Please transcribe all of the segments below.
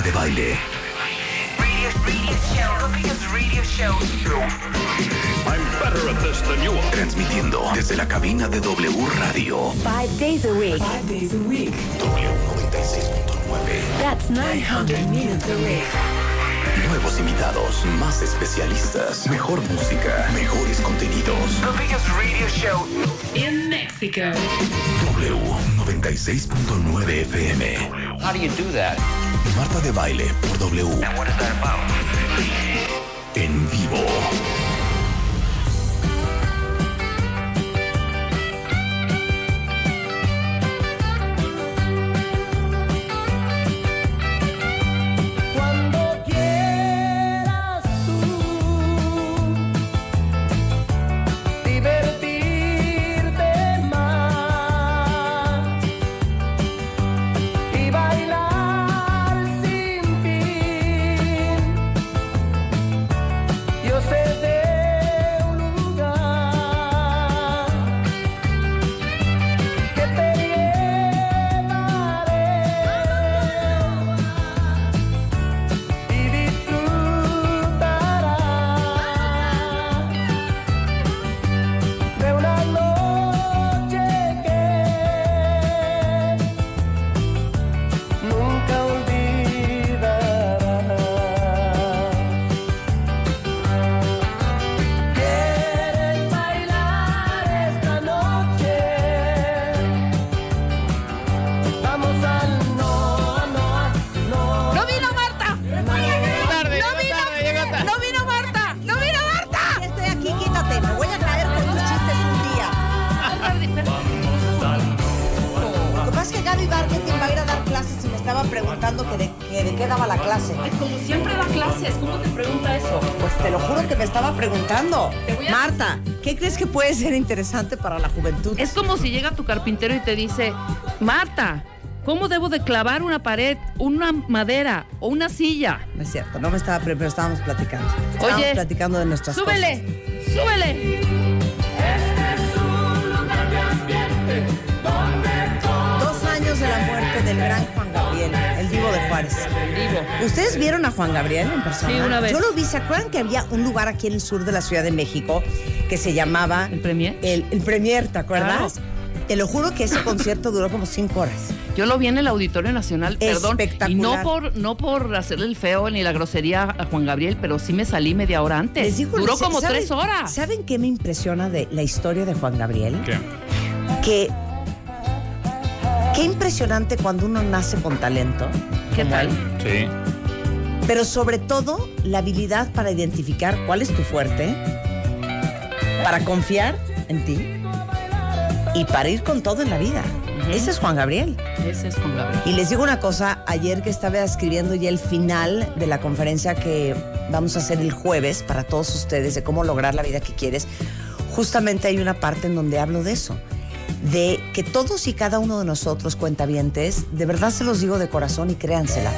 Marta de Baile. Radio, radio show. The biggest radio show. I'm better at this than you are. Transmitiendo desde la cabina de W Radio. Five days a week. W96.9. That's 900 minutes a week. Nuevos invitados, más especialistas, mejor música, mejores contenidos. The biggest radio show. In Mexico. W96.9 FM. How do you do that? Marta de Baile por W. En vivo. Puede ser interesante para la juventud? Es como si llega tu carpintero y te dice, Marta, ¿cómo debo de clavar una pared, una madera o una silla? No es cierto, no me estaba, pero estábamos platicando. Estábamos Oye, platicando de nuestras ¡Súbele! ¡Súbele! cosas. Dos años de la muerte del gran Juan Gabriel, el vivo de Juárez. ¿Ustedes vieron a Juan Gabriel en persona? Sí, una vez. Yo lo vi. ¿Se acuerdan que había un lugar aquí en el sur de la Ciudad de México que se llamaba... ¿El Premier? El, el Premier, ¿te acuerdas? Claro. Te lo juro que ese concierto duró como cinco horas. Yo lo vi en el Auditorio Nacional, perdón. Y Espectacular. no por, no por hacerle el feo ni la grosería a Juan Gabriel, pero sí me salí media hora antes. Les digo, Duró ¿saben- como tres horas. ¿Saben qué me impresiona de la historia de Juan Gabriel? ¿Qué? Que... Qué impresionante cuando uno nace con talento. ¿Qué tal? Sí. Pero sobre todo, la habilidad para identificar cuál es tu fuerte, para confiar en ti y para ir con todo en la vida. Ese es Juan Gabriel. Ese es Juan Gabriel. Y les digo una cosa, ayer que estaba escribiendo ya el final de la conferencia que vamos a hacer el jueves para todos ustedes de cómo lograr la vida que quieres, justamente hay una parte en donde hablo de eso, de que todos y cada uno de nosotros, cuentavientes, de verdad se los digo de corazón y créansela,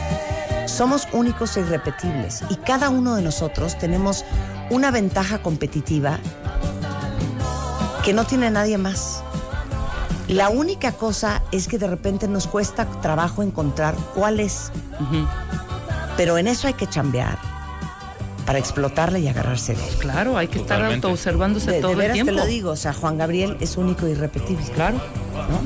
somos únicos e irrepetibles y cada uno de nosotros tenemos una ventaja competitiva que no tiene nadie más. La única cosa es que de repente nos cuesta trabajo encontrar cuál es. Pero en eso hay que chambear para explotarle y agarrarse de él. Claro, hay que estar autoobservándose De, de todo el veras tiempo. te lo digo, o sea, Juan Gabriel es único e irrepetible. Claro.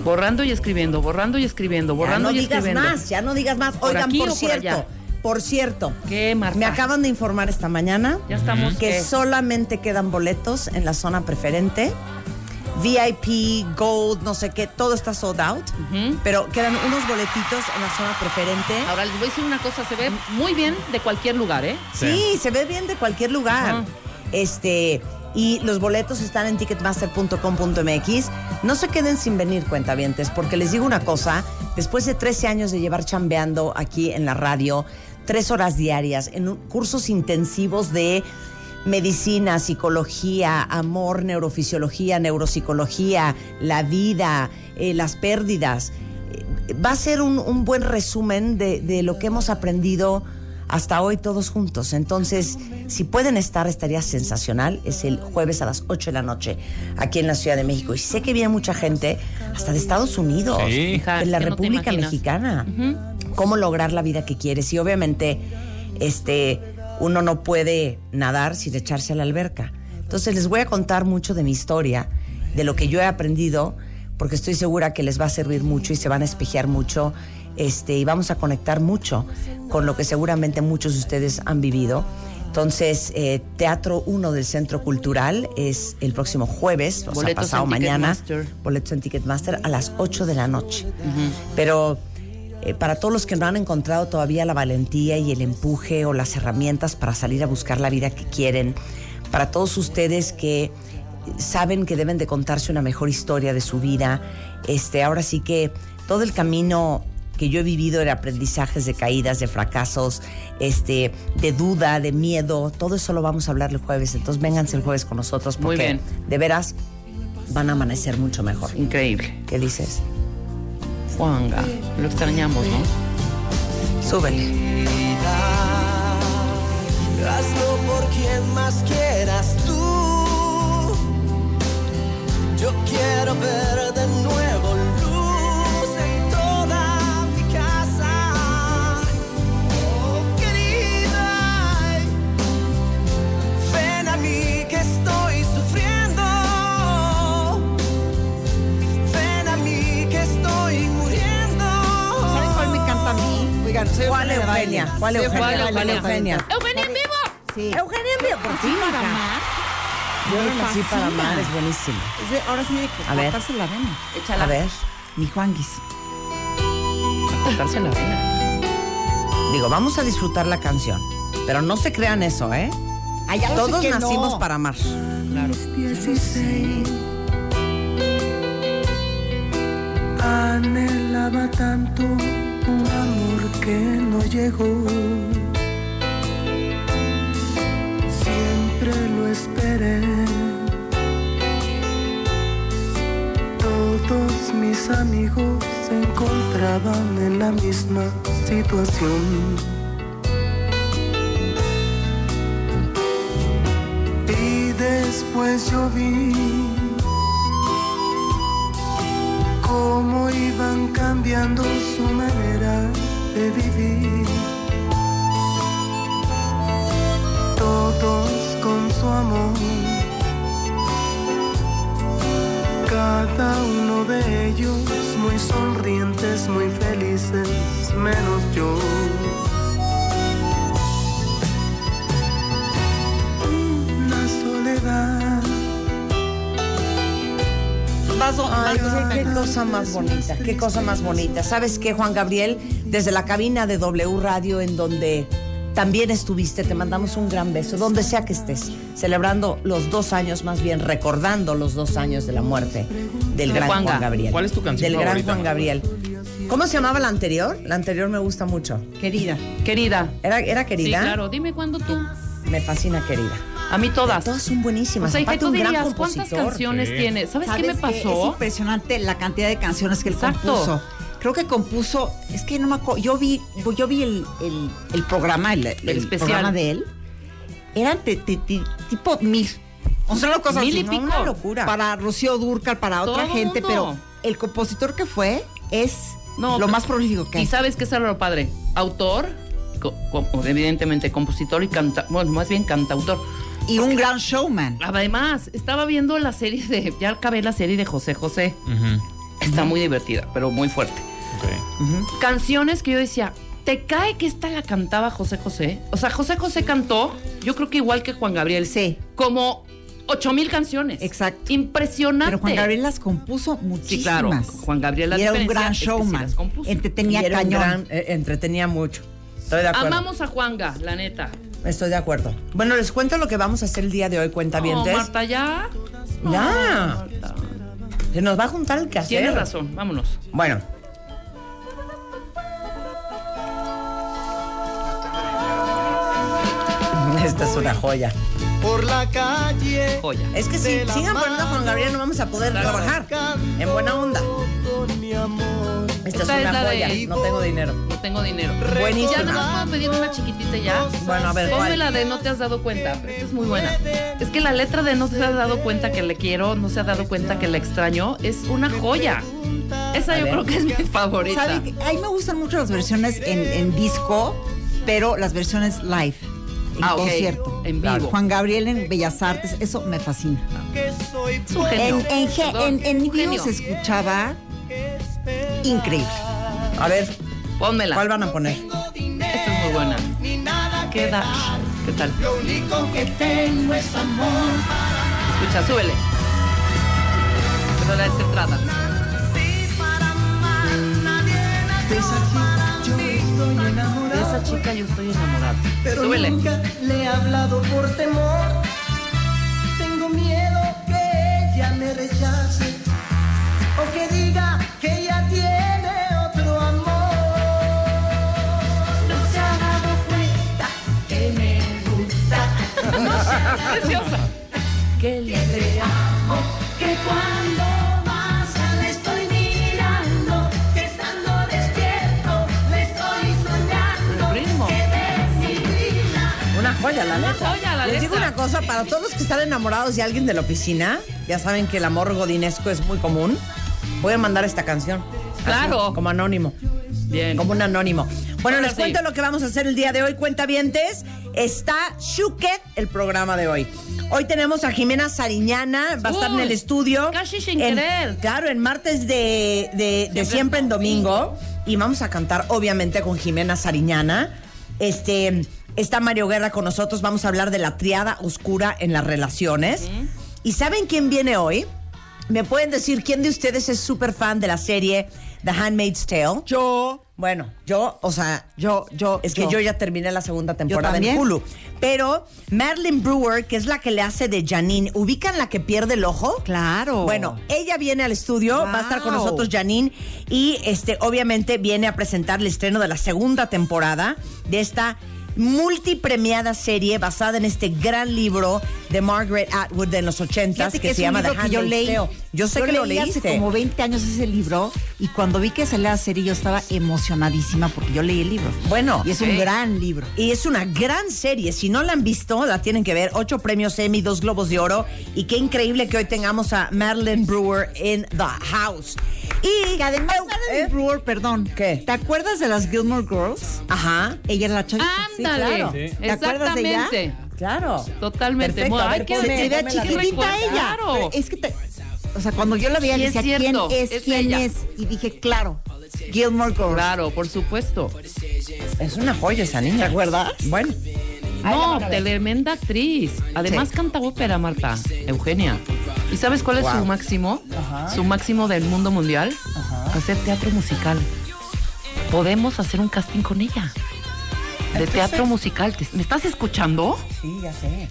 Borrando y escribiendo, borrando y escribiendo, Ya borrando no y digas escribiendo. más, ya no digas más. ¿Por Oigan, aquí por o por cierto, allá? por cierto, ¿Qué, Marta? me acaban de informar esta mañana Ya estamos. que ¿qué? solamente quedan boletos en la zona preferente. VIP, Gold, no sé qué, todo está sold out. Pero quedan unos boletitos en la zona preferente. Ahora les voy a decir una cosa, se ve muy bien de cualquier lugar, ¿eh? Sí, se ve bien de cualquier lugar. Este, y los boletos están en ticketmaster.com.mx. No se queden sin venir, cuentavientes, porque les digo una cosa, después de 13 años de llevar chambeando aquí en la radio, tres horas diarias, en un- cursos intensivos de medicina, psicología, amor, neurofisiología, neuropsicología, la vida, eh, las pérdidas. Eh, Va a ser un, un buen resumen de, de lo que hemos aprendido hasta hoy todos juntos. Entonces, si pueden estar, estaría sensacional. Es el jueves a las 8 de la noche aquí en la Ciudad de México. Y sé que viene mucha gente hasta de Estados Unidos, Sí. De la no República. Mexicana. Cómo lograr la vida que quieres. Y obviamente, este, uno no puede nadar sin echarse a la alberca. Entonces les voy a contar mucho de mi historia, de lo que yo he aprendido, porque estoy segura que les va a servir mucho y se van a espejear mucho. Este, y vamos a conectar mucho con lo que seguramente muchos de ustedes han vivido. Entonces, eh, Teatro 1 del Centro Cultural es el próximo jueves, o sea, pasado en mañana. Ticketmaster. Boletos en Ticketmaster a las 8 de la noche. Pero eh, para todos los que no han encontrado todavía la valentía y el empuje o las herramientas para salir a buscar la vida que quieren, para todos ustedes que saben que deben de contarse una mejor historia de su vida, este, ahora sí que todo el camino que yo he vivido de aprendizajes, de caídas, de fracasos, este, de duda, de miedo, todo eso lo vamos a hablar el jueves. Entonces vénganse el jueves con nosotros Muy porque bien. de veras van a amanecer mucho mejor. Increíble. ¿Qué dices? Juanga, lo extrañamos, ¿no? Súbele. Hazlo por quien más quieras tú. Yo quiero ver de nuevo soy ¿Cuál Eugenia Eugenia? ¿Cuál Eugenia? ¿Cuál Eugenia? Eugenia. ¡Eugenia en vivo! Sí. Eugenia Envío, por Así fin, para amar. Yo no nací para amar, es buenísimo. Es de- ahora sí me A ver. cortarse la vena. Échala. A ver, Mi Juanguis. A tocarse la vena. digo, vamos a disfrutar la canción, pero no se crean eso, ¿eh? Ay, ya lo sé Todos que no. nacimos para amar. Claro. 16 Anhelaba tanto un amor que no llegó. Siempre lo esperé. Todos mis amigos se encontraban en la misma situación. Y después yo vi cómo iban cambiando su manera de vivir. Todos con su amor. Cada uno de ellos muy sonrientes, muy felices, menos yo. Ay, qué, cosa más bonita, qué cosa más bonita. ¿Sabes qué, Juan Gabriel? Desde la cabina de W Radio, en donde también estuviste, te mandamos un gran beso, donde sea que estés, celebrando los dos años, más bien recordando los dos años de la muerte del De gran Juanga. Juan Gabriel. ¿Cuál es tu canción Del gran favorita, Juan Marta? Gabriel. ¿Cómo se llamaba la anterior? La anterior me gusta mucho. Querida. Querida. ¿Era, era Sí, querida? claro. Dime cuándo tú. Me fascina querida. A mí todas. Todas son buenísimas. O sea, ¿y qué Aparte, tú un gran dirías? ¿Cuántas canciones Sí. tiene? ¿Sabes, qué me Es pasó? impresionante la cantidad de canciones que él Exacto. compuso. Creo que compuso, es que no me acuerdo, yo vi, yo vi el, el- el programa, el, el especial. programa de él. Eran te- te- te- tipo mil. O sea, una cosa Mil así, y ¿no? pico. Una locura. Para Rocío Durcal, para otra gente, mundo. pero el compositor que fue es No, lo más prolífico que hay. Y sabes qué es lo padre. Autor, co- co- evidentemente compositor y canta, bueno, más bien cantautor. Y un gran showman. Además, estaba viendo la serie de, ya acabé la serie de José José. Está muy divertida, pero muy fuerte. Canciones que yo decía, ¿te cae que esta la cantaba José José? O sea, José José cantó, yo creo que igual que Juan Gabriel. Sí. Como ocho mil canciones. Exacto. Impresionante. Pero Juan Gabriel las compuso Sí, muchísimas. claro. Juan Gabriel la y era un gran es que sí showman. las compuso. Entretenía Y era un cañón. gran- eh, entretenía mucho. Estoy de acuerdo. Amamos a Juanga, la neta. Estoy de acuerdo. Bueno, les cuento lo que vamos a hacer el día de hoy, cuenta No, Marta, ya. Ya. Marta. Se nos va a juntar el quehacer. Tienes razón, vámonos. Bueno. Esta es una joya. Por la calle. Joya. Es que si sigan poniendo a Juan Gabriel no vamos a poder trabajar. En buena onda. Con mi amor. Esta, Esta es es una joya. de- No tengo dinero. No tengo dinero. Buenísima. Ya nada más puedo pedir una chiquitita ya. Bueno, a ver, Ponme la de No te has dado cuenta. Esta es muy buena. Es que la letra de No te has dado cuenta que le quiero, no se ha dado cuenta que le extraño, es una joya. Esa yo ver. creo que es mi favorita. ¿Sabe A mí me gustan mucho las versiones en, en disco, pero las versiones live, en Ah, ok. concierto. En vivo. Juan Gabriel en Bellas Artes, eso me fascina. Es un genio. En, en, en, en un vivo se escuchaba increíble. A ver, Pónmela. ¿cuál van a poner? Esta es muy buena. ¿Qué da? ¿Qué tal? Escucha, súbele. Pero la descentrada. De esa chica yo estoy enamorado. Súbele. le he hablado por temor. Tengo miedo que ella me rechace o que diga que ella tiene otro amor. No se ha dado cuenta que me gusta. Preciosa. ¿Qué le Que la Una letra. joya, la Les digo una cosa, para todos los que están enamorados de alguien de la oficina, ya saben que el amor godinesco es muy común. Voy a mandar esta canción. Así, Claro. como anónimo. Bien. Como un anónimo. Bueno, Ahora les sí. cuento lo que vamos a hacer el día de hoy, cuentavientes. Está Shuket el programa de hoy. Hoy tenemos a Jimena Sariñana, va a estar en el estudio. casi sin En- querer. Claro, en martes de, de- de siempre, en domingo. Y vamos a cantar, obviamente, con Jimena Sariñana. Este, está Mario Guerra con nosotros. Vamos a hablar de la triada oscura en las relaciones. ¿Y saben quién viene hoy? ¿Me pueden decir quién de ustedes es súper fan de la serie The Handmaid's Tale? Yo, Bueno, yo, o sea, yo, yo. es que yo, ya terminé la segunda temporada en. Hulu. Pero Marilyn Brewer, que es la que le hace de Janine, ¿ubican la que pierde el ojo? Claro. Bueno, ella viene al estudio, va a estar con nosotros Janine y este obviamente viene a presentar el estreno de la segunda temporada de esta multipremiada serie basada en este gran libro de Margaret Atwood de los 80 Fíjate que, que, se llama The que yo Handmaid's leí. Tale. Yo sé que lo leí leíste. hace como 20 años ese libro y cuando vi que salía la serie yo estaba emocionadísima porque yo leí el libro. Bueno, y es un gran libro. Y es una gran serie. Si no la han visto, la tienen que ver. Ocho premios Emmy, dos Globos de Oro. Y qué increíble que hoy tengamos a Madeline Brewer en The House. Y Que además, ¿eh? Brewer, perdón. ¿Qué? ¿Te acuerdas de las Gilmore Girls? Ajá. Ella era la chavita. Ándale. claro. ¿Te acuerdas de ella? Claro. Totalmente. Perfecto. Ay, ver, qué- Sí, la qué chiquitita ella. Claro. Es que te- o sea, cuando yo la veía Sí, decía, ¿quién es? es ¿Quién ella. es? Y dije, claro, Gilmore Girls. Claro, por supuesto. Es una joya esa niña. ¿Te acuerdas? Bueno. No, tremenda actriz. Además Sí. canta ópera, Marta. Eugenia. ¿Y sabes cuál es Wow. su máximo? Su máximo del mundo mundial. Hacer teatro musical. Podemos hacer un casting con ella. De teatro musical. ¿Te- ¿Me estás escuchando? Sí, ya sé.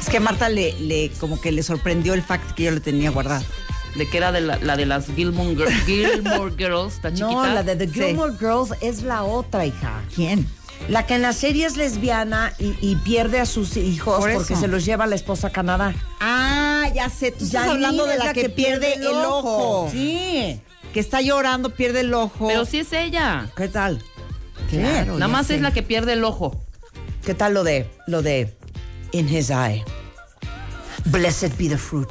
Es que a Marta le, le como que le sorprendió el fact que yo le tenía guardado. De que era de la, la de las Gilmore, Gilmore Girls, la chiquita. No, la de The Sí. Gilmore Girls es la otra, hija. ¿Quién? La que en la serie es lesbiana y, y pierde a sus hijos Por porque se los lleva la esposa a Canadá. Ah, ya sé. Tú estás Janine hablando de es la, que, pierde el ojo. Sí. Que está llorando, pierde el ojo. Pero sí es ella. ¿Qué tal? Claro, Nada más sé. es la que pierde el ojo. ¿Qué tal lo de lo de in his eye? Blessed be the fruit.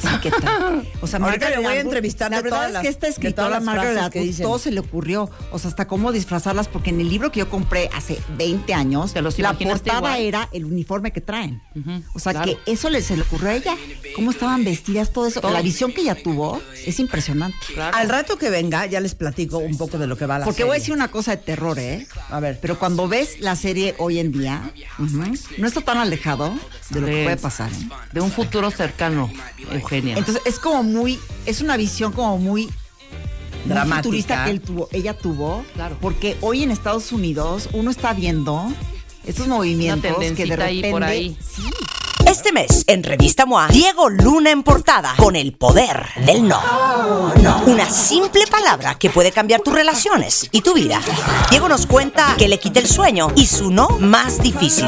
Sí, ¿qué tal? O sea, Ahorita le voy a entrevistar La verdad todas es las- que esta escritora Margaret que todo se le ocurrió. O sea, hasta cómo disfrazarlas, porque en el libro que yo compré hace 20 años, ¿Te los la portada igual? era el uniforme que traen. O sea, claro. que eso le, se le ocurrió a ella. Cómo estaban vestidas, todo eso. Todo. La visión que ella tuvo es impresionante. Claro. Al rato que venga ya les platico un poco de lo que va la Porque voy a decir una cosa de terror, ¿eh? A ver. Pero cuando ves la serie hoy en día, no está tan alejado de lo que De- puede pasar. ¿eh? De un futuro cercano, Eugenia. Entonces es como muy, es una visión como muy Dramática. futurista que él tuvo, ella tuvo, Claro. porque hoy en Estados Unidos uno está viendo estos movimientos que de repente ahí por ahí. sí, Este mes, en Revista MOA, Diego Luna en portada con el poder del no. Una simple palabra que puede cambiar tus relaciones y tu vida. Diego nos cuenta que le quita el sueño y su no más difícil.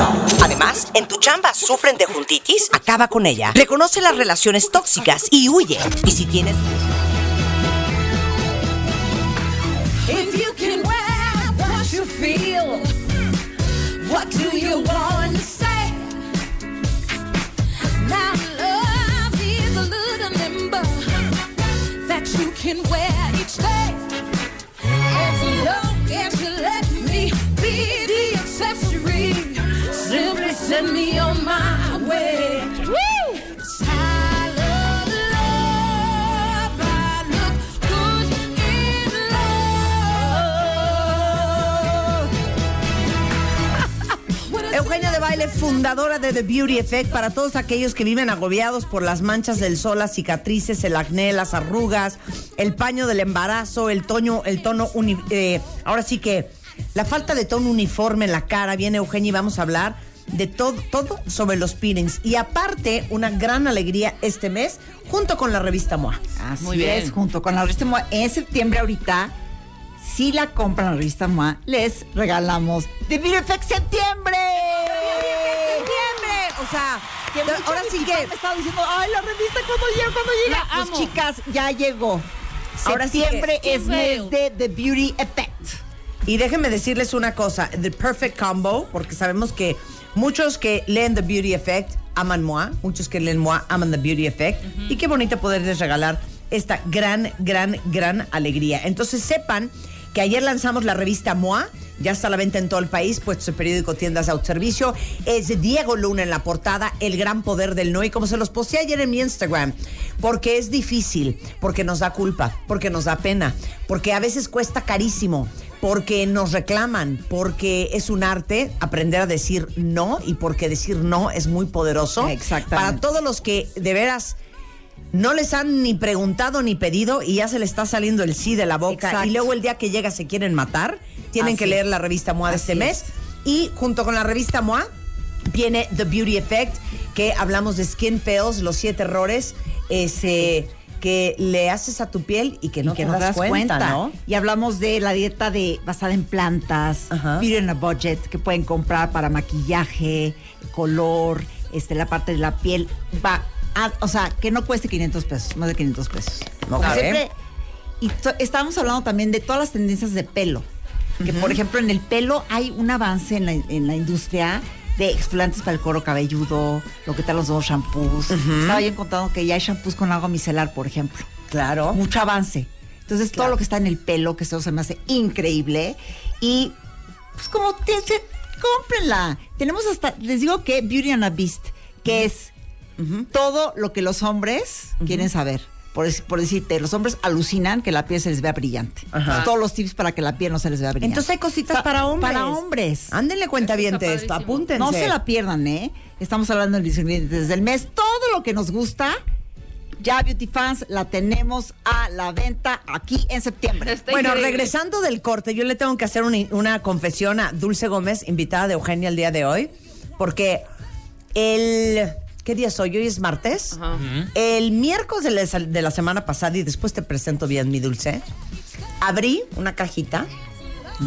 No. Además, en tu chamba sufren de juntitis, acaba con ella. Reconoce las relaciones tóxicas y huye. Y si tienes If you can wear what you feel, what do you want to say? Now love is looting in can wear each day. As long as you me on my way. Woo! Eugenia de Baile, fundadora de The Beauty Effect, para todos aquellos que viven agobiados por las manchas del sol, las cicatrices, el acné, las arrugas, el paño del embarazo, el tono, el tono, uni- eh, ahora sí que la falta de tono uniforme en la cara. Viene Eugenia y vamos a hablar de todo, todo sobre los peelings. Y aparte, una gran alegría este mes, junto con la revista MOA. Así Muy bien. es, junto con la revista MOA. En septiembre ahorita, si la compran en la revista MOA, les regalamos The Beauty Effect Septiembre. ¡Septiembre! O sea, Que ahora sí que... me estaba diciendo, ay, la revista cuando llega, cuando llega. La Pues amo. chicas, ya llegó. Ahora Qué es mes de The Beauty Effect. Y déjenme decirles una cosa, The Perfect Combo, porque sabemos que muchos que leen The Beauty Effect aman MOA, muchos que leen MOA aman The Beauty Effect, y qué bonito poderles regalar esta gran, gran, gran alegría. Entonces sepan que ayer lanzamos la revista MOA, ya está a la venta en todo el país, puestos de periódico, tiendas de autoservicio. Es Diego Luna en la portada, El Gran Poder del No, y como se los posteé ayer en mi Instagram, porque es difícil, porque nos da culpa, porque nos da pena, porque a veces cuesta carísimo, porque nos reclaman, porque es un arte aprender a decir no y porque decir no es muy poderoso. Exactamente. Para todos los que de veras no les han ni preguntado ni pedido y ya se les está saliendo el sí de la boca Exacto. y luego el día que llega se quieren matar, tienen Así que leer la revista MOA de este mes. es. Y junto con la revista MOA viene The Beauty Effect, que hablamos de skin fails, los siete errores ese, que le haces a tu piel y que no y que te no das, cuenta, ¿no? Y hablamos de la dieta de basada en plantas. Beauty in a Budget, que pueden comprar para maquillaje, color, este, la parte de la piel. Va, a- o sea, que no cueste 500 pesos, más de 500 pesos. Ok. Siempre- y to- estábamos hablando también de todas las tendencias de pelo. Que, por ejemplo, en el pelo hay un avance en la, en la industria de exfoliantes para el cuero cabelludo, lo que tal los nuevos shampoos. Estaba yo encontrando que ya hay shampoos con agua micelar, por ejemplo Claro. mucho avance. Entonces, todo lo que está en el pelo, que eso se me hace increíble. Y, pues, como, te, te- cómprenla. Tenemos hasta, les digo que Beauty and a Beast, que es todo lo que los hombres quieren saber. Por, por decirte, los hombres alucinan que la piel se les vea brillante. Ajá. Todos los tips para que la piel no se les vea brillante. Entonces hay cositas Pa- para hombres. Para hombres. Ándenle cuenta bien está esto, apúntense. No se la pierdan, ¿eh? Estamos hablando de los ingredientes del mes. Todo lo que nos gusta, ya Beauty Fans, la tenemos a la venta aquí en septiembre. Está Bueno, increíble. regresando del corte, yo le tengo que hacer una, una confesión a Dulce Gómez, invitada de Eugenia el día de hoy, porque el... ¿Qué día soy? Hoy es martes. Ajá. El miércoles de la, de la semana pasada, y después te presento bien, mi Dulce, abrí una cajita,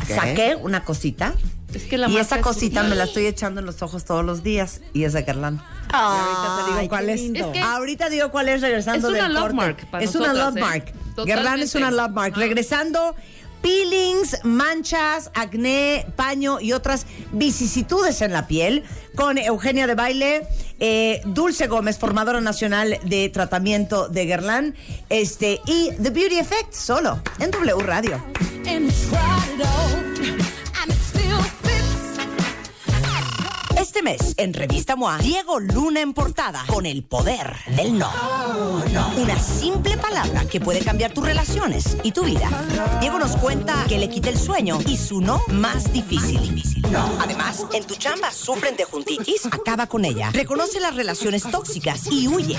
saqué una cosita, Es que la y esa es cosita me la estoy echando en los ojos todos los días, y es de Guerlain. Y ahorita te digo cuál qué es. Es que- ahorita digo cuál es regresando Es una del love corte. mark para es una love ¿eh? mark. Totalmente. Guerlain es una love mark. Regresando, peelings, manchas, acné, paño y otras vicisitudes en la piel con Eugenia de Baile, eh, Dulce Gómez, formadora nacional de tratamiento de Guerlain, este, y The Beauty Effect, solo en W Radio. Este mes, en Revista MOA, Diego Luna en portada con el poder del no. Una simple palabra que puede cambiar tus relaciones y tu vida. Diego nos cuenta que le quita el sueño y su no más difícil. No. Además, en tu chamba sufren de juntitis, acaba con ella. Reconoce las relaciones tóxicas y huye.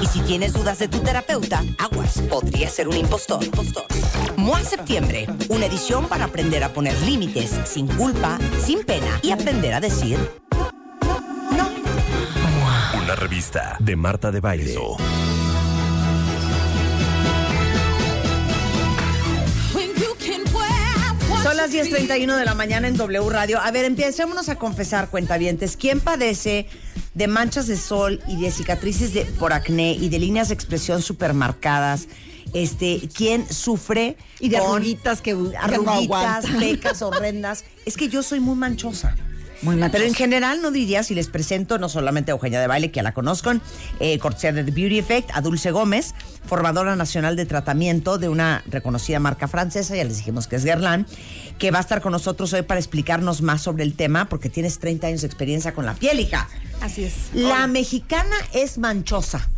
Y si tienes dudas de tu terapeuta, aguas, podría ser un impostor. impostor. MOA Septiembre, una edición para aprender a poner límites sin culpa, sin pena y aprender a decir Una revista de Marta de Baile. Son las you 10.31 de la mañana en W Radio. A ver, empecémonos a confesar, cuentavientes. ¿Quién padece de manchas de sol y de cicatrices de, por acné y de líneas de expresión supermarcadas? Este, ¿quién sufre Y de con arruguitas que, que no arruguitas, aguantan. pecas horrendas? Es que yo soy muy manchosa. Muy machoso. Pero en general no diría si les presento no solamente a Eugenia de Baile, que ya la conozcan, eh, cortesía de The Beauty Effect, a Dulce Gómez, formadora nacional de tratamiento de una reconocida marca francesa, ya les dijimos que es Guerlain, que va a estar con nosotros hoy para explicarnos más sobre el tema, porque tienes 30 años de experiencia con la piel, hija. Así es. La mexicana es manchosa.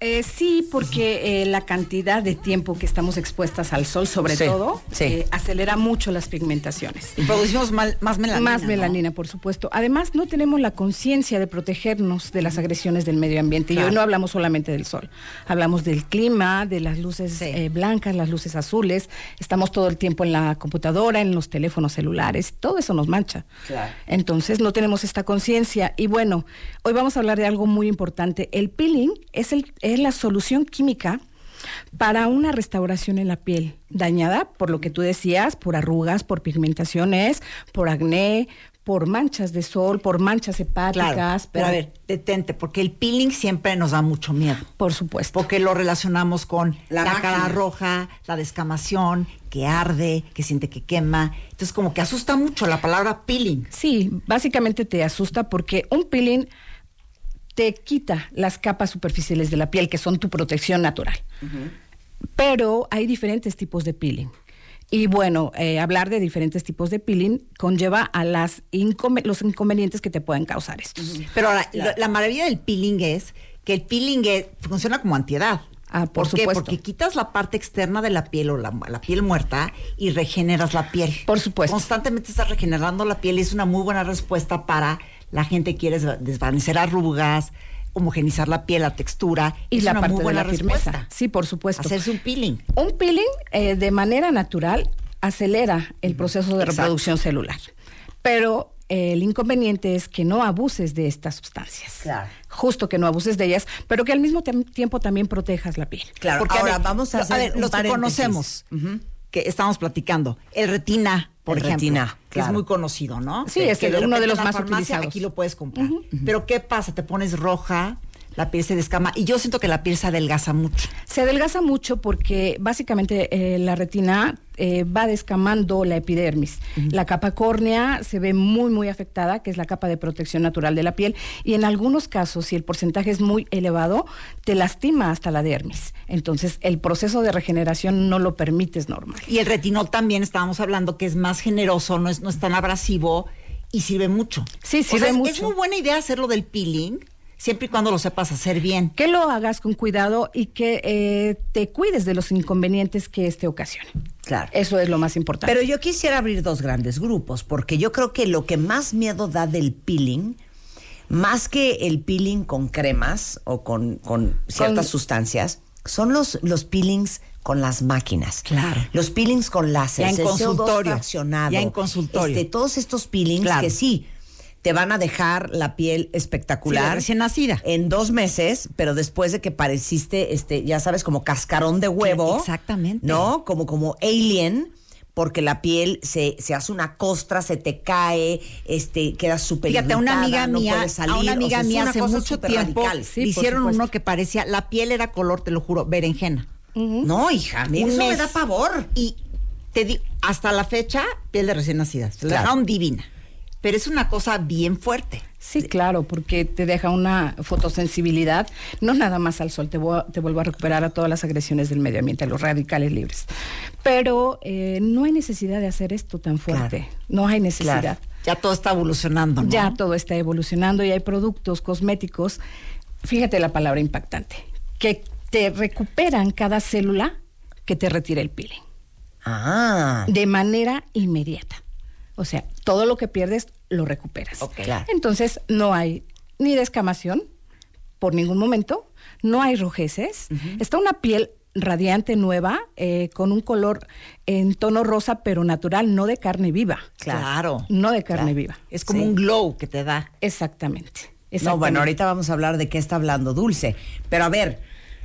Eh, sí, porque eh, la cantidad de tiempo que estamos expuestas al sol, sobre Sí, todo, sí. eh, acelera mucho las pigmentaciones. Y producimos mal- más melanina. Más ¿no? melanina, por supuesto. Además, no tenemos la conciencia de protegernos de las agresiones del medio ambiente. Y hoy no hablamos solamente del sol. Hablamos del clima, de las luces eh, blancas, las luces azules. Estamos todo el tiempo en la computadora, en los teléfonos celulares. Todo eso nos mancha. Claro. Entonces, no tenemos esta conciencia. Y bueno, hoy vamos a hablar de algo muy importante. El peeling es, el, es la solución química para una restauración en la piel dañada, por lo que tú decías, por arrugas, por pigmentaciones, por acné, por manchas de sol, por manchas hepáticas. Claro, pero por- a ver, detente, porque el peeling siempre nos da mucho miedo. Por supuesto. Porque lo relacionamos con La la, cara roja, la descamación, que arde, que siente que quema. Entonces, como que asusta mucho la palabra peeling. Sí, básicamente te asusta porque un peeling te quita las capas superficiales de la piel, que son tu protección natural. Pero hay diferentes tipos de peeling. Y bueno, eh, hablar de diferentes tipos de peeling conlleva a las los inconvenientes que te pueden causar estos. Pero ahora, la maravilla del peeling es que el peeling es- funciona como antiedad. Ah, por qué? supuesto. Porque quitas la parte externa de la piel o la, la piel muerta y regeneras la piel. Por supuesto. Constantemente estás regenerando la piel y es una muy buena respuesta para la gente quiere desva- desvanecer arrugas, homogenizar la piel, la textura. Y es la una parte muy de buena la firmeza. respuesta. Sí, por supuesto. Hacerse un peeling. Un peeling eh, de manera natural acelera el proceso de Exacto. reproducción celular. Pero eh, el inconveniente es que no abuses de estas sustancias. Claro. Justo que no abuses de ellas, pero que al mismo tiempo también protejas la piel. Claro, Porque, ahora ver, vamos a hacer ver, un los que conocemos, que estamos platicando, el retina, por El ejemplo, retina, que claro. es muy conocido, ¿no? Sí, es que uno de los más utilizados. Aquí lo puedes comprar. Pero ¿qué pasa? Te pones roja, la piel se descama y yo siento que la piel se adelgaza mucho. Se adelgaza mucho porque básicamente eh, la retina eh, va descamando la epidermis. La capa córnea se ve muy, muy afectada, que es la capa de protección natural de la piel, y en algunos casos, si el porcentaje es muy elevado, te lastima hasta la dermis. Entonces, el proceso de regeneración no lo permites normal. Y el retinol también estábamos hablando que es más generoso, no es, no es tan abrasivo y sirve mucho. Sí, O sirve sea, mucho. es muy buena idea hacerlo del peeling, siempre y cuando lo sepas hacer bien. Que lo hagas con cuidado y que eh, te cuides de los inconvenientes que este ocasione. Claro. Eso es lo más importante. Pero yo quisiera abrir dos grandes grupos, porque yo creo que lo que más miedo da del peeling, más que el peeling con cremas o con, con ciertas Con- sustancias, son los, los peelings con las máquinas. Claro. Los peelings con láser. Ya en el CO2 consultorio. Ya en consultorio. Este, todos estos peelings Claro. que sí te van a dejar la piel Sí, espectacular. recién nacida. En dos meses, pero después de que pareciste, este, ya sabes, como cascarón de huevo. exactamente. ¿No? Como, como alien, porque la piel se, se hace una costra, se te cae, este, quedas súper Fíjate, a una amiga no mía, salir, a una o amiga sea, es mía hace mucho súper tiempo radical. Sí, le hicieron supuesto. uno que parecía, la piel era color, te lo juro, berenjena. No, hija, a mí Un eso me da pavor. Y te di, hasta la fecha, piel de recién nacida. Se la dejaron divina. Pero es una cosa bien fuerte. Sí, claro, porque te deja una fotosensibilidad, no nada más al sol, te, vo- te vuelvo a recuperar a todas las agresiones del medio ambiente, a los radicales libres. Pero eh, no hay necesidad de hacer esto tan fuerte, Claro. no hay necesidad. Claro. Ya todo está evolucionando, ¿no? Ya todo está evolucionando y hay productos cosméticos, fíjate la palabra impactante, que te recuperan cada célula que te retira el peeling Ah. de manera inmediata. O sea, todo lo que pierdes lo recuperas. Ok. Claro. Entonces, no hay ni descamación por ningún momento, no hay rojeces, está una piel radiante nueva, eh, con un color en tono rosa, pero natural, no de carne viva. Claro. No de carne viva. Es como Sí. un glow que te da. Exactamente. No, exactamente. bueno, ahorita vamos a hablar de qué está hablando Dulce. Pero a ver,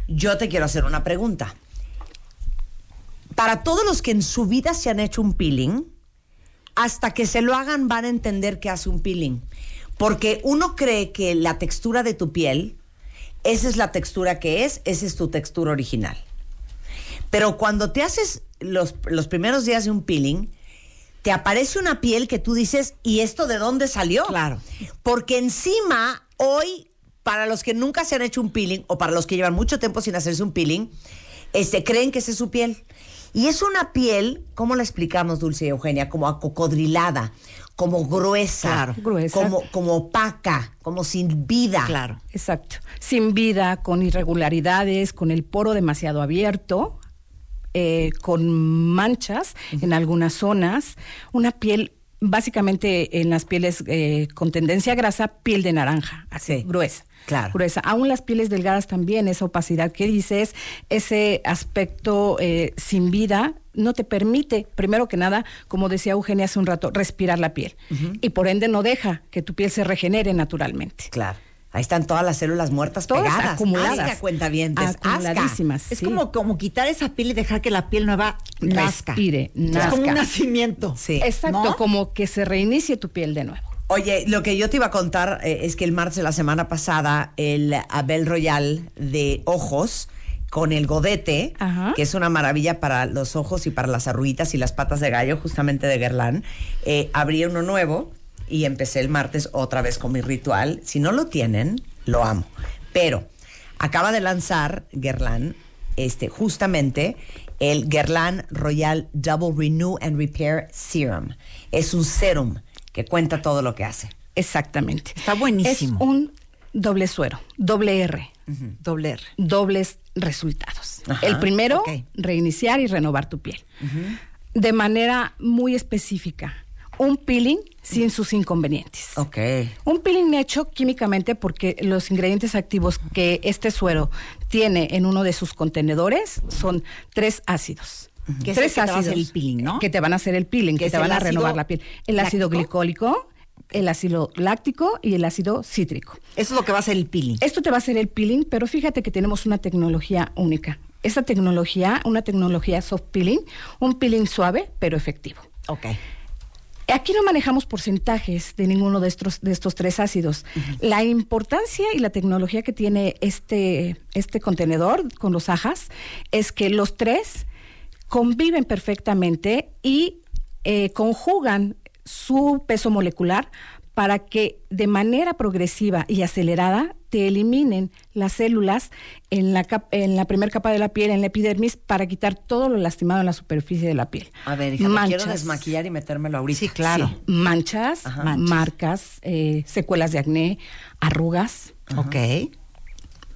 yo te quiero hacer una pregunta. Para todos los que en su vida se han hecho un peeling, hasta que se lo hagan van a entender qué hace un peeling. Porque uno cree que la textura de tu piel, esa es la textura que es, esa es tu textura original. Pero cuando te haces los, los primeros días de un peeling, te aparece una piel que tú dices, ¿y esto de dónde salió? Claro. Porque encima, hoy, para los que nunca se han hecho un peeling, o para los que llevan mucho tiempo sin hacerse un peeling, este, creen que esa es su piel. Y es una piel, ¿cómo la explicamos, Dulce y Eugenia? Como acocodrilada, como gruesa, Claro. Gruesa. Como, como opaca, como sin vida. Claro. Exacto. Sin vida, con irregularidades, con el poro demasiado abierto, eh, con manchas en algunas zonas, una piel, básicamente en las pieles eh, con tendencia a grasa, piel de naranja, así, Sí. gruesa. Claro. Gruesa. Aún las pieles delgadas también, esa opacidad que dices, ese aspecto eh, sin vida, no te permite, primero que nada, como decía Eugenia hace un rato, respirar la piel. Y por ende no deja que tu piel se regenere naturalmente. Claro. Ahí están todas las células muertas Todas pegadas. acumuladas. Asca, cuentavientes. Acumuladísimas. Es sí. como, como quitar esa piel y dejar que la piel nueva nazca. Respire, Es como un nazca. nacimiento. Sí. Exacto, ¿No? como que se reinicie tu piel de nuevo. Oye, lo que yo te iba a contar eh, es que el martes de la semana pasada, el Abel Royal de ojos con el godete, Ajá. que es una maravilla para los ojos y para las arruguitas y las patas de gallo, justamente de Guerlain, eh, abrí uno nuevo y empecé el martes otra vez con mi ritual. Si no lo tienen, lo amo. Pero acaba de lanzar Guerlain, este, justamente el Guerlain Royal Double Renew and Repair Serum. Es un serum que cuenta todo lo que hace. Exactamente. Está buenísimo. Es un doble suero, doble R, Doble R. dobles resultados. Ajá, El primero, reiniciar y renovar tu piel. De manera muy específica. Un peeling sin sus inconvenientes. Ok. Un peeling hecho químicamente porque los ingredientes activos que este suero tiene en uno de sus contenedores son tres ácidos. El tres que te a hacer el peeling, ¿no? Que te van a hacer el peeling, Que te van a renovar la piel. El ácido glicólico, el ácido láctico y el ácido cítrico. Eso es lo que va a ser el peeling. Esto te va a hacer el peeling, pero fíjate que tenemos una tecnología única. Esta tecnología, una tecnología soft peeling, un peeling suave pero efectivo. Ok. Aquí no manejamos porcentajes de ninguno de estos, de estos tres ácidos. La importancia y la tecnología que tiene este, este contenedor con los ajas es que los tres conviven perfectamente y eh, conjugan su peso molecular para que de manera progresiva y acelerada te eliminen las células en la, cap- en la primera capa de la piel, en la epidermis, para quitar todo lo lastimado en la superficie de la piel. A ver, hija, me quiero Manchas. desmaquillar y metérmelo ahorita. Sí, claro. Sí, manchas, Ajá. Manchas. marcas, eh, secuelas de acné, arrugas, Ok.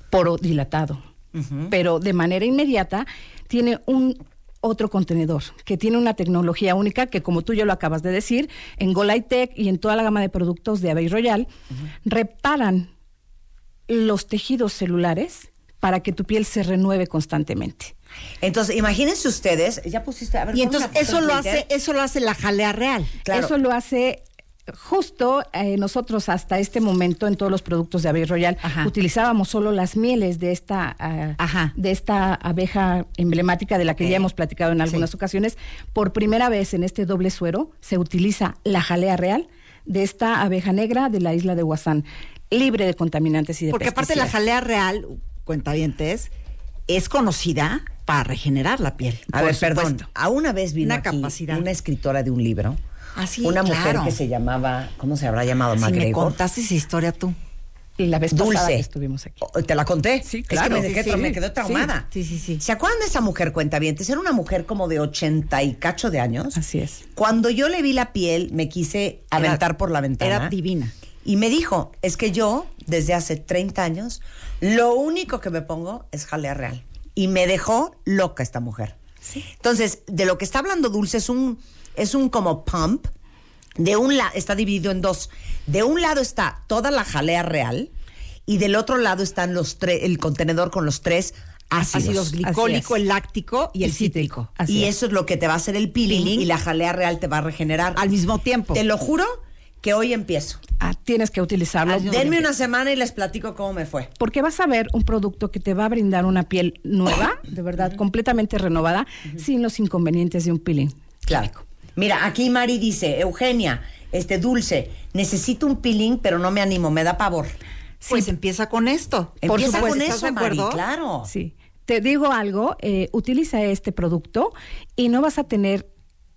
poro dilatado. Pero de manera inmediata tiene un otro contenedor que tiene una tecnología única que como tú ya lo acabas de decir, en Golaitec y en toda la gama de productos de Abbey Royal, reparan los tejidos celulares para que tu piel se renueve constantemente. Entonces, imagínense ustedes, ya pusiste, a ver, Y entonces eso lo hace, eso lo hace la jalea real. Claro. Eso lo hace justo eh, nosotros hasta este momento en todos los productos de Abbey Royal Ajá. utilizábamos solo las mieles de esta ah, Ajá. de esta abeja emblemática de la que ya hemos platicado en algunas Sí. ocasiones. Por primera vez en este doble suero se utiliza la jalea real de esta abeja negra de la isla de Huasán, libre de contaminantes y de Porque aparte la jalea real, cuentavientes, es conocida para regenerar la piel. A Por ver, perdón. A una vez vino Una aquí capacidad. una escritora de un libro. Ah, sí, una mujer que se llamaba, ¿cómo se habrá llamado? Si me contaste esa historia tú. Y la vez pasada Dulce. que estuvimos aquí. O- ¿Te la conté? Sí, Es claro. que me, dejé Sí, sí. me quedé traumada. Sí, sí, sí. ¿Se acuerdan de esa mujer cuentavientes? Era una mujer como de ochenta y cacho de años. Así es. Cuando yo le vi la piel, me quise aventar por la ventana. Era divina. Y me dijo, es que yo, desde hace 30 años, lo único que me pongo es jalea real. Y me dejó loca esta mujer. Entonces, de lo que está hablando Dulce es un, es un como pump. De un lado, está dividido en dos. De un lado está toda la jalea real y del otro lado están los tres, el contenedor con los tres ácidos. Ácidos glicólico, el láctico y el cítrico. Así y es. eso es lo que te va a hacer el peeling, Peeling. y la jalea real te va a regenerar. Al mismo tiempo. Te lo juro que hoy empiezo. Ah, tienes que utilizarlo. Denme una semana y les platico cómo me fue. porque vas a ver un producto que te va a brindar una piel nueva, de verdad, completamente renovada, sin los inconvenientes de un peeling. Claro. Mira, aquí Mari dice, Eugenia, este dulce, necesito un peeling, pero no me animo, me da pavor. Pues empieza con esto. Por Empieza supuesto. con ¿Estás eso, Mari, claro. Sí. Te digo algo, eh, utiliza este producto y no vas a tener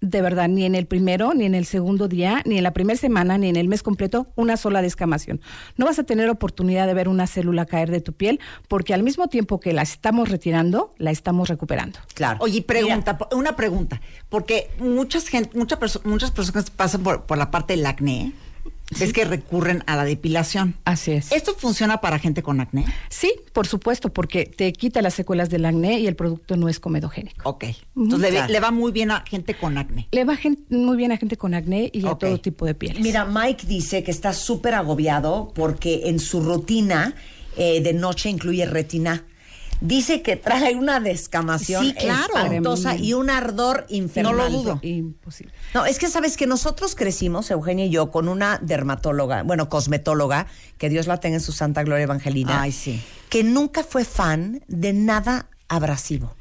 de verdad, ni en el primero, ni en el segundo día, ni en la primera semana, ni en el mes completo, una sola descamación. No vas a tener oportunidad de ver una célula caer de tu piel porque al mismo tiempo que la estamos retirando, la estamos recuperando. Claro. Oye, pregunta, po- una pregunta, porque muchas gente, muchas perso- muchas personas pasan por, por la parte del acné, es que recurren a la depilación. Así es. ¿Esto funciona para gente con acné? Sí, por supuesto, porque te quita las secuelas del acné y el producto no es comedogénico. Ok. Entonces le, Claro. le va muy bien a gente con acné. Le va gen- muy bien a gente con acné y a todo tipo de pieles. Mira, Mike dice que está súper agobiado porque en su rutina eh, de noche incluye retina. Dice que trae una descamación Sí, claro. espantosa y un ardor infernal. No lo dudo. Imposible. No, es que sabes que nosotros crecimos, Eugenia y yo, con una dermatóloga, bueno, cosmetóloga, que Dios la tenga en su santa gloria evangelina. Ay, sí. Que nunca fue fan de nada abrasivo.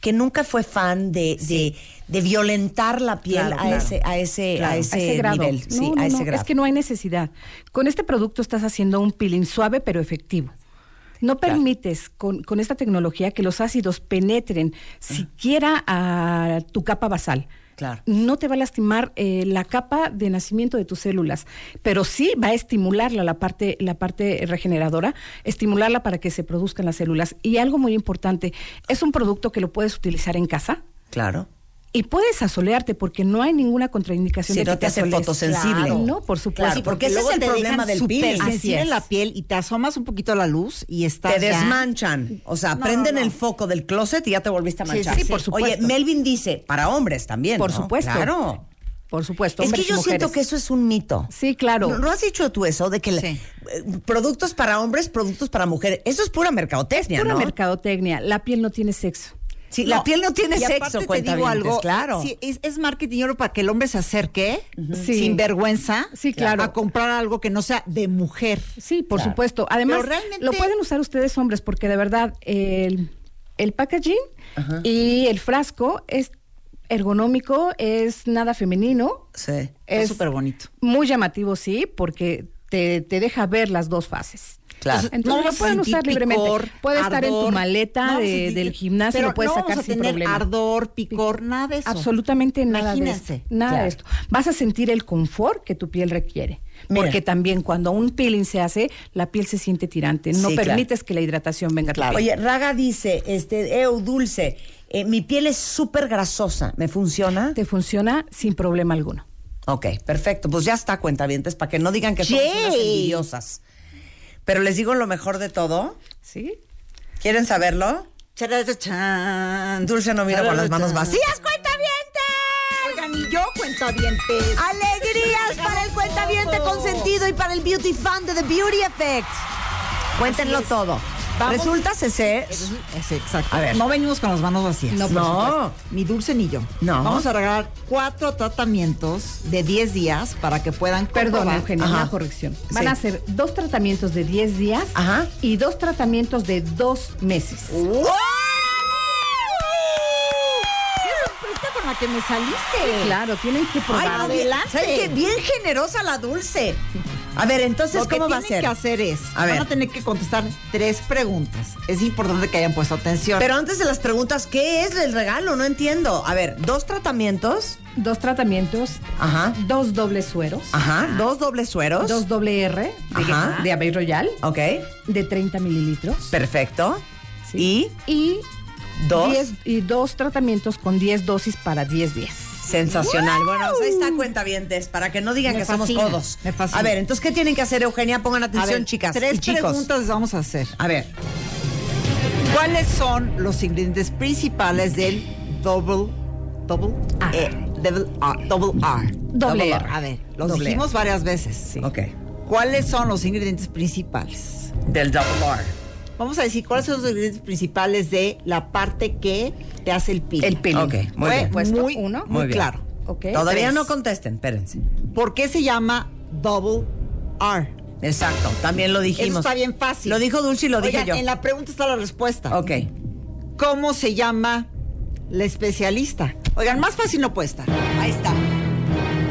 Que nunca fue fan de, de, de violentar la piel Claro, a, claro. ese, a ese, Claro. a a ese, ese grado. nivel. No, sí, no, a ese no, grado. Es que no hay necesidad. Con este producto estás haciendo un peeling suave pero efectivo. No permites con, con esta tecnología que los ácidos penetren siquiera a tu capa basal. Claro. No te va a lastimar eh, la capa de nacimiento de tus células, pero sí va a estimularla la parte, la parte regeneradora, estimularla para que se produzcan las células. Y algo muy importante, es un producto que lo puedes utilizar en casa, Claro. Y puedes asolearte porque no hay ninguna contraindicación Sí, de no que te hace fotosensible. Claro, no, por supuesto. Claro, porque ese es el te problema del sensible Así es. la piel y te asomas un poquito a la luz y estás Te ya- desmanchan. O sea, No, prenden no, no. el foco del closet y ya te volviste a Sí, manchar. sí, por supuesto. Oye, Melvin dice, para hombres también. Por ¿no? supuesto. Claro. Por supuesto. Es que yo siento que eso es un mito. Sí, claro. ¿No, no has dicho tú eso de que la- Sí. eh, productos para hombres, productos para mujeres? Eso es pura mercadotecnia, Pura ¿no? mercadotecnia. La piel no tiene sexo. Sí, la piel no tiene y sexo, te digo algo, claro. sí, es, es marketing oro para que el hombre se acerque Sí. sin vergüenza Sí, claro. a comprar algo que no sea de mujer. Sí, por Claro. supuesto. Además, realmente- lo pueden usar ustedes hombres porque de verdad el, el packaging y el frasco es ergonómico, es nada femenino. Sí. Es súper bonito. Muy llamativo, sí, porque te, te deja ver las dos fases. Claro. Entonces No lo pueden usar libremente. picor, Puede estar en tu maleta no vas a de- sentir- del gimnasio, pero lo puedes no sacar vamos a sin tener problema. ardor, picor, nada de eso. Absolutamente nada de Imagínense. esto. Nada Claro. de esto. Vas a sentir el confort que tu piel requiere. Mira. Porque también cuando un peeling se hace, la piel se siente tirante. No Sí, claro. permites que la hidratación venga piel. Oye, Raga dice, este, Eu, dulce, eh, mi piel es súper grasosa. ¿Me funciona? Te funciona sin problema alguno. Ok, perfecto. Pues ya está, cuentavientes, para que no digan que somos unas envidiosas. Pero les digo lo mejor de todo. ¿Sí? ¿Quieren saberlo? Dulce no vino con las manos vacías, cuentavientes. Oigan, y yo cuentavientes. Alegrías para el cuentaviente consentido y para el beauty fan de The Beauty Effect. Cuéntenlo todo. Vamos. Resulta, Es exacto. A ver. No venimos con las manos vacías. No, No. Ni Dulce ni yo. No. Vamos a regalar cuatro tratamientos de 10 días para que puedan Perdón. Eugenia, Ajá. una corrección. Van Sí. a ser dos tratamientos de 10 días Ajá. y dos tratamientos de dos meses. ¡Qué sorpresa con la que me saliste! Claro, tienen que Ay, probar. no, adelante. ¿saben qué? Bien generosa la dulce. A ver, entonces, Lo que ¿cómo va a ser? que hacer es, A ver. van a tener que contestar tres preguntas. Es importante que hayan puesto atención. Pero antes de las preguntas, ¿qué es el regalo? No entiendo. A ver, dos tratamientos. Dos tratamientos, Ajá. dos dobles sueros, Ajá. Dos dobles sueros. dos doble R de, Ajá. de Abbey Royal Ok. de 30 mililitros. Perfecto. Sí. Y Dos. 10 y dos tratamientos con 10 dosis para 10 días. Sensacional. Bueno, pues ahí está cuentavientes, para que no digan Me que somos fascina, codos. me fascina. A ver, entonces, ¿qué tienen que hacer, Eugenia? Pongan atención, ver, chicas Tres y chicos. preguntas vamos a hacer. A ver. ¿Cuáles son los ingredientes principales del double double R. eh, double R, double R? Doble R. A ver, los Doble dijimos R. varias veces. Ok. ¿Cuáles son los ingredientes principales? Del double R. Vamos a decir cuáles son los ingredientes principales de la parte que te hace el peeling. El peeling. Ok, muy Fue bien. Puesto muy, uno. muy Muy bien. claro. Todavía Tres. no contesten, espérense. ¿Por qué se llama double R? Exacto, también lo dijimos. Eso está bien fácil. Lo dijo Dulce y lo dije Oigan, yo. En la pregunta está la respuesta. Ok. ¿Cómo se llama la especialista? Oigan, más fácil no puede estar. Ahí está.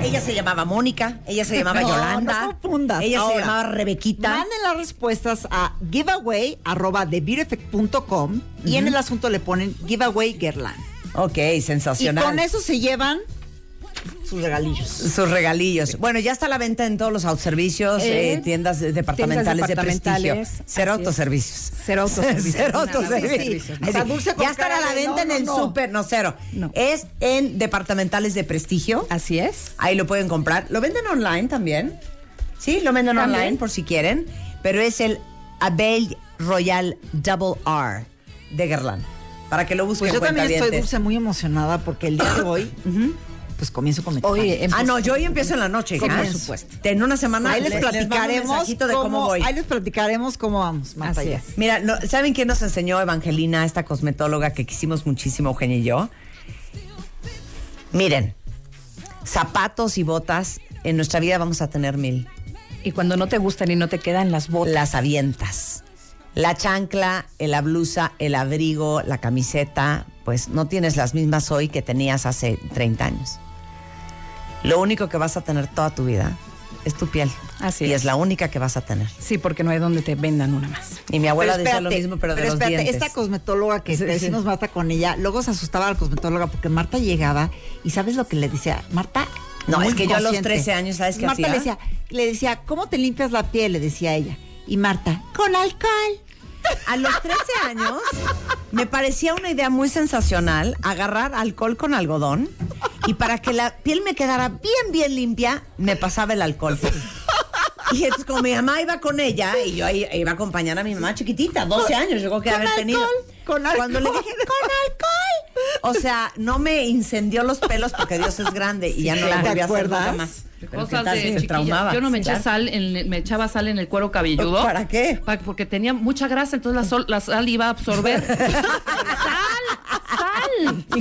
Ella se llamaba Mónica, ella se llamaba No, Yolanda. no confundas. Ella se llamaba Rebequita. Manden las respuestas a giveaway arroba thebeautyeffect.com y en el asunto le ponen giveaway Guerlain. Ok, Y sensacional. con eso se llevan sus regalillos. Sus regalillos. Bueno, ya está a la venta en todos los autoservicios, Eh, eh, tiendas departamentales, tiendas departamentales, de prestigio. Cero autoservicios. Cero autoservicios. Cero Nada, autoservicios. sí, ya estará a la venta no, en el no, no. súper, no cero. No. Es en departamentales de prestigio. Así es. Ahí lo pueden comprar. Lo venden online también. Sí, lo venden También. online por si quieren. Pero es el Abel Royal Double R de Guerlain. Para que lo busquen. Pues yo también estoy dulce muy emocionada porque el día de hoy, pues comienzo con mi Hoy Ah, no, yo hoy empiezo en la noche, Sí, por supuesto. En una semana Ahí les platicaremos mensajito de cómo, voy. Ahí les platicaremos cómo vamos, Marta. Así es. Mira, no- ¿saben quién nos enseñó Evangelina, esta cosmetóloga que quisimos muchísimo, Eugenia y yo? Miren, zapatos y botas, en nuestra vida vamos a tener mil. Y cuando no te gustan y no te quedan las botas. Las avientas. La chancla, la blusa, el abrigo, la camiseta, pues no tienes las mismas hoy que tenías hace 30 años. Lo único que vas a tener toda tu vida es tu piel. Así y es. es la única que vas a tener. Sí, porque no hay donde te vendan una más. Y mi abuela Pero decía lo mismo, pero de los espérate, dientes. esta cosmetóloga que Sí, te sí. decimos Marta con ella, luego se asustaba a la cosmetóloga porque Marta llegaba y ¿sabes lo que le decía? Marta. No, muy es que yo a los consciente. 13 años, ¿sabes qué Marta hacía? Le decía, le decía, ¿cómo te limpias la piel? Le decía ella. Y Marta, con alcohol. A los 13 años me parecía una idea muy sensacional agarrar alcohol con algodón y para que la piel me quedara bien, bien limpia, me pasaba el alcohol. Y entonces como mi mamá iba con ella y yo ahí iba a acompañar a mi mamá chiquitita, 12 años, llegó que haber tenido. alcohol, con Cuando le alcohol. dije, con alcohol. O sea, no me incendió los pelos porque Dios es grande y ya no ¿te la volví a hacer nunca más. Pero Cosas ¿qué tal de traumaba? Yo no me eché sal, en- me echaba sal en el cuero cabelludo. ¿Para qué? Pa- porque tenía mucha grasa, entonces la, sol- la sal iba a absorber. ¡Sal!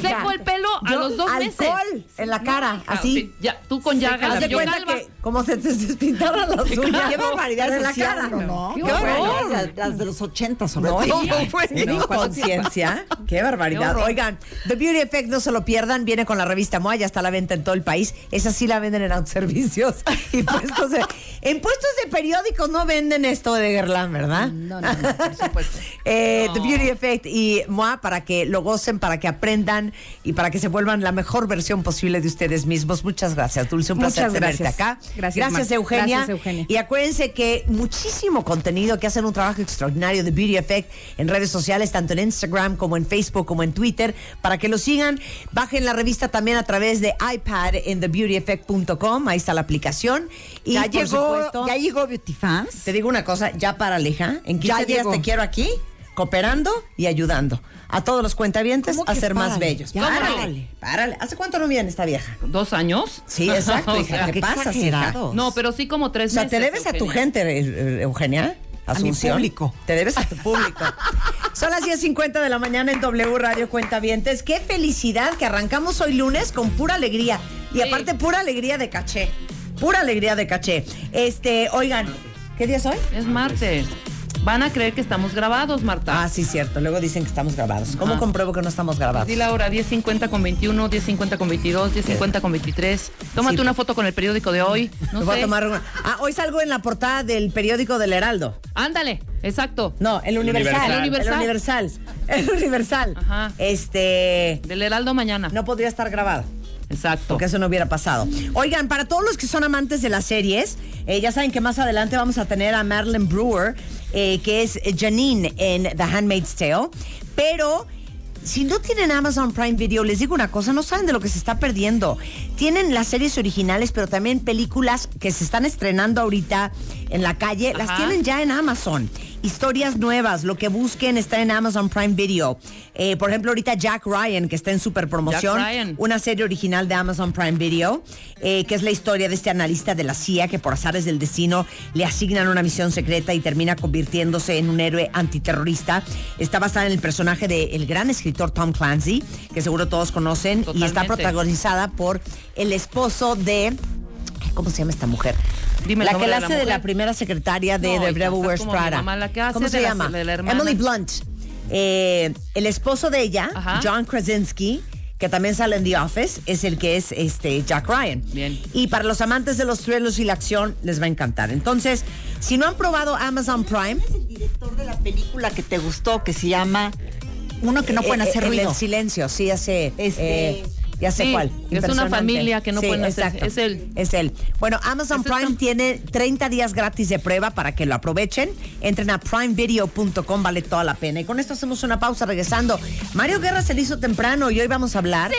Seco el pelo a yo, los dos meses. alcohol en la cara, así. sí, ya, tú con llagas, Haz de cuenta calva. que como se te despintaron las uñas. Qué barbaridad en la cara. ¿no? ¿no? Qué Qué horror. barbaridad. Las, las de los 80 sobre No, no, no, conciencia. Qué barbaridad. Oigan, The Beauty Effect, no se lo pierdan. Viene con la revista MOA, ya está a la venta en todo el país. Esa sí la venden en autoservicios. Y puestos de, en puestos de periódicos no venden esto de Guerlain, ¿verdad? No, no, no, por supuesto. Eh, The. Beauty Effect y MOA para que lo gocen, para que aprendan y para que se vuelvan la mejor versión posible de ustedes mismos. Muchas gracias, Dulce. Un placer Muchas tenerte gracias. acá. Gracias, Marta. Eugenia. Gracias, Eugenia. Y acuérdense que muchísimo contenido que hacen un trabajo extraordinario de Beauty Effect en redes sociales, tanto en Instagram como en Facebook como en Twitter, para que lo sigan. Bajen la revista también a través de iPad en thebeautyeffect.com. Ahí está la aplicación. Y ya llegó, supuesto, ya llegó Beauty Fans. te digo una cosa, ya para Aleja, en 15 Ya días llegó. te quiero aquí, cooperando y ayudando a todos los cuentavientes ¿Cómo a ser más bellos. Ya, párale, párale. párale. ¿Hace cuánto no viene esta vieja? ¿Dos años? Sí, exacto, O hija. sea, ¿Qué qué pasa, hija? No, pero sí como tres O sea, meses. te debes a tu Eugenia. gente, eh, eh, Eugenia. A mi Asunción. público. Te debes a tu público. Son las 10.50 de la mañana en W Radio Cuentavientes. Qué felicidad que arrancamos hoy lunes con pura alegría. Y Sí. aparte, pura alegría de caché. Pura alegría de caché. Este, oigan, ¿qué día es hoy? Es martes. Van a creer que estamos grabados, Marta. Ah, sí, cierto. Luego dicen que estamos grabados. ¿Cómo Ajá. compruebo que no estamos grabados? Di la hora, 10.50 con 21, 10.50 con 22, 10.50 con 23. Tómate Sí. una foto con el periódico de hoy. No Me voy a sé. tomar una. Ah, hoy salgo en la portada del periódico del Heraldo. Ándale, exacto. No, el Universal. El Universal. El Universal. El Universal. Ajá. Este. Del Heraldo mañana. No podría estar grabado. Exacto. Porque eso no hubiera pasado. Oigan, para todos los que son amantes de las series, eh, ya saben que más adelante vamos a tener a Madeline Brewer, eh, que es Janine en The Handmaid's Tale. Pero si no tienen Amazon Prime Video, les digo una cosa, no saben de lo que se está perdiendo. Tienen las series originales, pero también películas que se están estrenando ahorita en la calle, las Ajá. tienen ya en Amazon. Historias nuevas, lo que busquen está en Amazon Prime Video. Eh, por ejemplo, ahorita Jack Ryan, que está en super promoción, una serie original de Amazon Prime Video, eh, que es la historia de este analista de la CIA que por azares del destino le asignan una misión secreta y termina convirtiéndose en un héroe antiterrorista. Está basada en el personaje del gran escritor Tom Clancy, que seguro todos conocen, y está protagonizada por el esposo de... ¿Cómo se llama esta mujer? Dime el la que la de la hace de la primera secretaria de No, The mi Prada. mamá, la que hace ¿Cómo se llama? de la hermana. Emily Blunt. Eh, el esposo de ella, Ajá. John Krasinski, que también sale en The Office, es el que es este Jack Ryan. Bien. Y para los amantes de los thrillers y la acción, les va a encantar. Entonces, si no han probado Amazon Prime, es el director de la película que te gustó, que se llama Uno que no pueden eh, hacer el ruido. del silencio, sí, hace. Este- eh, Ya sé Sí, cuál. es una familia que no Sí, pueden hacer- es él. Es él. Bueno, Amazon Prime está- tiene 30 días gratis de prueba para que lo aprovechen. Entren a primevideo.com, vale toda la pena. Y con esto hacemos una pausa regresando. Mario Guerra se le hizo temprano y hoy vamos a hablar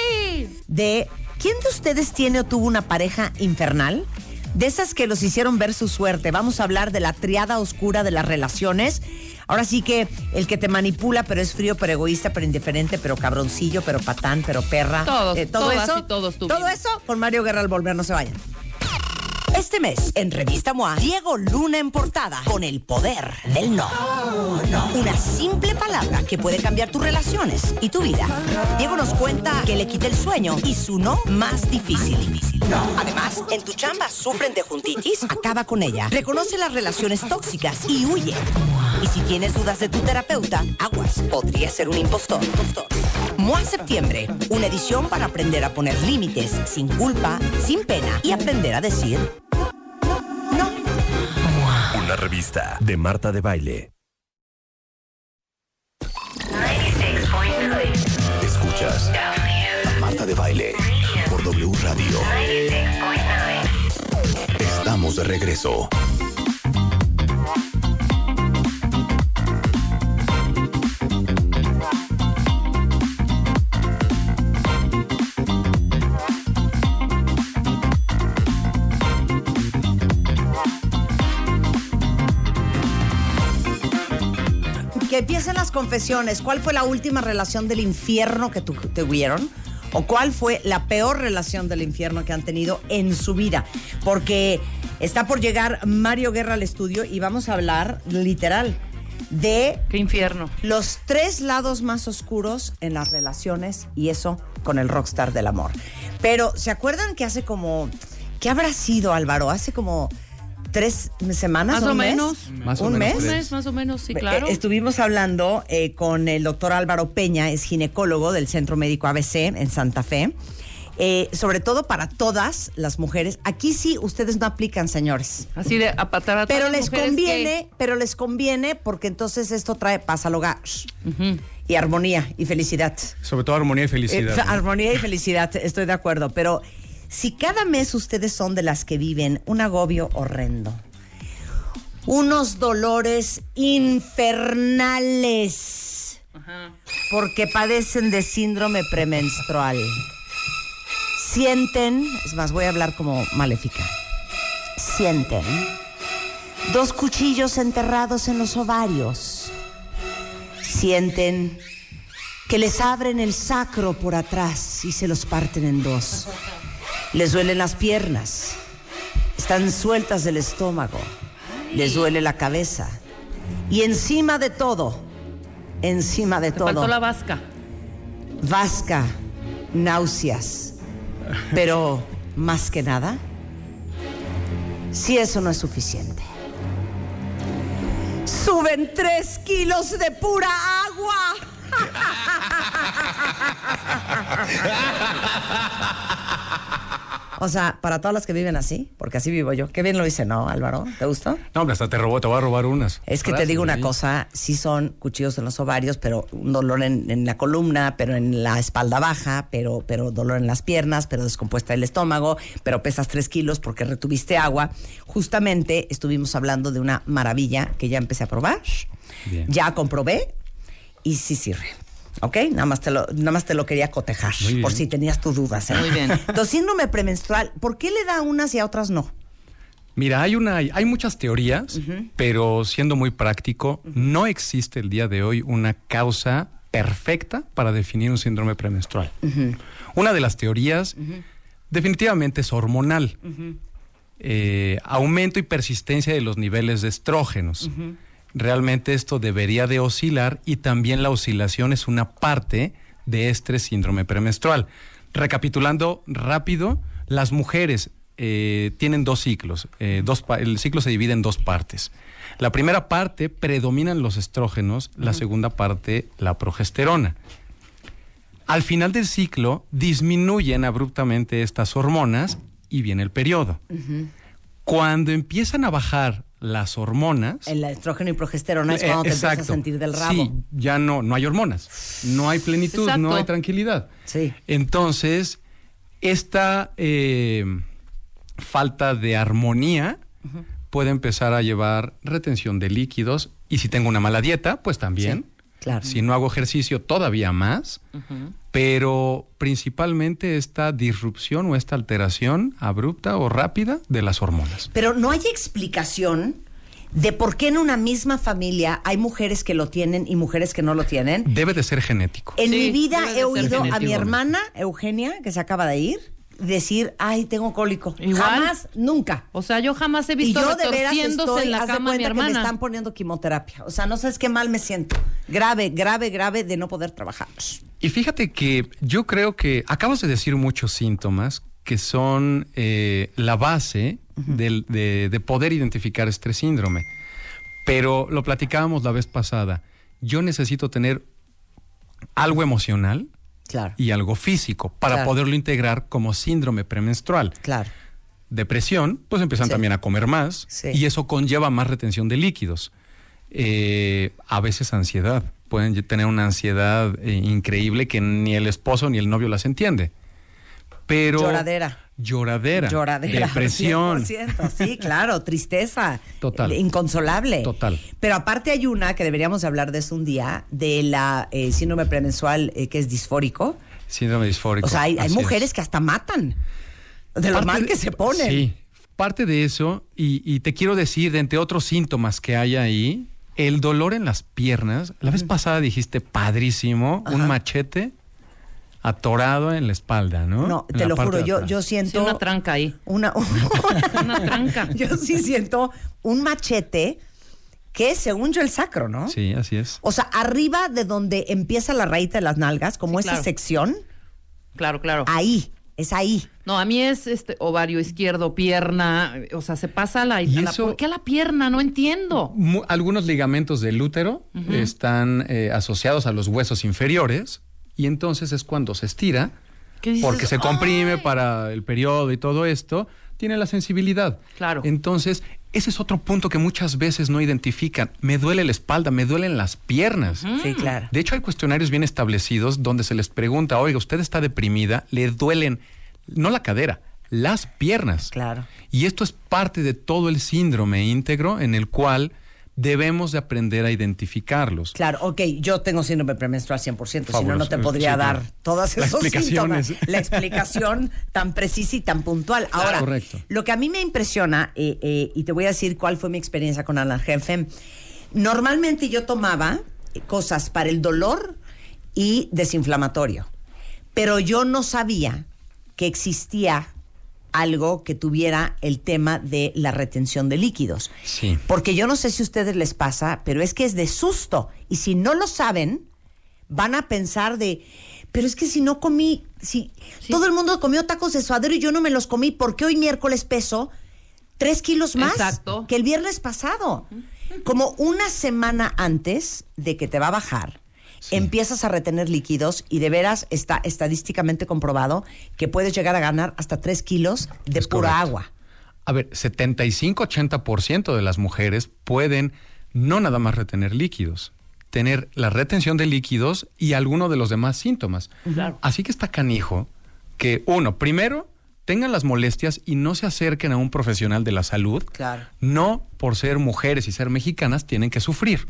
de quién de ustedes tiene o tuvo una pareja infernal. De esas que los hicieron ver su suerte. Vamos a hablar de la triada oscura de las relaciones. Ahora sí que el que te manipula, pero es frío, pero egoísta, pero indiferente, pero cabroncillo, pero patán, pero perra. Todos, Eh, todo todas eso. y todos todo eso con Mario Guerra al volver, no se vayan. Este mes, en Revista MOA, Diego Luna en portada con el poder del no. Una simple palabra que puede cambiar tus relaciones y tu vida. Diego nos cuenta que le quita el sueño y su no más difícil. Además, en tu chamba sufren de juntitis, acaba con ella. Reconoce las relaciones tóxicas y huye. Y si tienes dudas de tu terapeuta, aguas, podría ser un impostor. MOA Septiembre, una edición para aprender a poner límites sin culpa, sin pena y aprender a decir Una revista de Marta de Baile. Escuchas Marta de Baile por W Radio. Estamos de regreso. Que empiecen las confesiones. ¿Cuál fue la última relación del infierno que tu- tuvieron? ¿O cuál fue la peor relación del infierno que han tenido en su vida? Porque está por llegar Mario Guerra al estudio y vamos a hablar literal de Qué infierno. los tres lados más oscuros en las relaciones y eso con el rockstar del amor. Pero, ¿se acuerdan que hace como... ¿Qué habrá sido, Álvaro? Hace como tres semanas. Más o mes? menos. Más o ¿Un menos mes? Un mes más o menos, sí, Eh, claro. Estuvimos hablando eh, con el doctor Álvaro Peña, es ginecólogo del Centro Médico ABC en Santa Fe. Eh, sobre todo para todas las mujeres. Aquí sí ustedes no aplican, señores. Así de a patar a Pero les mujeres conviene, pero les conviene porque entonces esto trae paz al hogar. Y armonía y felicidad. Sobre todo armonía y felicidad. Eh, ¿no? Armonía y felicidad, estoy de acuerdo. Pero si cada mes ustedes son de las que viven un agobio horrendo, unos dolores infernales, porque padecen de síndrome premenstrual, sienten, es más, voy a hablar como maléfica, sienten dos cuchillos enterrados en los ovarios, sienten que les abren el sacro por atrás y se los parten en dos. Les duelen las piernas, están sueltas del estómago, les duele la cabeza. Y encima de todo, encima de Te todo, faltó la vasca. vasca, náuseas. Pero más que nada, si eso no es suficiente, suben tres kilos de pura agua. O sea, para todas las que viven así, porque así vivo yo. Qué bien lo hice, ¿no, Álvaro? ¿Te gustó? No, hombre, hasta te robó, te voy a robar unas. Es que te digo una cosa, sí son cuchillos en los ovarios, pero un dolor en, en la columna, pero en la espalda baja, pero, pero dolor en las piernas, pero descompuesta el estómago, pero pesas tres kilos porque retuviste agua. Justamente estuvimos hablando de una maravilla que ya empecé a probar, Bien. ya comprobé y sí sirve. ¿Ok? Nada más te lo, nada más te lo quería cotejar, por si tenías tus dudas. ¿eh? Muy bien. Entonces, síndrome premenstrual, ¿por qué le da a unas y a otras no? Mira, hay una, hay muchas teorías, pero siendo muy práctico, no existe el día de hoy una causa perfecta para definir un síndrome premenstrual. Una de las teorías definitivamente es hormonal. Eh, aumento y persistencia de los niveles de estrógenos. Realmente esto debería de oscilar y también la oscilación es una parte de este síndrome premenstrual. Recapitulando rápido, las mujeres eh, tienen dos ciclos. eh, dos el ciclo se divide en dos partes. La primera parte predominan los estrógenos, la segunda parte la progesterona. Al final del ciclo disminuyen abruptamente estas hormonas y viene el periodo. Cuando empiezan a bajar las hormonas, El estrógeno y progesterona es eh, cuando te empiezas a exacto. sentir del rabo. Sí, ya no, no hay hormonas, no hay plenitud, Exacto. no hay tranquilidad. Sí. Entonces, esta eh, falta de armonía puede empezar a llevar retención de líquidos y si tengo una mala dieta, pues también. claro. Si no hago ejercicio, todavía más. Pero principalmente esta disrupción o esta alteración abrupta o rápida de las hormonas. Pero no hay explicación de por qué en una misma familia hay mujeres que lo tienen y mujeres que no lo tienen. Debe de ser genético. En Sí, mi vida he oído a mi hermana Eugenia, que se acaba de ir, decir, ay, tengo cólico. Igual. Jamás, nunca. O sea, yo jamás he Y visto yo de veras estoy, en la haz de cama a mi cuenta que me hermana. están poniendo quimioterapia. O sea, no sabes qué mal me siento. Grave, grave, grave de no poder trabajar. Y fíjate que yo creo que acabas de decir muchos síntomas que son eh, la base del- de, de poder identificar este síndrome. Pero lo platicábamos la vez pasada. Yo necesito tener algo emocional Claro, y algo físico para Claro. poderlo integrar como síndrome premenstrual. claro. Depresión, pues empiezan Sí. también a comer más Sí. y eso conlleva más retención de líquidos. Eh, a veces ansiedad. Pueden tener una ansiedad eh, increíble que ni el esposo ni el novio las entiende. Pero Lloradera. Lloradera. Lloradera. Depresión. 100%, sí, claro, tristeza. Total. Inconsolable. Total. Pero aparte hay una que deberíamos hablar de eso un día, de la eh, síndrome premenstrual eh, que es disfórico. Síndrome disfórico. O sea, hay, hay así es. mujeres que hasta matan de lo mal de- que se ponen. Sí, parte de eso, y, y te quiero decir, de entre otros síntomas que hay ahí, el dolor en las piernas. La vez pasada dijiste padrísimo, un machete atorado en la espalda, ¿no? No, En te lo juro, yo, yo Sí, siento una tranca ahí. una, Una tranca. yo sí siento un machete que es según yo el sacro, ¿no? Sí, así es. O sea, arriba de donde empieza la raíz de las nalgas, como Sí, esa claro. sección, Claro, claro. ahí, es ahí. No, a mí es este ovario izquierdo, pierna, o sea, se pasa a la, Y a la- eso- ¿Por qué a la pierna? No entiendo. Mu- algunos ligamentos del útero están eh, asociados a los huesos inferiores y entonces es cuando se estira, ¿Qué dices? porque se comprime ¡Ay! para el periodo y todo esto, tiene la sensibilidad. Claro. Entonces, ese es otro punto que muchas veces no identifican. Me duele la espalda, me duelen las piernas. Sí, claro. De hecho, hay cuestionarios bien establecidos donde se les pregunta, oiga, usted está deprimida, le duelen, no la cadera, las piernas. Claro. Y esto es parte de todo el síndrome íntegro en el cual debemos de aprender a identificarlos. Claro, ok, yo tengo síndrome premenstrual 100%, si no, no te podría Sí, dar todas esos síntomas. La explicación tan precisa y tan puntual. Ahora, Correcto. lo que a mí me impresiona, eh, eh, y te voy a decir cuál fue mi experiencia con Analgefem, normalmente yo tomaba cosas para el dolor y desinflamatorio, pero yo no sabía que existía algo que tuviera el tema de la retención de líquidos. Sí. Porque yo no sé si a ustedes les pasa, pero es que es de susto. Y si no lo saben, van a pensar de, pero es que si no comí, si todo el mundo comió tacos de suadero y yo no me los comí, ¿por qué hoy miércoles peso tres kilos más Exacto. que el viernes pasado? Como una semana antes de que te va a bajar, empiezas a retener líquidos y de veras está estadísticamente comprobado que puedes llegar a ganar hasta tres kilos de Es pura correcto. agua. A ver, 75-80% de las mujeres pueden no nada más retener líquidos, tener la retención de líquidos y alguno de los demás síntomas. Claro. Así que está canijo que, uno, primero, tengan las molestias y no se acerquen a un profesional de la salud. Claro. No por ser mujeres y ser mexicanas tienen que sufrir.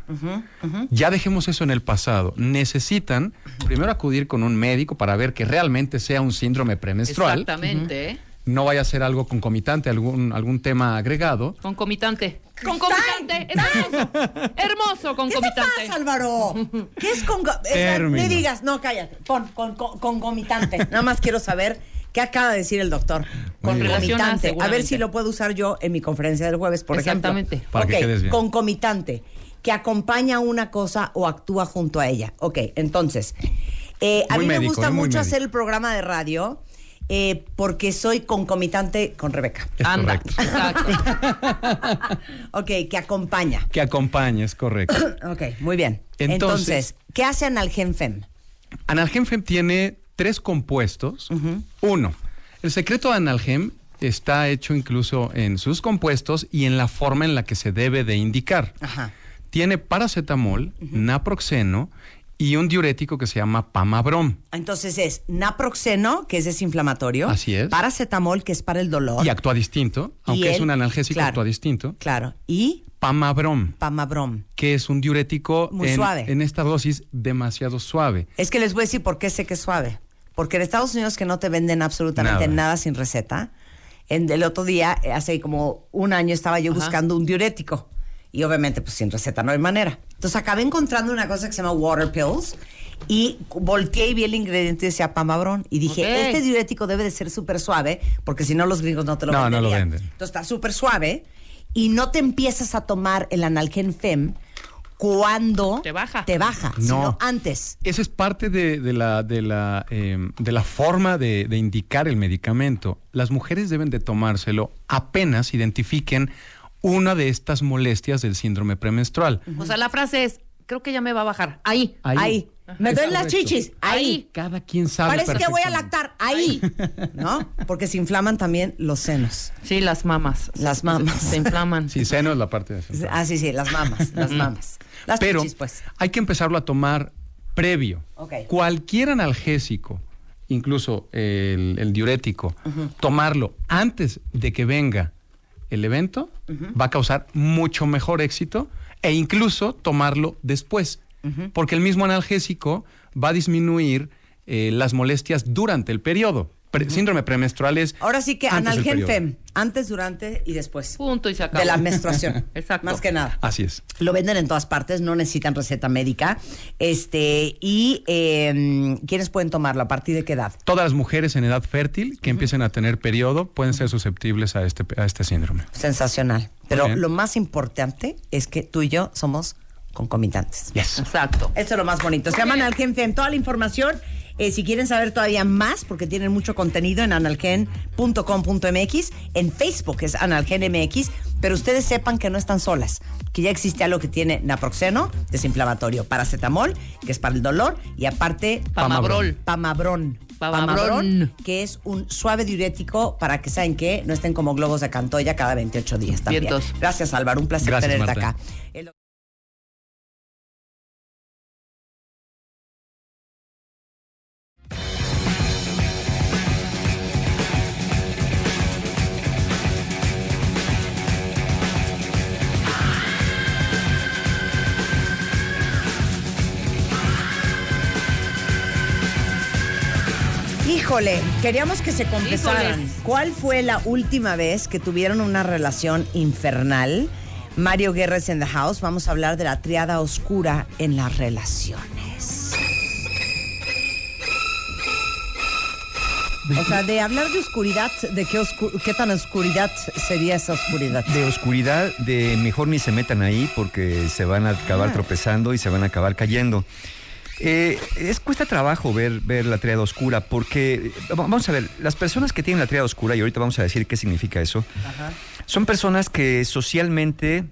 Ya dejemos eso en el pasado. Necesitan primero acudir con un médico para ver que realmente sea un síndrome premenstrual. Exactamente. No vaya a ser algo concomitante, algún, algún tema agregado. Concomitante. Concomitante. Hermoso. Hermoso, ¿Qué te concomitante. pasa, Álvaro? ¿Qué es con... Término. No digas, no, cállate. Pon con, con- concomitante. Nada más quiero saber qué acaba de decir el doctor. Muy Concomitante. A ver si lo puedo usar yo en mi conferencia del jueves, por Exactamente. ejemplo. Para que Ok, quedes bien. Concomitante. Que acompaña una cosa o actúa junto a ella. Ok, entonces. eh, a mí me gusta ¿eh? Mucho médico. hacer el programa de radio eh, porque soy concomitante con Rebeca. Es Anda. correcto. Exacto. ok, que acompaña. Que acompañe, es correcto. Ok, muy bien. Entonces- Entonces, ¿qué hace Analgenfem? Analgemfem tiene tres compuestos. Uno, el secreto de Analgem está hecho incluso en sus compuestos y en la forma en la que se debe de indicar. Ajá. Tiene paracetamol, naproxeno y un diurético que se llama Pamabrom. Entonces es naproxeno, que es desinflamatorio. Así es. Paracetamol, que es para el dolor. Y actúa distinto, aunque es un analgésico, claro. actúa distinto. Claro. Y Pamabrom, pamabrom. que es un diurético Muy en, suave. en esta dosis demasiado suave. Es que les voy a decir por qué sé que es suave. Porque en Estados Unidos que no te venden absolutamente Nada. nada, sin receta. En, el otro día, eh, hace como un año, estaba yo buscando un diurético. Y obviamente, pues sin receta no hay manera. Entonces acabé encontrando una cosa que se llama water pills. Y volteé y vi el ingrediente y decía pamabrón. Y dije, Ok. este diurético debe de ser súper suave, porque si no los gringos no te lo No, no lo venden. Entonces está súper suave. Y no te empiezas a tomar el analgen fem cuando Te baja. te baja, No. sino antes. Esa es parte de, de la, de, la, eh, de la forma de, de indicar el medicamento. Las mujeres deben de tomárselo apenas identifiquen una de estas molestias del síndrome premenstrual. O sea, la frase es, creo que ya me va a bajar. Ahí. Ahí. Ahí. Me duelen las chichis. Ahí. Cada quien sabe Parece que voy a lactar. Ahí. ¿No? Porque se inflaman también los senos. Sí, las mamas. Las mamas. Se, se inflaman. Sí, seno es la parte de central. Ah, sí, sí, las mamas. Las mamas. Las Pero chichis, pues. hay que empezarlo a tomar previo. Ok. Cualquier analgésico, incluso el, el diurético, tomarlo antes de que venga el evento va a causar mucho mejor éxito e incluso tomarlo después, porque el mismo analgésico va a disminuir eh, las molestias durante el periodo. Pre- Síndrome premenstrual es Ahora sí que antes del analgen periodo. fem. Antes, durante y después. Punto y se acabó. De la menstruación. Exacto. Más que nada. Así es. Lo venden en todas partes, no necesitan receta médica. Este, y eh, ¿quiénes pueden tomarlo? ¿A partir de qué edad? Todas las mujeres en edad fértil que empiecen a tener periodo pueden ser susceptibles a este, a este síndrome. Sensacional. Pero lo más importante es que tú y yo somos concomitantes. Yes. Exacto. Eso es lo más bonito. Se llaman Analgen Fem. Toda la información, eh, si quieren saber todavía más, porque tienen mucho contenido en analgen.com.mx, en Facebook es Analgen MX, pero ustedes sepan que no están solas, que ya existe algo que tiene naproxeno, desinflamatorio, paracetamol, que es para el dolor, y aparte Pamabrol. pamabrón. Pamabrón. que es un suave diurético para que, ¿saben qué? No estén como globos de Cantoya cada 28 días también. Vientos. Gracias, Álvaro. Un placer Gracias, tenerte Marta. acá. Híjole, queríamos que se confesaran. Híjoles. ¿Cuál fue la última vez que tuvieron una relación infernal? Mario Guerres en the house. Vamos a hablar de la triada oscura en las relaciones. O sea, de hablar de oscuridad, ¿de qué, oscu- qué tan oscuridad sería esa oscuridad? De oscuridad, de mejor ni se metan ahí porque se van a acabar tropezando y se van a acabar cayendo. Eh, es cuesta trabajo ver, ver la triada oscura porque, eh, vamos a ver, las personas que tienen la triada oscura, y ahorita vamos a decir qué significa eso, son personas que socialmente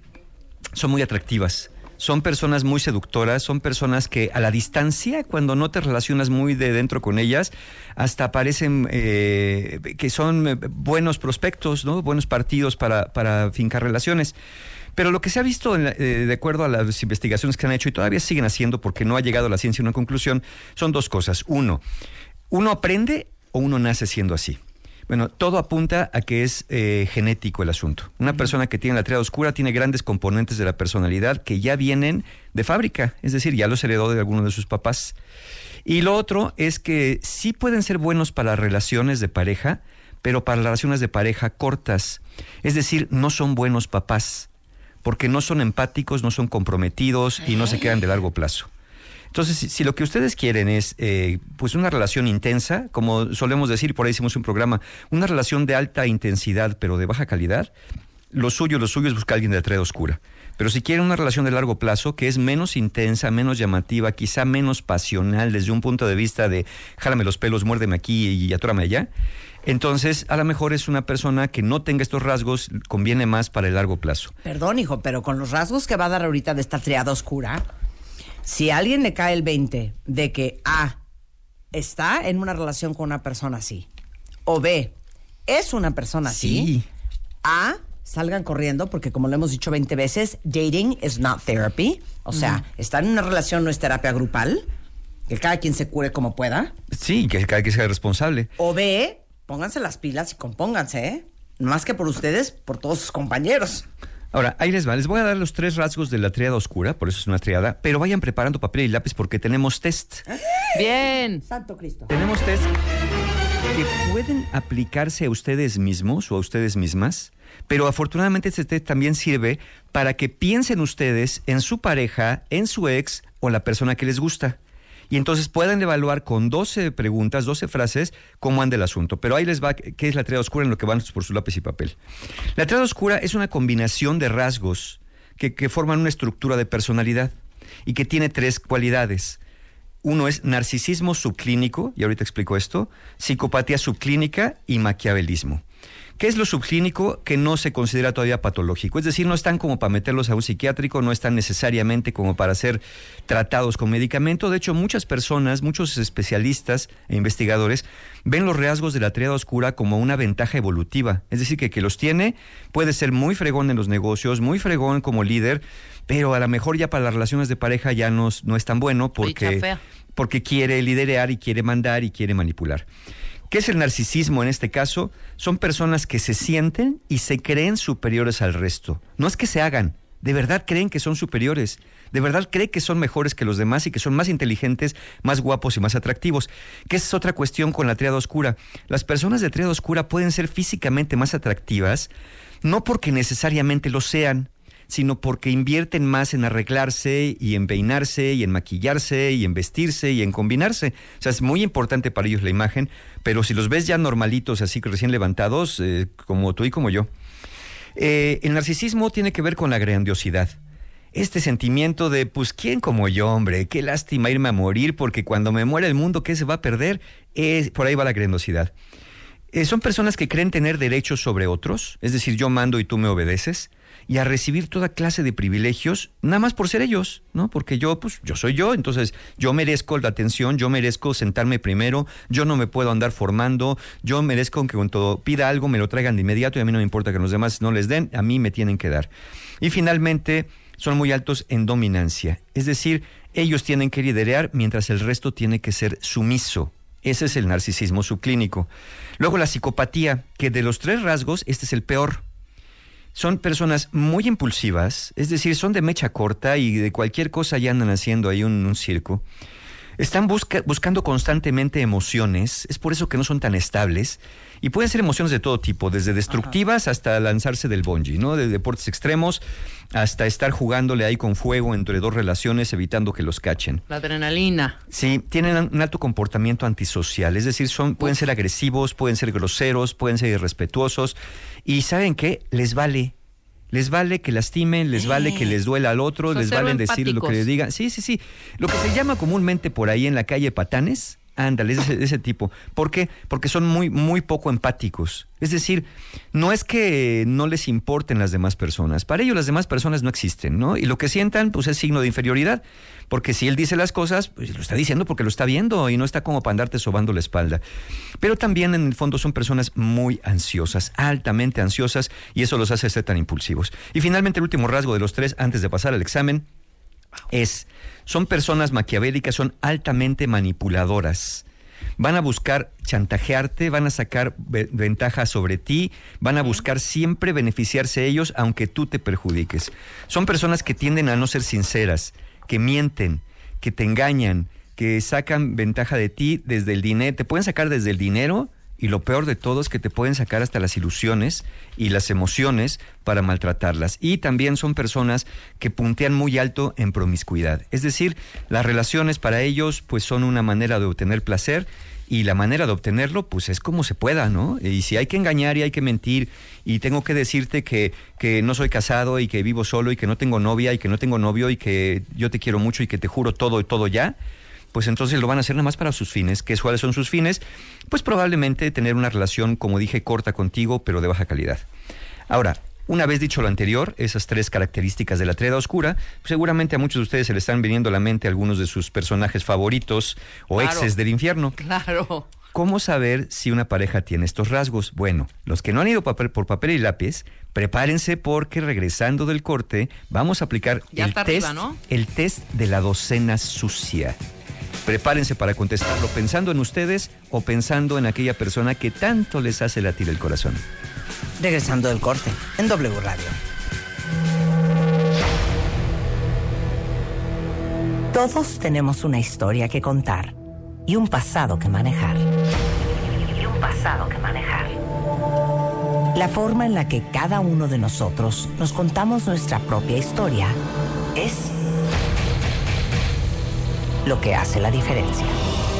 son muy atractivas. Son personas muy seductoras, son personas que a la distancia, cuando no te relacionas muy de dentro con ellas, hasta parecen eh, que son eh, buenos prospectos, ¿no? buenos partidos para, para fincar relaciones. Pero lo que se ha visto, en la- eh, de acuerdo a las investigaciones que han hecho y todavía siguen haciendo porque no ha llegado la ciencia a una conclusión, son dos cosas. Uno, uno aprende o uno nace siendo así. Bueno, todo apunta a que es eh, genético el asunto. Una persona que tiene la triada oscura tiene grandes componentes de la personalidad que ya vienen de fábrica, es decir, ya los heredó de alguno de sus papás. Y lo otro es que sí pueden ser buenos para relaciones de pareja, pero para relaciones de pareja cortas. Es decir, no son buenos papás, porque no son empáticos, no son comprometidos y no se quedan de largo plazo. Entonces, si, si lo que ustedes quieren es eh, pues una relación intensa, como solemos decir, por ahí hicimos un programa, una relación de alta intensidad pero de baja calidad, lo suyo, lo suyo es buscar a alguien de la triada oscura. Pero si quieren una relación de largo plazo, que es menos intensa, menos llamativa, quizá menos pasional desde un punto de vista de jálame los pelos, muérdeme aquí y atórame allá, entonces a lo mejor es una persona que no tenga estos rasgos, conviene más para el largo plazo. Perdón, hijo, pero con los rasgos que va a dar ahorita de esta triada oscura, si a alguien le cae el 20 de que A está en una relación con una persona así, o B es una persona así, Sí. A salgan corriendo porque como lo hemos dicho 20 veces, dating is not therapy, o sea, estar en una relación no es terapia grupal, que cada quien se cure como pueda. Sí, que cada quien sea responsable. O B, pónganse las pilas y compónganse, ¿eh? Más que por ustedes, por todos sus compañeros. Ahora, ahí les va. Les voy a dar los tres rasgos de la triada oscura, por eso es una triada, pero vayan preparando papel y lápiz porque tenemos test. Bien. Santo Cristo. Tenemos test que pueden aplicarse a ustedes mismos o a ustedes mismas, pero afortunadamente este test también sirve para que piensen ustedes en su pareja, en su ex o la persona que les gusta. Y entonces puedan evaluar con 12 preguntas, 12 frases, cómo anda el asunto. Pero ahí les va qué es la triada oscura en lo que van por su lápiz y papel. La triada oscura es una combinación de rasgos que, que forman una estructura de personalidad y que tiene tres cualidades. Uno es narcisismo subclínico, y ahorita explico esto, psicopatía subclínica y maquiavelismo. ¿Qué es lo subclínico que no se considera todavía patológico? Es decir, no están como para meterlos a un psiquiátrico, no están necesariamente como para ser tratados con medicamento. De hecho, muchas personas, muchos especialistas e investigadores ven los rasgos de la triada oscura como una ventaja evolutiva. Es decir, que que los tiene puede ser muy fregón en los negocios, muy fregón como líder, pero a lo mejor ya para las relaciones de pareja ya no, es- no es tan bueno porque, porque quiere liderear y quiere mandar y quiere manipular. ¿Qué es el narcisismo en este caso? Son personas que se sienten y se creen superiores al resto. No es que se hagan, de verdad creen que son superiores. De verdad creen que son mejores que los demás y que son más inteligentes, más guapos y más atractivos. Que esa es otra cuestión con la triada oscura. Las personas de triada oscura pueden ser físicamente más atractivas, no porque necesariamente lo sean, sino porque invierten más en arreglarse y en peinarse y en maquillarse y en vestirse y en combinarse. O sea, es muy importante para ellos la imagen, pero si los ves ya normalitos, así que recién levantados, eh, como tú y como yo. Eh, el narcisismo tiene que ver con la grandiosidad. Este sentimiento de, pues, ¿quién como yo, hombre? Qué lástima irme a morir porque cuando me muera el mundo, ¿qué se va a perder? Es, por ahí va la grandiosidad. Eh, son personas que creen tener derechos sobre otros, es decir, yo mando y tú me obedeces, y a recibir toda clase de privilegios, nada más por ser ellos, ¿no? Porque yo, pues, yo soy yo, entonces yo merezco la atención, yo merezco sentarme primero, yo no me puedo andar formando, yo merezco que cuando pida algo me lo traigan de inmediato y a mí no me importa que los demás no les den, a mí me tienen que dar. Y finalmente, son muy altos en dominancia, es decir, ellos tienen que liderar mientras el resto tiene que ser sumiso. Ese es el narcisismo subclínico. Luego la psicopatía, que de los tres rasgos, este es el peor. Son personas muy impulsivas, es decir, son de mecha corta y de cualquier cosa ya andan haciendo ahí un, un circo. Están busca- buscando constantemente emociones, es por eso que no son tan estables. Y pueden ser emociones de todo tipo, desde destructivas hasta lanzarse del bungee, ¿no? De deportes extremos hasta estar jugándole ahí con fuego entre dos relaciones, evitando que los cachen. La adrenalina. Sí, tienen un alto comportamiento antisocial, es decir, son, pueden ser agresivos, pueden ser groseros, pueden ser irrespetuosos y ¿saben qué? Les vale. Les vale que lastimen, les vale que les duela al otro, les cero vale decir lo que les digan. Sí, sí, sí. Lo que se llama comúnmente por ahí en la calle patanes, ándale, es de ese, de ese tipo. ¿Por qué? Porque son muy, muy poco empáticos. Es decir, no es que no les importen las demás personas. Para ellos las demás personas no existen, ¿no? Y lo que sientan, pues es signo de inferioridad. Porque si él dice las cosas, pues lo está diciendo porque lo está viendo y no está como para andarte sobando la espalda. Pero también en el fondo son personas muy ansiosas, altamente ansiosas, y eso los hace ser tan impulsivos. Y finalmente el último rasgo de los tres, antes de pasar al examen, es, son personas maquiavélicas, son altamente manipuladoras. Van a buscar chantajearte, van a sacar ve- ventaja sobre ti, van a buscar siempre beneficiarse ellos aunque tú te perjudiques. Son personas que tienden a no ser sinceras, que mienten, que te engañan, que sacan ventaja de ti desde el dinero, te pueden sacar desde el dinero y lo peor de todo es que te pueden sacar hasta las ilusiones y las emociones para maltratarlas. Y también son personas que puntean muy alto en promiscuidad. Es decir, las relaciones para ellos pues son una manera de obtener placer y la manera de obtenerlo pues es como se pueda, ¿no? Y si hay que engañar y hay que mentir y tengo que decirte que, que no soy casado y que vivo solo y que no tengo novia y que no tengo novio y que yo te quiero mucho y que te juro todo y todo ya, pues entonces lo van a hacer nada más para sus fines. ¿Qué cuáles son sus fines? Pues probablemente tener una relación, como dije, corta contigo, pero de baja calidad. Ahora, una vez dicho lo anterior, esas tres características de la triada oscura, pues seguramente a muchos de ustedes se les están viniendo a la mente algunos de sus personajes favoritos o Claro. exes del infierno. Claro. ¿Cómo saber si una pareja tiene estos rasgos? Bueno, los que no han ido papel- por papel y lápiz, prepárense porque regresando del corte vamos a aplicar Ya el, test, arriba, ¿no? el test de la docena sucia. Prepárense para contestarlo pensando en ustedes o pensando en aquella persona que tanto les hace latir el corazón. Regresando del corte en W Radio. Todos tenemos una historia que contar y un pasado que manejar. Y un pasado que manejar. La forma en la que cada uno de nosotros nos contamos nuestra propia historia es lo que hace la diferencia.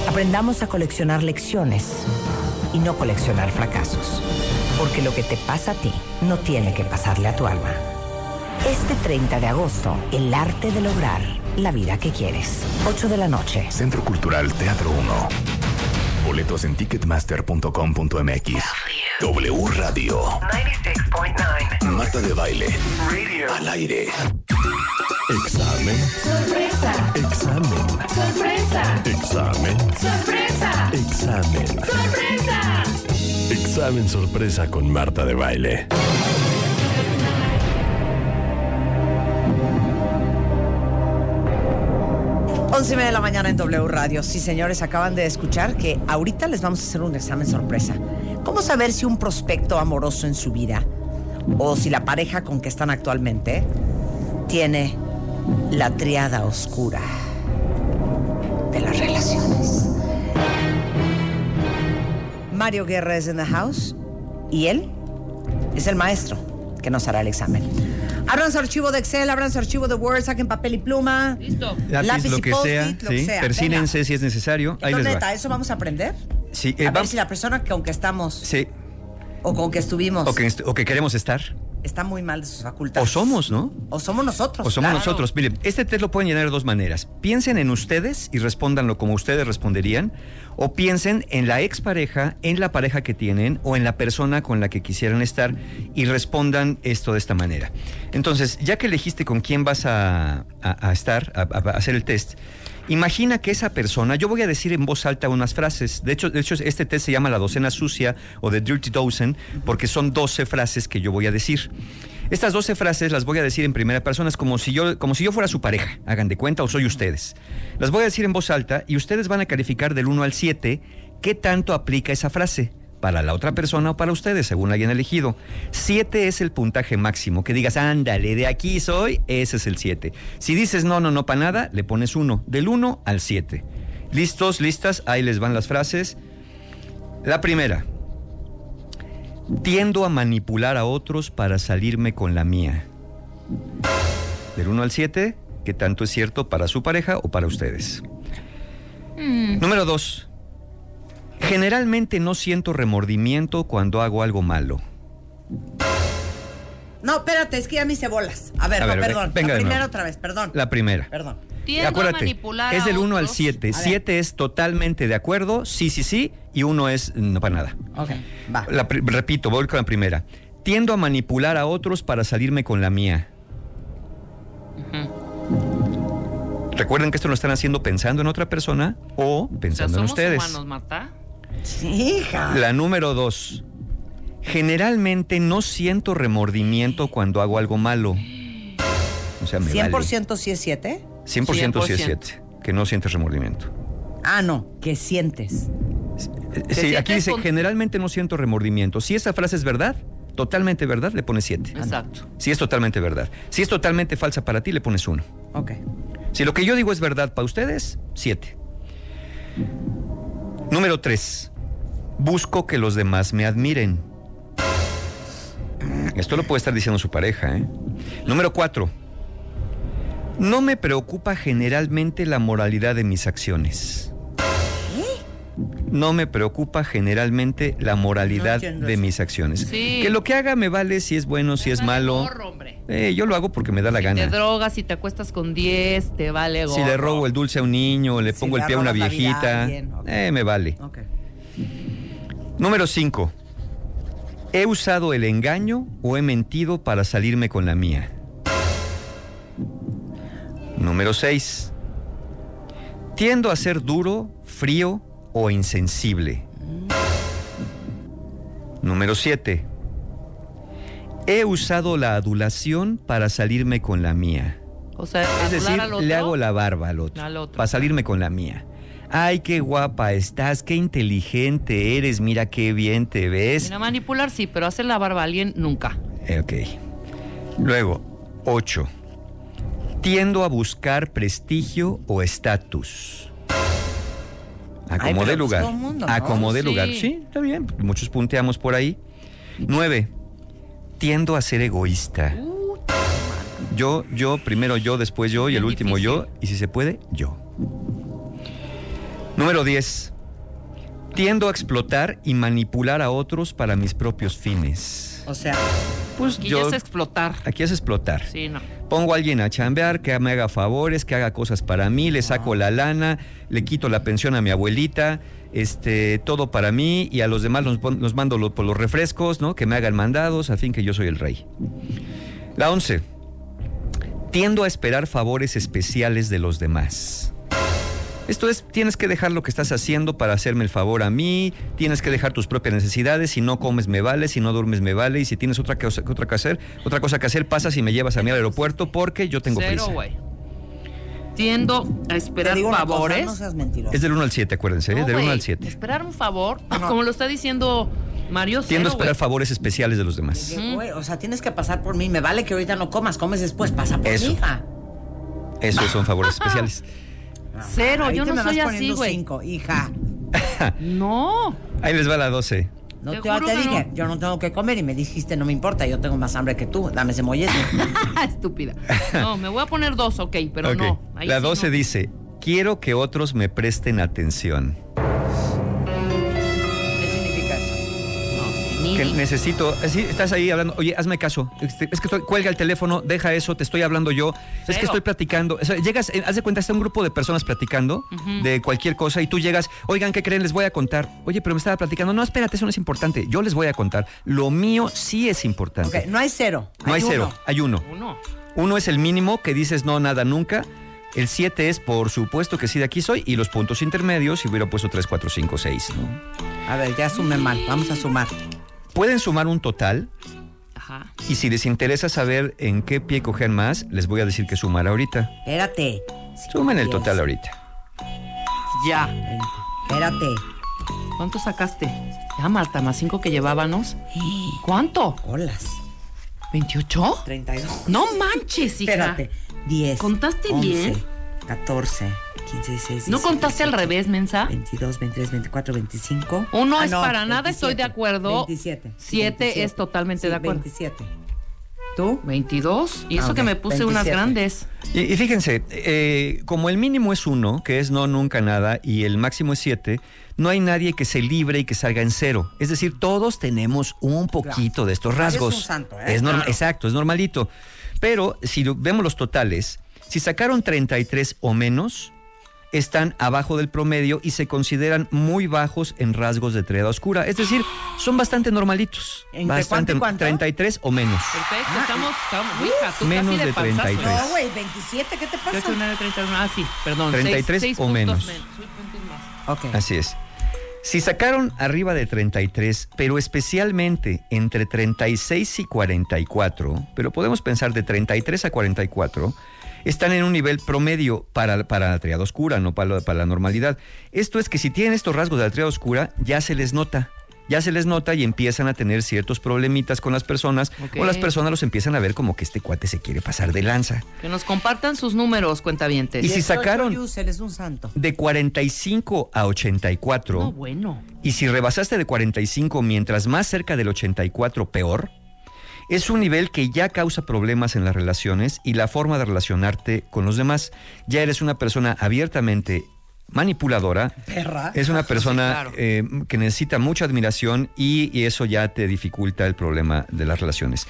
Aprendamos a coleccionar lecciones y no coleccionar fracasos. Porque lo que te pasa a ti no tiene que pasarle a tu alma. Este 30 de agosto, el arte de lograr la vida que quieres. 8 de la noche. Centro Cultural Teatro 1. Boletos en ticketmaster.com.mx. W Radio. 96.9. Marta de baile. Radio. Al aire. Examen. Sorpresa. Examen. Sorpresa. Examen. Sorpresa. Examen. Sorpresa. Examen sorpresa con Marta de baile. Once y media de la mañana en W Radio. Sí, señores, acaban de escuchar que ahorita les vamos a hacer un examen sorpresa. ¿Cómo saber si un prospecto amoroso en su vida o si la pareja con que están actualmente tiene la triada oscura de las relaciones? Mario Guerra es en the house y él es el maestro que nos hará el examen. Abran su archivo de Excel, abran su archivo de Word, saquen papel y pluma. Listo. Lápiz, lo y que post-it, sea, lo que sí. sea. Persínense si es necesario. Ahí Entonces, les neta, va. ¿eso vamos a aprender? Sí, eh, a ver si la persona con que estamos sí. o con que estuvimos O que, est- o que queremos estar. Está muy mal de sus facultades. O somos, ¿no? O somos nosotros. O somos claro. nosotros. Miren, este test lo pueden llenar de dos maneras. Piensen en ustedes y respóndanlo como ustedes responderían. O piensen en la expareja, en la pareja que tienen o en la persona con la que quisieran estar y respondan esto de esta manera. Entonces, ya que elegiste con quién vas a, a- a estar, a, a hacer el test, imagina que esa persona, yo voy a decir en voz alta unas frases. De hecho, de hecho, este test se llama la docena sucia o The Dirty Dozen porque son 12 frases que yo voy a decir. Estas 12 frases las voy a decir en primera persona, es como si yo, como si yo fuera su pareja, hagan de cuenta o soy ustedes. Las voy a decir en voz alta y ustedes van a calificar del 1 al 7 qué tanto aplica esa frase para la otra persona o para ustedes, según la hayan elegido. 7 es el puntaje máximo, que digas, ándale, de aquí soy, ese es el 7. Si dices no, no, no, para nada, le pones 1, del 1 al 7. ¿Listos? ¿Listas? Ahí les van las frases. La primera. Tiendo a manipular a otros para salirme con la mía. Del 1 al 7, ¿qué tanto es cierto para su pareja o para ustedes? Número 2. Generalmente no siento remordimiento cuando hago algo malo. No, espérate, es que ya me hice bolas. A ver, A no, ver, perdón. venga la de primera nuevo. otra vez, perdón. La primera. Perdón. Tiendo a Acuérdate, manipular es a del 1 al otros. 7. A ver. 7 es totalmente de acuerdo, sí, sí, sí, y 1 es no para nada. Ok, va. La pri- repito, voy con la primera. Tiendo a manipular a otros para salirme con la mía. Recuerden que esto lo están haciendo pensando en otra persona o O sea, pensando en somos ustedes. humanos, Marta. Sí, hija. La número dos. Generalmente no siento remordimiento cuando hago algo malo. O sea, me vale. 100% sí es 7. 100% sí es 100%. 7. Que no sientes remordimiento. Ah, no, que sientes. Te Sí, aquí dice, con- generalmente no siento remordimiento. Si esa frase es verdad, totalmente verdad, le pones 7. Exacto. Si es totalmente verdad. Si es totalmente falsa para ti, le pones 1. Ok. Si lo que yo digo es verdad para ustedes, 7. Número 3. Busco que los demás me admiren. Esto lo puede estar diciendo su pareja, ¿eh? Número 4. No me preocupa generalmente la moralidad de mis acciones. No me preocupa generalmente la moralidad de mis acciones. Sí. Que lo que haga me vale si es bueno, si es Vale malo. gorro, hombre. Eh, yo lo hago porque me da la Si gana. te drogas, si te acuestas con 10, te vale Si le gorro. robo el dulce a un niño, le Si pongo le el pie a una viejita, eh, me vale. Ok. Número 5. ¿He usado el engaño o he mentido para salirme con la mía? Número 6. Tiendo a ser duro, frío o insensible. Número 7. He usado la adulación para salirme con la mía. O sea, Es decir, al otro. le hago la barba al otro, Al otro. para salirme con la mía. Ay, qué guapa estás, qué inteligente eres, mira qué bien te ves. Mira, manipular sí, pero hacer la barba a alguien nunca. Eh, Ok. Luego, 8. Tiendo a buscar prestigio o estatus. Acomode pues lugar. todo mundo, ¿no? Acomode Sí. lugar. Sí, está bien. Muchos punteamos por ahí. 9. Tiendo a ser egoísta. Yo, yo, primero yo, después yo y el último yo. Y si se puede, yo. Número 10. Tiendo a explotar y manipular a otros para mis propios fines. O sea, Pues Aquí yo. es explotar. Aquí es explotar. Sí, no. Pongo a alguien a chambear, que me haga favores, que haga cosas para mí, le saco la lana, le quito la pensión a mi abuelita, este, todo para mí y a los demás los, mando lo- por los refrescos, ¿no? Que me hagan mandados, al fin que yo soy el rey. La once. Tiendo a esperar favores especiales de los demás. Esto es, tienes que dejar lo que estás haciendo para hacerme el favor a mí, tienes que dejar tus propias necesidades, si no comes me vale, si no duermes me vale, y si tienes otra cosa, otra que hacer, otra cosa que hacer, pasas y me llevas a mí al aeropuerto porque yo tengo Cero, prisa. güey. Tiendo a te esperar digo una cosa, favores. no seas mentiroso. Es del 1 al 7, acuérdense, ¿eh? Del 1 güey, al 7. Esperar un favor, como lo está diciendo Mario Tiendo a esperar favores especiales de los demás. O sea, tienes que pasar por mí. Me vale que ahorita no comas, comes después, pasa por Eso. mi hija. Esos son favores especiales. Cero, Ahorita yo no me vas soy así, poniendo güey. cinco, hija. No. Ahí les va la 12. No Te te, te dije, no. yo no tengo que comer y me dijiste, no me importa, yo tengo más hambre que tú, dame ese mollete. Estúpida. No, me voy a poner dos, ok, pero no. ahí La sí 12 no. dice, quiero que otros me presten atención. Que necesito, sí, estás ahí hablando, oye, hazme caso, este, es que estoy- cuelga el teléfono, deja eso, te estoy hablando yo, es que estoy platicando, O sea, llegas, eh, haz de cuenta, está un grupo de personas platicando de cualquier cosa y tú llegas, oigan, ¿qué creen? Les voy a contar, oye, pero me estaba platicando, no, espérate, eso no es importante, yo les voy a contar, lo mío sí es importante. Ok, no hay cero. no hay, cero, uno. hay uno. Uno. Uno es el mínimo que dices no, nada, nunca. El 7 es por supuesto que sí, de aquí soy. Y los puntos intermedios, si hubiera puesto 3, 4, 5, 6. ¿no? A ver, ya sume mal, vamos a sumar. Pueden sumar un total. Ajá. Y si les interesa saber en qué pie cogen más, les voy a decir que sumar ahorita. Espérate. Sumen el total ahorita. Ya. 20. Espérate. ¿Cuánto sacaste? Ya, Marta, más cinco que llevábamos. ¿Cuánto? Colas. ¿28? 32. No manches, hija. Espérate. 10. ¿Contaste 11, bien? 14, 15, 16. ¿No contaste al revés, mensa? 22, 23, 24, 25. Uno Ah, es para nada, estoy de acuerdo. 27. Siete es totalmente de acuerdo. 27. ¿Tú? 22. Y Ah, eso que me puse unas 27. grandes. Y, y fíjense, eh, como el mínimo es uno, que es no, nunca, nada, y el máximo es 7, no hay nadie que se libre y que salga en cero. Es decir, todos tenemos un poquito de estos Nadie es rasgos. un santo, ¿eh? Es norma- Claro. Exacto, es normalito. Pero si vemos los totales, si sacaron 33 o menos, están abajo del promedio y se consideran muy bajos en rasgos de triada oscura. Es decir, son bastante normalitos. ¿Entre bastante, cuánto y cuánto? 33 o menos. Perfecto, estamos, estamos. Hija, tú Menos casi de, de panzazo. 33. No, güey, 27, ¿qué te Yo pasa? soy una de 31. Ah, sí, perdón. 33 seis, seis o puntos menos. Seis puntos más. Ok. Así es. Si sacaron arriba de 33, pero especialmente entre 36 y 44, pero podemos pensar de 33 a 44, están en un nivel promedio para, para la triada oscura, no para, la- para la normalidad. Esto es que si tienen estos rasgos de la triada oscura, ya se les nota. Ya se les nota y empiezan a tener ciertos problemitas con las personas, o las personas los empiezan a ver como que este cuate se quiere pasar de lanza. Que nos compartan sus números, cuentavientes. Y si sacaron- Yusel es un santo. De 45 a 84, No, bueno. Y si rebasaste de 45 mientras más cerca del 84, peor, es un nivel que ya causa problemas en las relaciones y la forma de relacionarte con los demás. Ya eres una persona abiertamente manipuladora. Perra. Es una persona claro. eh, que necesita mucha admiración y, y eso ya te dificulta el problema de las relaciones.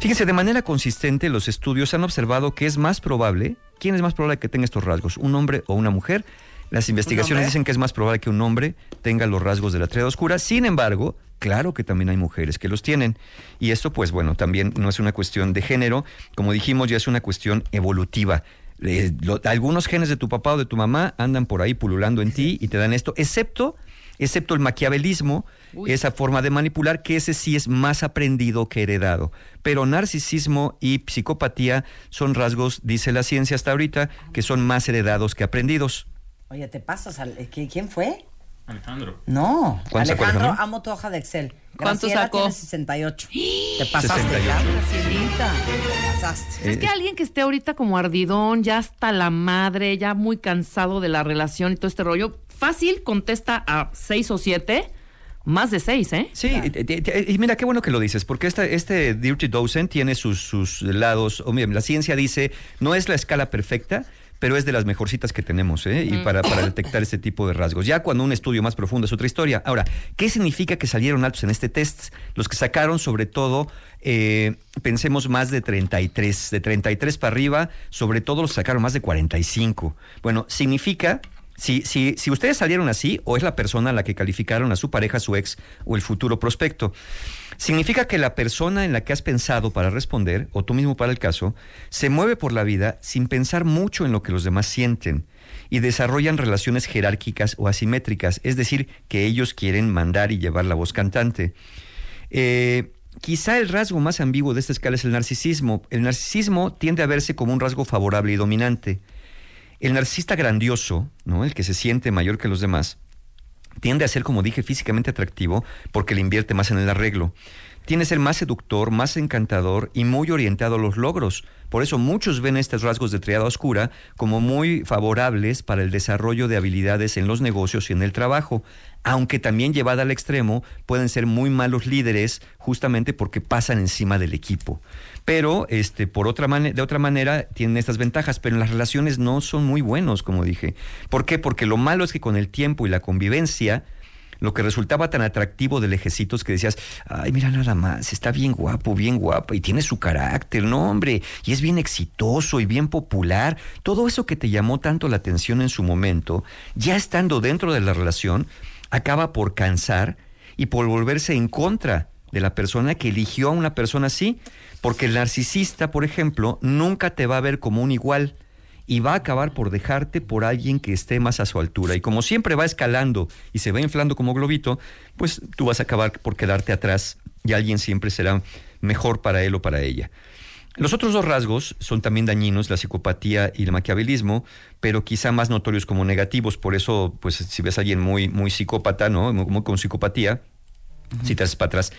Fíjense, de manera consistente los estudios han observado que es más probable, ¿quién es más probable que tenga estos rasgos? ¿Un hombre o una mujer? Las investigaciones dicen que es más probable que un hombre tenga los rasgos de la triada oscura. Sin embargo, claro que también hay mujeres que los tienen. Y esto, pues bueno, también no es una cuestión de género. Como dijimos, ya es una cuestión evolutiva. Eh, lo- algunos genes de tu papá o de tu mamá andan por ahí pululando en ti y te dan esto, excepto, excepto el maquiavelismo, Uy. esa forma de manipular, que ese sí es más aprendido que heredado. Pero narcisismo y psicopatía son rasgos, dice la ciencia hasta ahorita, que son más heredados que aprendidos. Oye, ¿te pasas? al- ¿qui- ¿Quién fue? Alejandro. No. ¿Cuánto sacó Alejandro, amo tu hoja de Excel. ¿Cuánto Graciela sacó? tiene 68. Te pasaste, 68. ya. Gracielita. Te pasaste. Es que alguien que esté ahorita como ardidón, ya hasta la madre, ya muy cansado de la relación y todo este rollo, fácil contesta a seis o siete, más de seis, ¿eh? Sí, y- y- y mira qué bueno que lo dices, porque esta, este Dirty Dozen tiene sus, sus lados. O mira, la ciencia dice, no es la escala perfecta, pero es de las mejorcitas que tenemos, ¿eh? Y para, para detectar este tipo de rasgos. Ya cuando un estudio más profundo es otra historia. Ahora, ¿qué significa que salieron altos en este test? Los que sacaron, sobre todo, eh, pensemos más de 33, de 33 para arriba, sobre todo los sacaron más de 45. Bueno, significa si, si, si ustedes salieron así, o es la persona a la que calificaron a su pareja, su ex o el futuro prospecto, significa que la persona en la que has pensado para responder, o tú mismo para el caso, se mueve por la vida sin pensar mucho en lo que los demás sienten y desarrollan relaciones jerárquicas o asimétricas, es decir, que ellos quieren mandar y llevar la voz cantante. Eh, quizá el rasgo más ambiguo de esta escala es el narcisismo. El narcisismo tiende a verse como un rasgo favorable y dominante. El narcisista grandioso, ¿no? el que se siente mayor que los demás, tiende a ser, como dije, físicamente atractivo porque le invierte más en el arreglo. Tiende a ser más seductor, más encantador y muy orientado a los logros. Por eso muchos ven estos rasgos de triada oscura como muy favorables para el desarrollo de habilidades en los negocios y en el trabajo, aunque también llevada al extremo pueden ser muy malos líderes justamente porque pasan encima del equipo. Pero este por otra de otra manera tienen estas ventajas, pero en las relaciones no son muy buenos, como dije. ¿Por qué? Porque lo malo es que con el tiempo y la convivencia lo que resultaba tan atractivo de lejecitos que decías, ay, mira nada más, está bien guapo, bien guapa, y tiene su carácter, no, hombre, y es bien exitoso y bien popular. Todo eso que te llamó tanto la atención en su momento, ya estando dentro de la relación, acaba por cansar y por volverse en contra de la persona que eligió a una persona así, porque el narcisista, por ejemplo, nunca te va a ver como un igual y va a acabar por dejarte por alguien que esté más a su altura. Y como siempre va escalando y se va inflando como globito, pues tú vas a acabar por quedarte atrás y alguien siempre será mejor para él o para ella. Los otros dos rasgos son también dañinos, la psicopatía y el maquiavelismo, pero quizá más notorios como negativos. Por eso, pues si ves a alguien muy, muy psicópata, ¿no? Muy, muy con psicopatía, si te para atrás.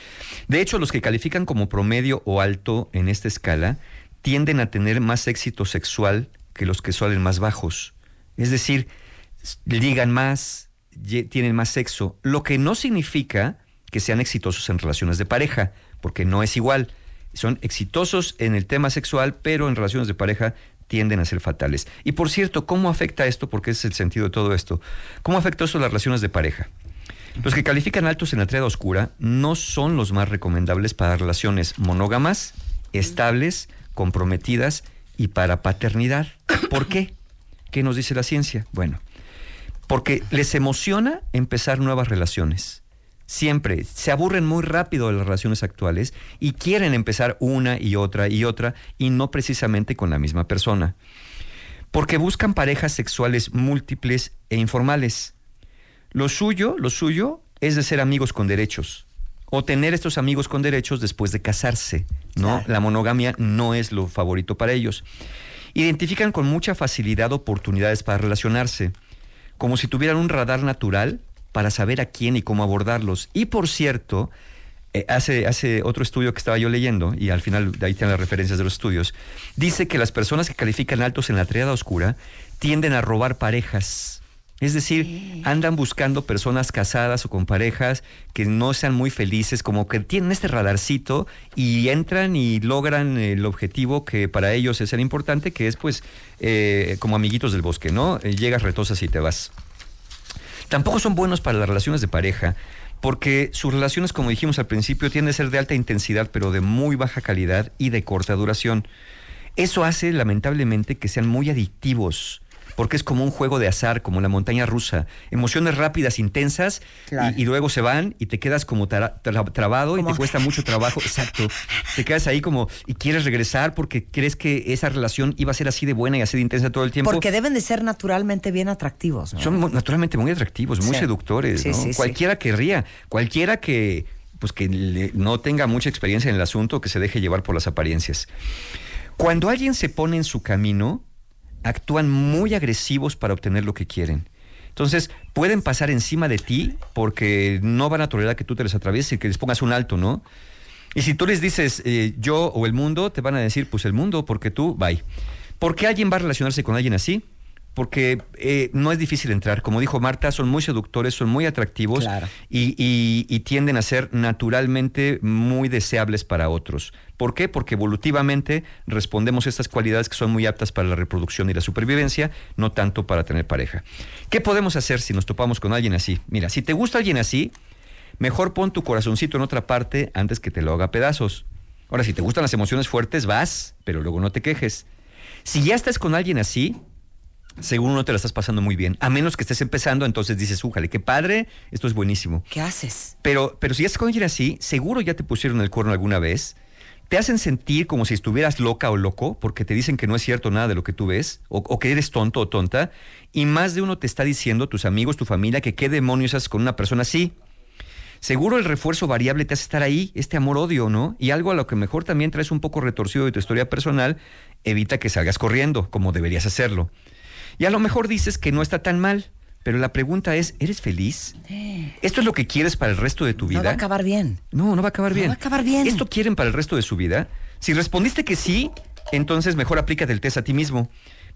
De hecho, los que califican como promedio o alto en esta escala tienden a tener más éxito sexual que los que suelen más bajos. Es decir, ligan más, tienen más sexo, lo que no significa que sean exitosos en relaciones de pareja, porque no es igual. Son exitosos en el tema sexual, pero en relaciones de pareja tienden a ser fatales. Y por cierto, ¿cómo afecta esto? Porque es el sentido de todo esto. ¿Cómo afecta esto a las relaciones de pareja? Los que califican altos en la triada oscura no son los más recomendables para relaciones monógamas, estables, comprometidas y para paternidad. ¿Por qué? ¿Qué nos dice la ciencia? Bueno, porque les emociona empezar nuevas relaciones. Siempre se aburren muy rápido de las relaciones actuales y quieren empezar una y otra y otra y no precisamente con la misma persona. Porque buscan parejas sexuales múltiples e informales. Lo suyo, lo suyo es de ser amigos con derechos o tener estos amigos con derechos después de casarse, ¿no? La monogamia no es lo favorito para ellos. Identifican con mucha facilidad oportunidades para relacionarse, como si tuvieran un radar natural para saber a quién y cómo abordarlos. Y por cierto, eh, hace, hace otro estudio que estaba yo leyendo, y al final de ahí están las referencias de los estudios, dice que las personas que califican altos en la triada oscura tienden a robar parejas. Es decir, andan buscando personas casadas o con parejas que no sean muy felices, como que tienen este radarcito y entran y logran el objetivo que para ellos es el importante, que es pues eh, como amiguitos del bosque, ¿no? Eh, llegas retosas y te vas. Tampoco son buenos para las relaciones de pareja, porque sus relaciones, como dijimos al principio, tienden a ser de alta intensidad, pero de muy baja calidad y de corta duración. Eso hace, lamentablemente, que sean muy adictivos, porque es como un juego de azar, como la montaña rusa. Emociones rápidas, intensas, Claro. y, y luego se van y te quedas como tra- tra- trabado y te cuesta mucho trabajo. Exacto. Te quedas ahí como y quieres regresar porque crees que esa relación iba a ser así de buena y así de intensa todo el tiempo. Porque deben de ser naturalmente bien atractivos. ¿no? Son naturalmente muy atractivos, muy Sí. seductores, Sí, ¿no? sí. cualquiera querría, cualquiera que pues que le- no tenga mucha experiencia en el asunto, que se deje llevar por las apariencias. Cuando alguien se pone en su camino, actúan muy agresivos para obtener lo que quieren. Entonces, pueden pasar encima de ti porque no van a tolerar que tú te les atravieses y que les pongas un alto, ¿no? Y si tú les dices eh, yo o el mundo, te van a decir, pues el mundo, porque tú, bye. ¿Por qué alguien va a relacionarse con alguien así? Porque eh, no es difícil entrar. Como dijo Marta, son muy seductores, son muy atractivos Claro. y, y- y tienden a ser naturalmente muy deseables para otros. ¿Por qué? Porque evolutivamente respondemos a estas cualidades que son muy aptas para la reproducción y la supervivencia, no tanto para tener pareja. ¿Qué podemos hacer si nos topamos con alguien así? Mira, si te gusta alguien así, mejor pon tu corazoncito en otra parte antes que te lo haga pedazos. Ahora, si te gustan las emociones fuertes, vas, pero luego no te quejes. Si ya estás con alguien así, seguro no te la estás pasando muy bien. A menos que estés empezando, entonces dices, újale, qué padre, esto es buenísimo. ¿Qué haces? Pero, pero si ya con alguien así, seguro ya te pusieron el cuerno alguna vez. Te hacen sentir como si estuvieras loca o loco, porque te dicen que no es cierto nada de lo que tú ves, o, o que eres tonto o tonta, y más de uno te está diciendo, tus amigos, tu familia, que qué demonios haces con una persona así. Seguro el refuerzo variable te hace estar ahí, este amor-odio, ¿no? Y algo a lo que mejor también traes un poco retorcido de tu historia personal, evita que salgas corriendo, como deberías hacerlo. Y a lo mejor dices que no está tan mal, pero la pregunta es, ¿eres feliz? ¿Esto es lo que quieres para el resto de tu vida? No va a acabar bien. No, no va a acabar bien. va a acabar bien. ¿Esto quieren para el resto de su vida? Si respondiste que sí, entonces mejor aplícate el test a ti mismo.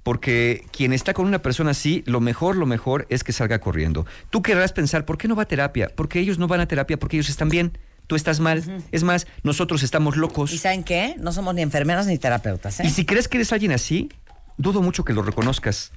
Porque quien está con una persona así, lo mejor, lo mejor es que salga corriendo. Tú querrás pensar, ¿por qué no va a terapia? Porque ellos no van a terapia, porque ellos están bien. Tú estás mal. Es más, nosotros estamos locos. ¿Y saben qué? No somos ni enfermeras ni terapeutas, ¿eh? Y si crees que eres alguien así, dudo mucho que lo reconozcas.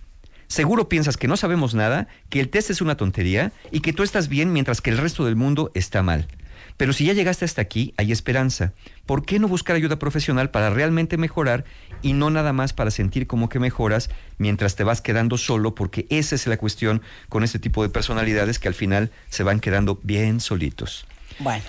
Seguro piensas que no sabemos nada, que el test es una tontería y que tú estás bien mientras que el resto del mundo está mal. Pero si ya llegaste hasta aquí, hay esperanza. ¿Por qué no buscar ayuda profesional para realmente mejorar y no nada más para sentir como que mejoras mientras te vas quedando solo? Porque esa es la cuestión con este tipo de personalidades que al final se van quedando bien solitos. Bueno.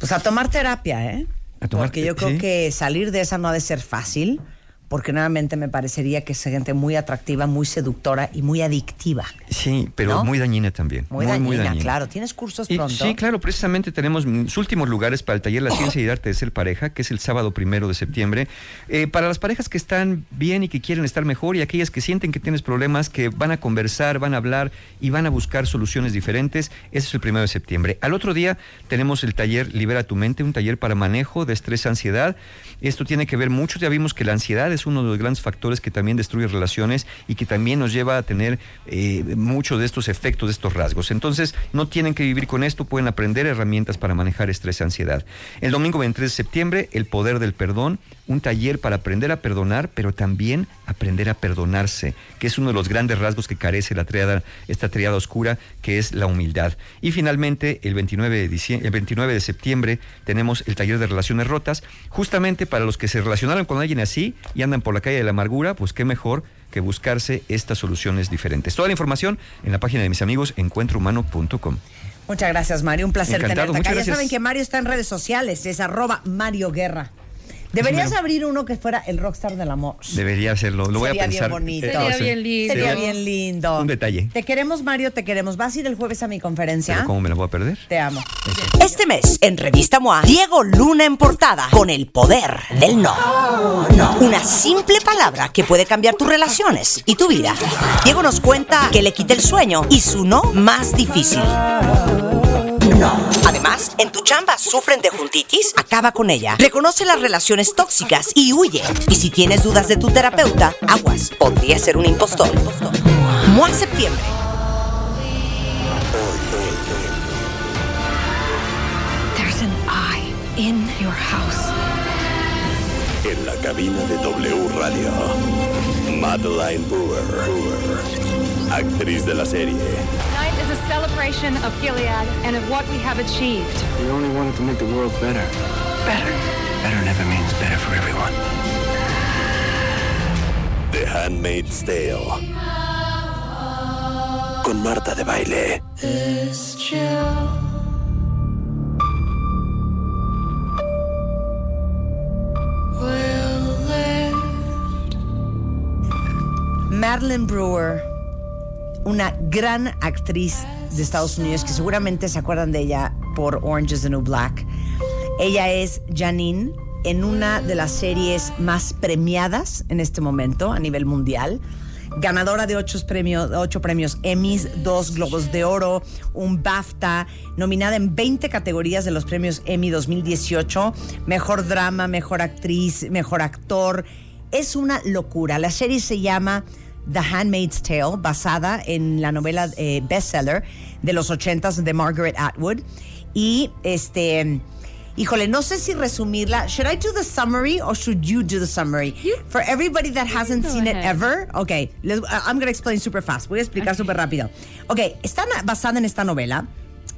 Pues a tomar terapia, ¿eh? A tomar porque yo creo sí. que salir de esa no ha de ser fácil, porque nuevamente me parecería que es gente muy atractiva, muy seductora y muy adictiva. Sí, pero ¿No? muy dañina también. Muy, dañina, claro. ¿Tienes cursos Y- pronto? sí, claro, precisamente tenemos los últimos lugares para el taller La Ciencia y el Arte de Ser Pareja, que es el sábado primero de septiembre. Eh, para las parejas que están bien y que quieren estar mejor y aquellas que sienten que tienes problemas, que van a conversar, van a hablar y van a buscar soluciones diferentes, ese es el primero de septiembre. Al otro día tenemos el taller Libera tu mente, un taller para manejo de estrés, ansiedad. Esto tiene que ver mucho, ya vimos que la ansiedad es uno de los grandes factores que también destruye relaciones y que también nos lleva a tener eh, muchos de estos efectos, de estos rasgos. Entonces, no tienen que vivir con esto, pueden aprender herramientas para manejar estrés y ansiedad. El domingo 23 de septiembre, El Poder del Perdón, un taller para aprender a perdonar, pero también aprender a perdonarse, que es uno de los grandes rasgos que carece la triada, esta triada oscura, que es la humildad. Y finalmente, el 29 de, diciem- el 29 de septiembre, tenemos el taller de relaciones rotas, justamente para los que se relacionaron con alguien así y andan por la calle de la amargura, pues qué mejor que buscarse estas soluciones diferentes. Toda la información en la página de mis amigos encuentrohumano.com. Muchas gracias, Mario. Un placer Encantado, tenerte acá. muchas Ya gracias. saben que Mario está en redes sociales, es arroba Mario Guerra. Deberías abrir uno que fuera el rockstar del amor. Debería hacerlo, lo voy Sería a pensar. bien bonito. Sería bien lindo. Sería bien lindo. Un detalle. Te queremos, Mario, te queremos. ¿Vas a ir el jueves a mi conferencia? Pero ¿cómo me la voy a perder? Te amo. Este mes, en Revista MOA, Diego Luna en portada con el poder del no. Una simple palabra que puede cambiar tus relaciones y tu vida. Diego nos cuenta que le quita el sueño y su no más difícil. No. Además, en tu chamba sufren de juntitis, acaba con ella. Reconoce las relaciones tóxicas y huye. Y si tienes dudas de tu terapeuta, aguas, podría ser un impostor. MOA septiembre. There's an eye in your house. En la cabina de W Radio, Madeline Brewer, actriz de la serie. Tonight is a celebration of Gilead and of what we have achieved. We only wanted to make the world better. Better. Better never means better for everyone. The Handmaid's Tale. Con Marta de Baile. This chill. Madeline Brewer, una gran actriz de Estados Unidos que seguramente se acuerdan de ella por Orange is the New Black. Ella es Janine en una de las series más premiadas en este momento a nivel mundial. ganadora de ocho premios, ocho premios Emmys, dos Globos de Oro, un BAFTA, nominada en 20 categorías de los premios Emmy 2018, mejor drama, mejor actriz, mejor actor. Es una locura. La serie se llama The Handmaid's Tale, basada en la novela eh, bestseller de los 80s de Margaret Atwood. Y este, híjole, no sé si resumirla. Should I do the summary or should you do the summary? For everybody that hasn't seen it ever, okay, les- I'm going to explain super fast. Voy a explicar súper rápido. Ok, está basada en esta novela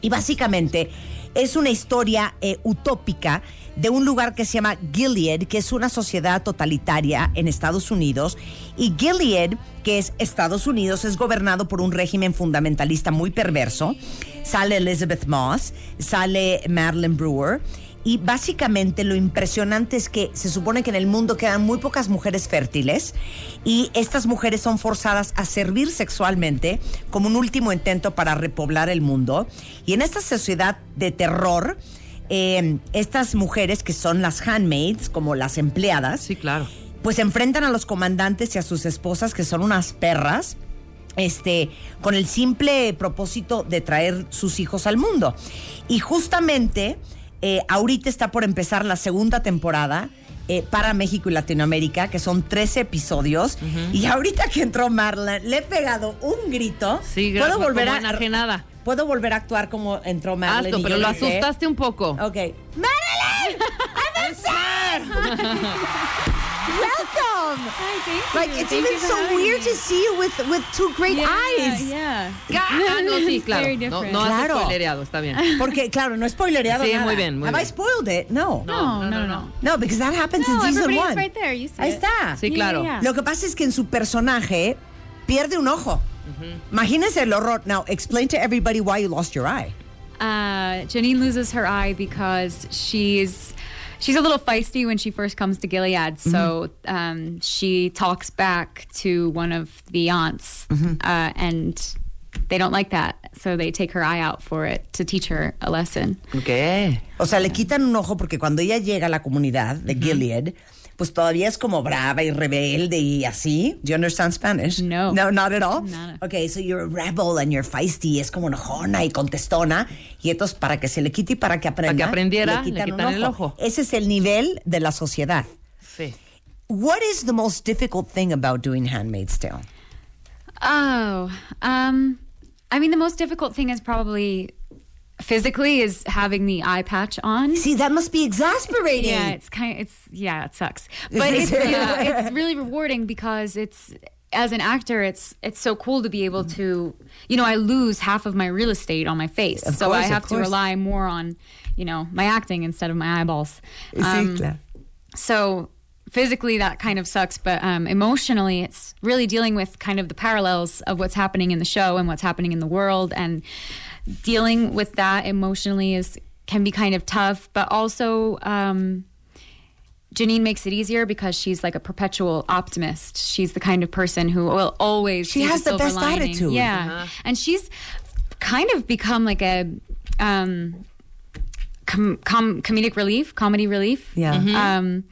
y básicamente es una historia eh, utópica de un lugar que se llama Gilead, que es una sociedad totalitaria en Estados Unidos. Y Gilead, que es Estados Unidos, es gobernado por un régimen fundamentalista muy perverso. Sale Elizabeth Moss, sale Madeline Brewer. Y básicamente lo impresionante es que se supone que en el mundo quedan muy pocas mujeres fértiles y estas mujeres son forzadas a servir sexualmente como un último intento para repoblar el mundo. Y en esta sociedad de terror, eh, estas mujeres que son las handmaids, como las empleadas, Sí, claro. pues enfrentan a los comandantes y a sus esposas que son unas perras. Este, con el simple propósito de traer sus hijos al mundo. Y justamente eh, ahorita está por empezar la segunda temporada eh, para México y Latinoamérica, que son 13 episodios. Y ahorita que entró Marlon, le he pegado un grito. Sí, ¿Puedo volver a enajenada. Puedo volver a actuar como entró Marlon. Hazlo, y pero yo lo grité? asustaste un poco. Ok. Marilyn! I'm upset! Welcome! Like it's Thank even you so weird me. to see you with with two great Yeah, eyes. yeah. Ah, no, sí, claro. No, no has Claro. spoilereado, está bien. Porque claro, no he spoilereado Sí, nada. muy bien, muy Have I bien. spoiled it? No. No, no, no. No, because that happens No, in season one. right there. You see Ahí it. está. Sí, Yeah, claro. yeah. Lo que pasa es que en su personaje pierde un ojo. Imagínense el horror. Now, explain to everybody why you lost your eye. Uh, Janine loses her eye because she's she's a little feisty when she first comes to Gilead. So um, she talks back to one of the aunts, uh, and they don't like that. So they take her eye out for it to teach her a lesson. Okay. O sea, le quitan un ojo porque cuando ella llega a la comunidad de Gilead, pues todavía es como brava y rebelde y así. Do you understand Spanish? No. No, not at all? Nada. Okay, so you're a rebel and you're feisty, es como enojona y contestona. Y entonces, para que se le quite y para que aprenda, que aprendiera, le quitan, le un quitan el ojo. Ese es el nivel de la sociedad. Sí. What is the most difficult thing about doing Handmaid's Tale? Oh, um, I mean, the most difficult thing is probably physically is having the eye patch on. See, that must be exasperating. Yeah, it's kind of, it's yeah, it sucks. But it's yeah, it's really rewarding because it's as an actor, it's it's so cool to be able to, you know, I lose half of my real estate on my face, Of so course, I have to rely more on, you know, my acting instead of my eyeballs. Sí, Um, so physically that kind of sucks but um, emotionally it's really dealing with kind of the parallels of what's happening in the show and what's happening in the world and dealing with that emotionally is can be kind of tough but also um, Janine makes it easier because she's like a perpetual optimist. She's the kind of person who will always She has the best lining. attitude. Yeah, Uh-huh. and she's kind of become like a um, com- com- comedic relief, comedy relief. Yeah. Mhm. Um,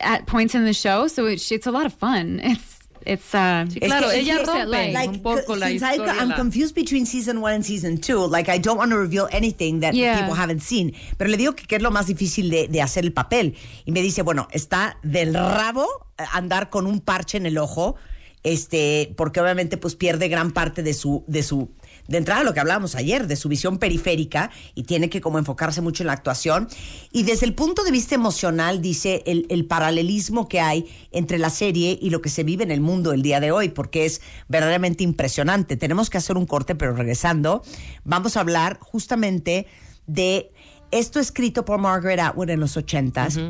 at points in the show, so it's, it's a lot of fun. It's it's uh, Sí, claro, Es que- ella rompe like, un poco la since I. I'm confused between season one and season two. Like, I don't want to reveal anything that Yeah. people haven't seen. Pero le digo que, que es lo más difícil de, de hacer el papel. Y me dice, bueno, está del rabo eh, andar con un parche en el ojo, este, porque obviamente pues pierde gran parte de su, de su, de entrada lo que hablábamos ayer, de su visión periférica y tiene que como enfocarse mucho en la actuación. Y desde el punto de vista emocional, dice el, el paralelismo que hay entre la serie y lo que se vive en el mundo el día de hoy, porque es verdaderamente impresionante. Tenemos que hacer un corte, pero regresando, vamos a hablar justamente de esto escrito por Margaret Atwood en los ochentas.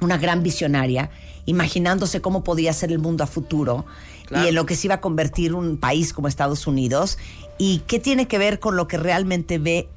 Una gran visionaria, imaginándose cómo podía ser el mundo a futuro y en lo que se iba a convertir un país como Estados Unidos y qué tiene que ver con lo que realmente ve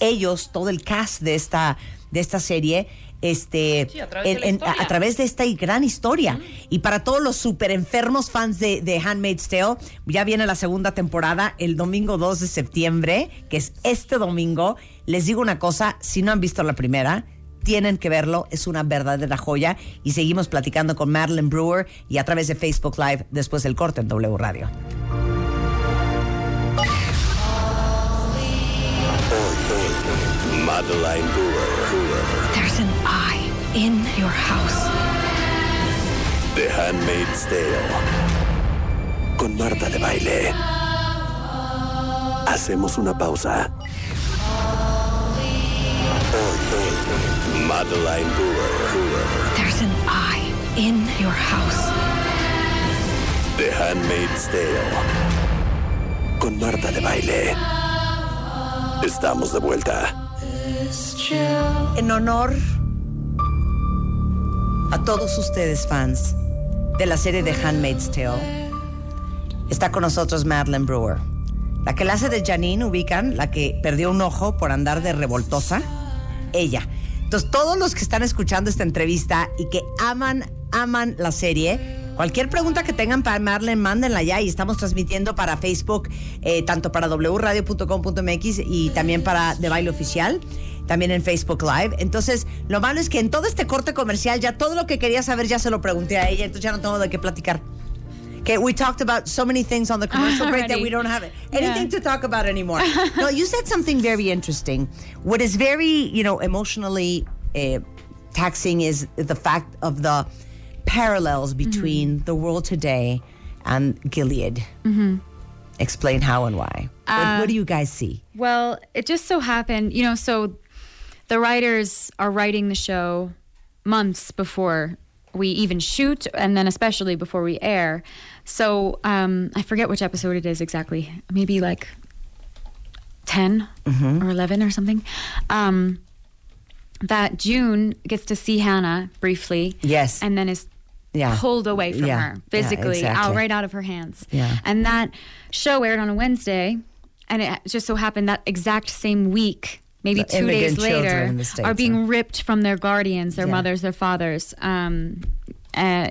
ellos, todo el cast de esta, de esta serie, este, Sí, a través de la en- historia. a través de esta gran historia. Y para todos los super enfermos fans de, de Handmaid's Tale, ya viene la segunda temporada el domingo 2 de septiembre, que es este domingo. Les digo una cosa, si no han visto la primera, tienen que verlo, es una verdadera joya. Y seguimos platicando con Madeline Brewer y a través de Facebook Live después del corte en W Radio. Madeline Brewer. There's an eye in your house. The Handmaid's Tale. Con Marta de Baile. Hacemos una pausa. Madeline Brewer. There's an eye in your house. The Handmaid's Tale. Con Marta de Baile. Estamos de vuelta. En honor a todos ustedes fans de la serie de Handmaid's Tale, está con nosotros Madeline Brewer. La que la hace de Janine, ubican, la que perdió un ojo por andar de revoltosa, ella. Entonces, todos los que están escuchando esta entrevista y que aman, aman la serie, cualquier pregunta que tengan para Madeline, mándenla ya y estamos transmitiendo para Facebook, eh, tanto para wradio.com.mx y también para The Baile Oficial, también en Facebook Live. Entonces, lo malo es que en todo este corte comercial ya todo lo que quería saber ya se lo pregunté a ella, entonces ya no tengo de qué platicar. Okay, we talked about so many things on the commercial break that we don't have anything Yeah. to talk about anymore. no, you said something very interesting. What is very, you know, emotionally uh, taxing is the fact of the parallels between the world today and Gilead. Mhm. Explain how and why. what, Uh, what do you guys see? Well, it just so happened, you know, so the writers are writing the show months before we even shoot, and then especially before we air. So um, I forget which episode it is exactly. Maybe like 10 or 11 or something. Um, that June gets to see Hannah briefly. Yes. And then is Yeah. pulled away from Yeah. her Yeah, physically, out right out of her hands. Yeah. And that show aired on a Wednesday, and it just so happened that exact same week, maybe The two days later, States, are being ripped from their guardians, their mothers, their fathers. Um, uh,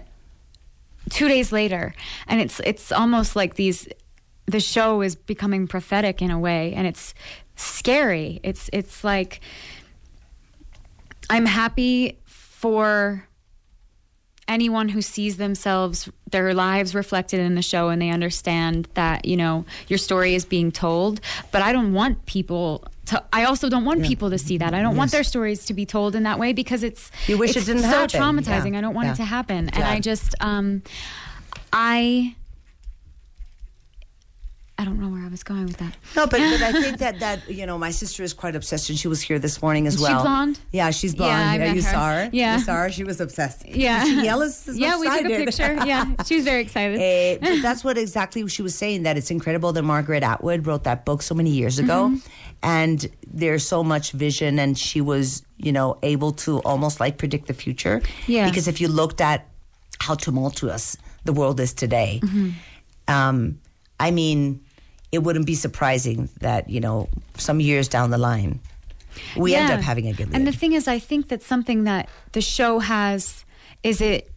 two days later, and it's it's almost like these. The show is becoming prophetic in a way, and it's scary. It's it's like I'm happy for anyone who sees themselves their lives reflected in the show and they understand that you know your story is being told. But i don't want people to i also don't want people to see that. I don't want their stories to be told in that way because it's You wish it didn't so happen. traumatizing. Yeah. i don't want Yeah. it to happen. And i just um i i don't know where i was going with that No, but, but I think that that you know my sister is quite obsessed, and she was here this morning as Is she well. blonde? Yeah, she's Yeah, blonde. yeah, met you her. saw her. Yeah. you saw her. She was obsessed. Yeah. Did she yell as, as Yeah, we I took a picture. Yeah, she was very excited. Eh, but that's what exactly she was saying. That it's incredible that Margaret Atwood wrote that book so many years ago, Mhm. and there's so much vision, and she was you know able to almost like predict the future. Yeah. Because if you looked at how tumultuous the world is today, Mhm. um, I mean, it wouldn't be surprising that you know some years down the line, we end up having a good. And the thing is, I think that something that the show has is it.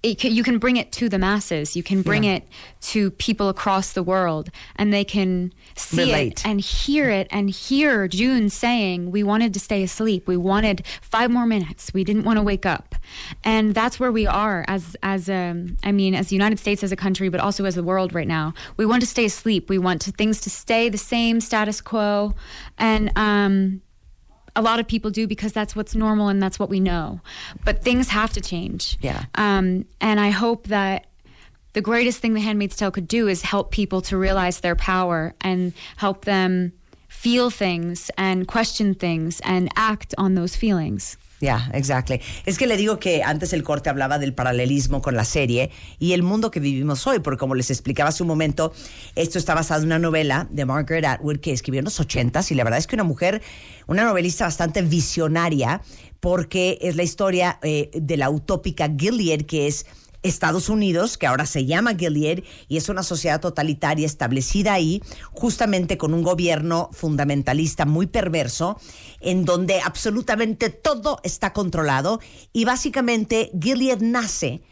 It can, you can bring it to the masses. You can bring Yeah. it to people across the world, and they can see Relate. it and hear it and hear June saying, "We wanted to stay asleep. We wanted five more minutes. We didn't want to wake up." And that's where we are as as um, I mean, as the United States as a country, but also as the world right now. We want to stay asleep. We want to, things to stay the same, status quo, and um, a lot of people do because that's what's normal and that's what we know. But things have to change. Yeah. Um, and I hope that the greatest thing The Handmaid's Tale could do is help people to realize their power and help them feel things and question things and act on those feelings. Ya, exactly. Es que le digo que antes el corte hablaba del paralelismo con la serie y el mundo que vivimos hoy, porque como les explicaba hace un momento, esto está basado en una novela de Margaret Atwood que escribió en los ochentas y la verdad es que una mujer, una novelista bastante visionaria, porque es la historia eh, de la utópica Gilead, que es Estados Unidos, que ahora se llama Gilead, y es una sociedad totalitaria establecida ahí, justamente con un gobierno fundamentalista muy perverso, en donde absolutamente todo está controlado, y básicamente Gilead nace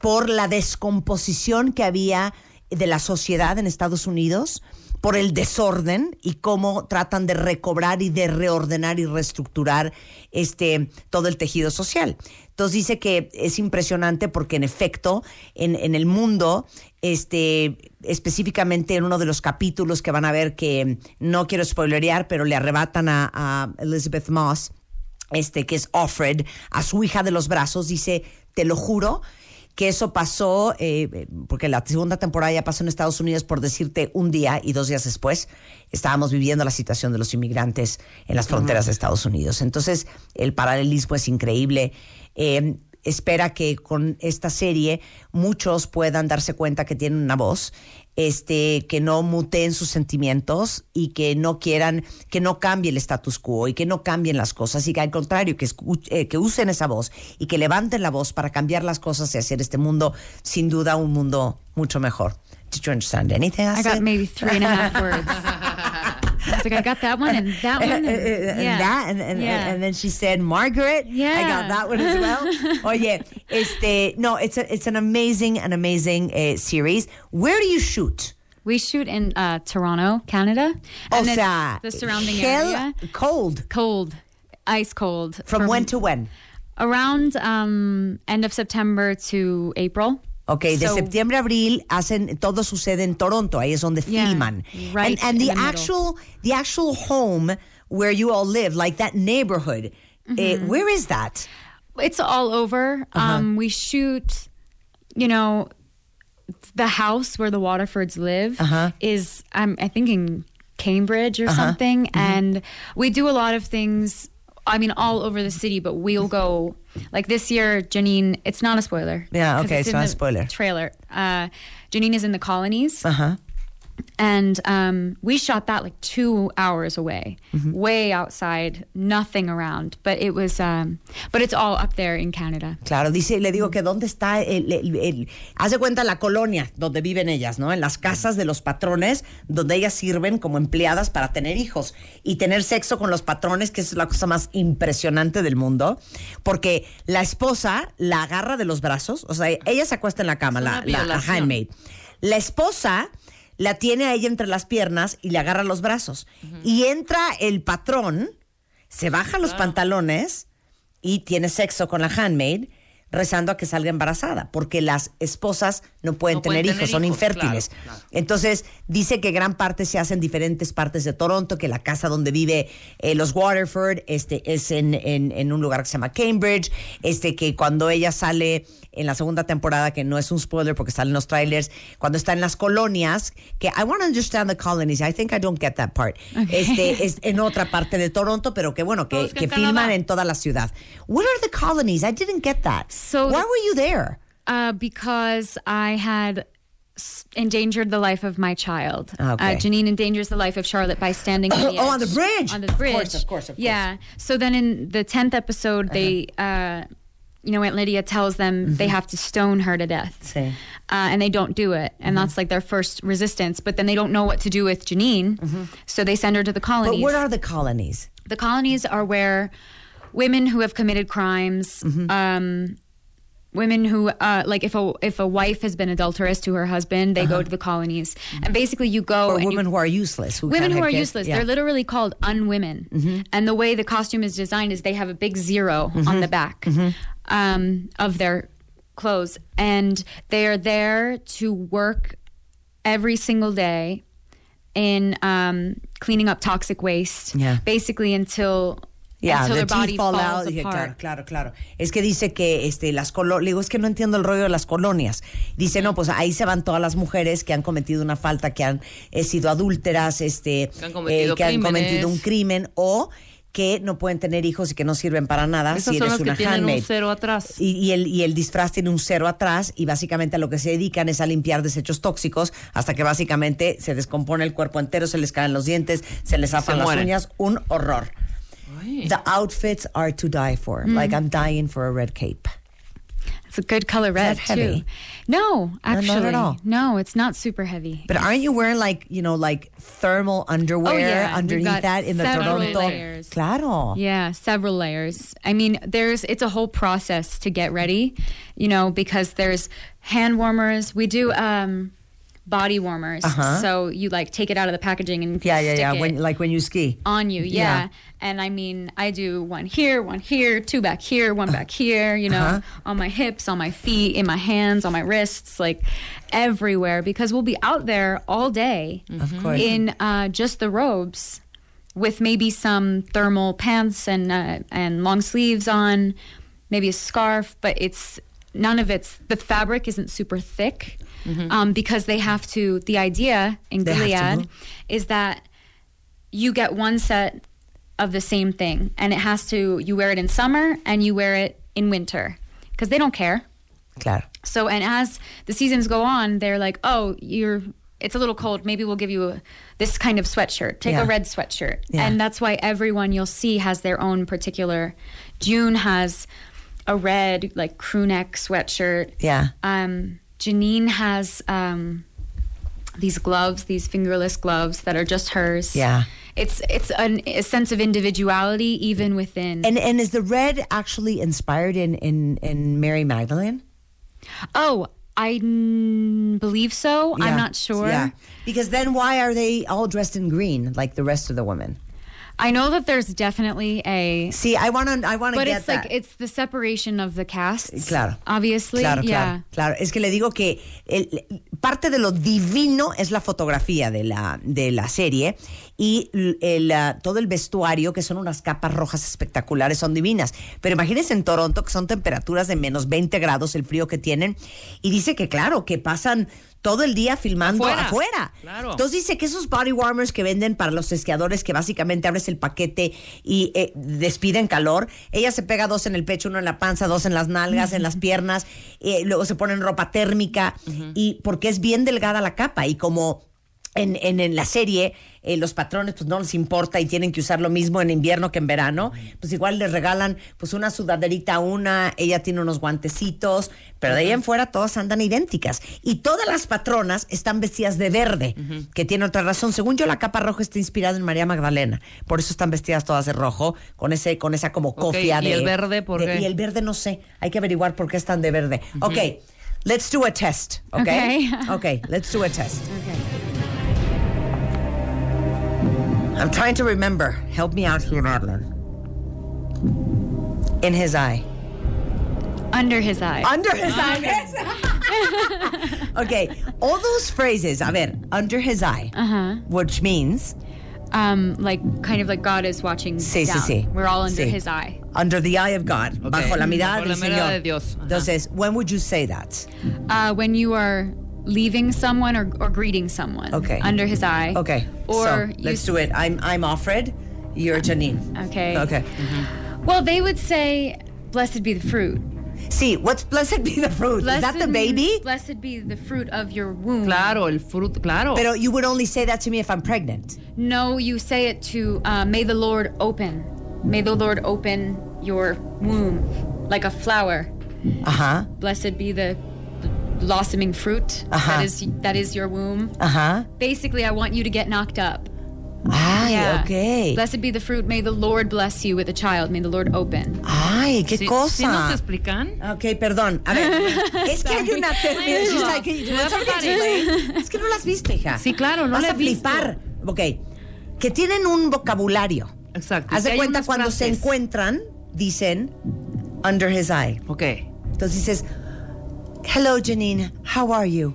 por la descomposición que había de la sociedad en Estados Unidos por el desorden y cómo tratan de recobrar y de reordenar y reestructurar este todo el tejido social. Entonces dice que es impresionante porque en efecto en, en el mundo, este, específicamente en uno de los capítulos que van a ver que no quiero spoilerear, pero le arrebatan a, a Elizabeth Moss, este, que es Offred, a su hija de los brazos, dice, te lo juro, que eso pasó, eh, porque la segunda temporada ya pasó en Estados Unidos, por decirte, un día y dos días después, estábamos viviendo la situación de los inmigrantes en las fronteras de Estados Unidos. Entonces, el paralelismo es increíble. Eh, espera que con esta serie muchos puedan darse cuenta que tienen una voz, este, que no muteen sus sentimientos y que no quieran, que no cambie el status quo y que no cambien las cosas y que al contrario, que, eh, que usen esa voz y que levanten la voz para cambiar las cosas y hacer este mundo, sin duda, un mundo mucho mejor. Did you understand anything I, I got maybe three and a half words. I was like, I got that one and that one. And, and yeah. that, and, and, Yeah. and then she said, Margaret. Yeah. I got that one as well. Oye, este, no, it's a, it's an amazing, an amazing uh, series. Where do you shoot? We shoot in uh, Toronto, Canada. O And sea, the surrounding area. cold. Cold, ice cold. From when to when? Around um, end of September to April. Ok, de So- septiembre a abril hacen todo sucede en Toronto, ahí es donde Yeah, filman. right and and the, the actual the actual home where you all live, like that neighborhood, eh, Mhm. where is that? It's all over. Uh-huh. Um, we shoot, you know, the house where the Waterfords live Uh-huh. is, um, I think, in Cambridge or Uh-huh. something. And we do a lot of things, I mean, all over the city, but we'll go, like this year, Janine, it's not a spoiler. Yeah, okay, it's not a spoiler. Trailer. Uh, Janine is in the colonies. Uh huh. And um, we shot that like two hours away, Mm-hmm. way outside, nothing around. But it was, um, but it's all up there in Canada. Claro, dice, le digo que dónde está el, el, el- haz de cuenta la colonia donde viven ellas, ¿no? En las casas de los patrones, donde ellas sirven como empleadas para tener hijos y tener sexo con los patrones, que es la cosa más impresionante del mundo, porque la esposa la agarra de los brazos, o sea, ella se acuesta en la cama, la, la- la handmaid. La esposa la tiene a ella entre las piernas y le agarra los brazos. Y entra el patrón, se baja los pantalones y tiene sexo con la handmaid rezando a que salga embarazada, porque las esposas no pueden No tener pueden hijos, son infértiles. claro, claro. Entonces, dice que gran parte se hace en diferentes partes de Toronto, que la casa donde vive eh, los Waterford este, es en, en- en un lugar que se llama Cambridge, este, que cuando ella sale en la segunda temporada, que no es un spoiler porque salen los trailers, cuando está en las colonias, que I want to understand the colonies, I think I don't get that part, este, es en otra parte de Toronto, pero que bueno, que, que filman en toda la ciudad. What are the colonies? I didn't get that. So Why were you there? Uh, because I had endangered the life of my child. Okay. Uh, Janine endangers the life of Charlotte by standing on the Oh, on the bridge. On the Of bridge. course, of course, of course. Yeah. So then in the 10th episode, they, uh, you know, Aunt Lydia tells them they have to stone her to death. Sí. Uh, and they don't do it. And that's like their first resistance. But then they don't know what to do with Janine. So they send her to the colonies. But what are the colonies? The colonies are where women who have committed crimes, Mm-hmm. um, women who, uh, like, if a if a wife has been adulterous to her husband, they go to the colonies, and basically you go Uh-huh. Or women you, who are useless. Who women who are kids? useless. Yeah. They're literally called unwomen, Mm-hmm. and the way the costume is designed is they have a big 0 on the back Mm-hmm. um, of their clothes, and they are there to work every single day in um, cleaning up toxic waste, Yeah. basically until Yeah, the teeth fall out. Dije, claro, claro, claro. Es que dice que este, las colonias, le digo, es que no entiendo el rollo de las colonias. Dice, no, pues ahí se van todas las mujeres que han cometido una falta, que han eh, sido adúlteras, este, Que han cometido que han crímenes. cometido un crimen o que no pueden tener hijos y que no sirven para nada Esas si son eres las que una tienen un handmaid. cero atrás. Y, y el, y el disfraz tiene un cero atrás y básicamente a lo que se dedican es a limpiar desechos tóxicos hasta que básicamente se descompone el cuerpo entero, se les caen los dientes, se les zafan las mueren. uñas, un horror. The outfits are to die for. Mm. Like I'm dying for a red cape. It's a good color red that heavy? too. No, actually, at actually, all. no, it's not super heavy. But aren't you wearing like, you know, like thermal underwear Oh, yeah. Underneath that in the Toronto? layers. Claro. Yeah, several layers. I mean, there's it's a whole process to get ready, you know, because there's hand warmers. We do um body warmers. Uh-huh. So you like take it out of the packaging and Yeah, yeah, yeah. When, like when you ski. on you. Yeah. Yeah. And I mean, I do one here, one here, two back here, one back here, you know, Uh-huh. on my hips, on my feet, in my hands, on my wrists, like everywhere because we'll be out there all day Of course. in uh, just the robes with maybe some thermal pants and uh, and long sleeves on, maybe a scarf, but it's none of it's the fabric isn't super thick um, because they have to. The idea in They Gilead is that you get one set of the same thing, and it has to. You wear it in summer and you wear it in winter because they don't care. Claro. So, and as the seasons go on, they're like, oh, you're, it's a little cold. Maybe we'll give you a, this kind of sweatshirt. Take Yeah. a red sweatshirt. Yeah. And that's why everyone you'll see has their own particular. June has a red, like, crew neck sweatshirt. Yeah. Um, Janine has um, these gloves, these fingerless gloves that are just hers. Yeah. It's it's an, a sense of individuality even within. And and is the red actually inspired in in in Mary Magdalene? oh, I mm, believe so. Yeah. I'm not sure. Yeah. Because then why are they all dressed in green like the rest of the women? I know that there's definitely a. See, I want to I want to But get it's that. like it's the separation of the castes. Claro. Obviously. Claro, yeah. claro, claro. Es que le digo que el- parte de lo divino es la fotografía de la, de la serie y el, ah, todo el vestuario, que son unas capas rojas espectaculares, son divinas. Pero imagínense en Toronto, que son temperaturas de menos 20 grados, el frío que tienen. Y dice que, claro, que pasan todo el día filmando Afuera. afuera. Claro. Entonces dice que esos body warmers que venden para los esquiadores, que básicamente abres el paquete y eh, despiden calor, ella se pega dos en el pecho, uno en la panza, dos en las nalgas, en las piernas, eh, luego se ponen ropa térmica y porque es bien delgada la capa y como en, en, en la serie eh, los patrones pues no les importa y tienen que usar lo mismo en invierno que en verano, pues igual les regalan pues una sudaderita a una, ella tiene unos guantecitos, pero de ahí en fuera todas andan idénticas. Y todas las patronas están vestidas de verde, que tiene otra razón. Según yo, la capa roja está inspirada en María Magdalena, por eso están vestidas todas de rojo, con ese, con esa como cofia ¿y de. el verde por de- qué? Y el verde no sé, hay que averiguar por qué están de verde. Ok, let's do a test, ok? Okay. Ok, let's do a test. I'm trying to remember. Help me out here, Madeline. In his eye. Under his eye. Under his eye. yes. okay, all those phrases. A ver, under his eye, Uh huh. which means Um, like kind of like God is watching Sí, sí, down. sí. We're all under Sí. his eye. under the eye of God, bajo la mirada Bajo la del mirada Señor. de Dios. Ajá. Entonces, when would you say that? Uh, when you are leaving someone or, or greeting someone. Okay. Under his eye. Okay, Or so let's s- do it. I'm I'm Alfred. You're Janine. Okay. Okay. Well, they would say, "Blessed be the fruit." See, what's blessed be the fruit? Is that the Blessed baby? Blessed be the fruit of your womb. Claro, el fruto, claro. Pero you would only say that to me if I'm pregnant. No, you say it to uh, may the Lord open. May the Lord open your womb like a flower. Uh huh. Blessed be the blossoming fruit Uh-huh. that is that is your womb. Uh huh. Basically, I want you to get knocked up. Ay, Yeah. okay. Blessed be the fruit. May the Lord bless you with a child. May the Lord open. Ay, qué ¿Sí, cosa. ¿sí nos explican? Ok, perdón. A ver, es que hay una tercera. She's like, "Can you- can somebody explain?" Es que no las has visto, hija. Sí, claro, no Vas la a he visto. flipar. Ok. Que tienen un vocabulario. Exacto. Haz de hay cuenta unas cuando se encuentran, dicen under his eye. Ok. Entonces dices, hello Janine, how are you?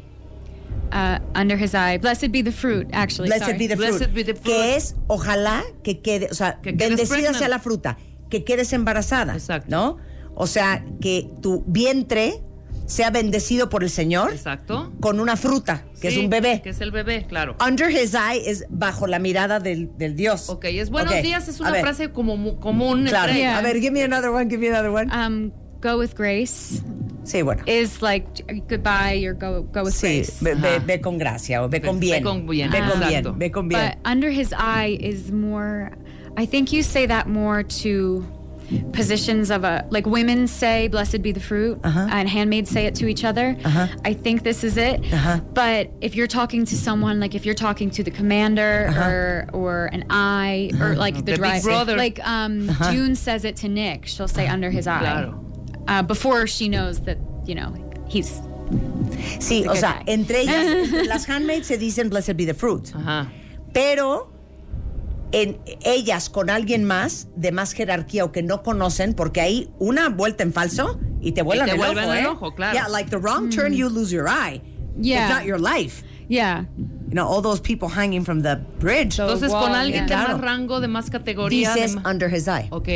Uh, under his eye. Blessed be the fruit. Actually, Blessed sorry. be the fruit. Blessed be the fruit. Que es, ojalá que quede, o sea, Que bendecida sea la fruta, que quedes embarazada. Exacto. ¿No? O sea, que tu vientre sea bendecido por el Señor Exacto. con una fruta, que es un bebé. Que es el bebé, claro. Under his eye es bajo la mirada del, del Dios. Ok, es buenos Ok, días, es a una ver, frase como común. Claro. Yeah. A ver, give me another one, give me another one. Um, go with grace sí, bueno. is like goodbye or go go with Sí, grace. ve, ve- Ajá. ve con gracia o ve Ve- con ve bien. con bien, Ve con bien, ve con bien. But under his eye is more. I think you say that more to positions of a like women say blessed be the fruit Uh-huh. and handmaids say it to each other Uh-huh. i think this is it Uh-huh. but if you're talking to someone like if you're talking to the commander Uh-huh. or or an eye or like the, The big driver brother. like um Uh-huh. june says it to nick she'll say under his eye Claro. Uh, before she knows that you know he's Sí, Así o que- sea, entre ellas, entre las handmaids se dicen blessed be the fruit. Pero en ellas con alguien más de más jerarquía o que no conocen, porque hay una vuelta en falso y te vuelan te el vuelven ojo, el ¿eh? ojo, claro. Yeah, like the wrong turn, you lose your eye. Yeah. It's not your life. Yeah. You know, all those people hanging from the bridge. Entonces, con alguien de Claro. más rango, de más categoría. de Dices ma- under his eye. Ok.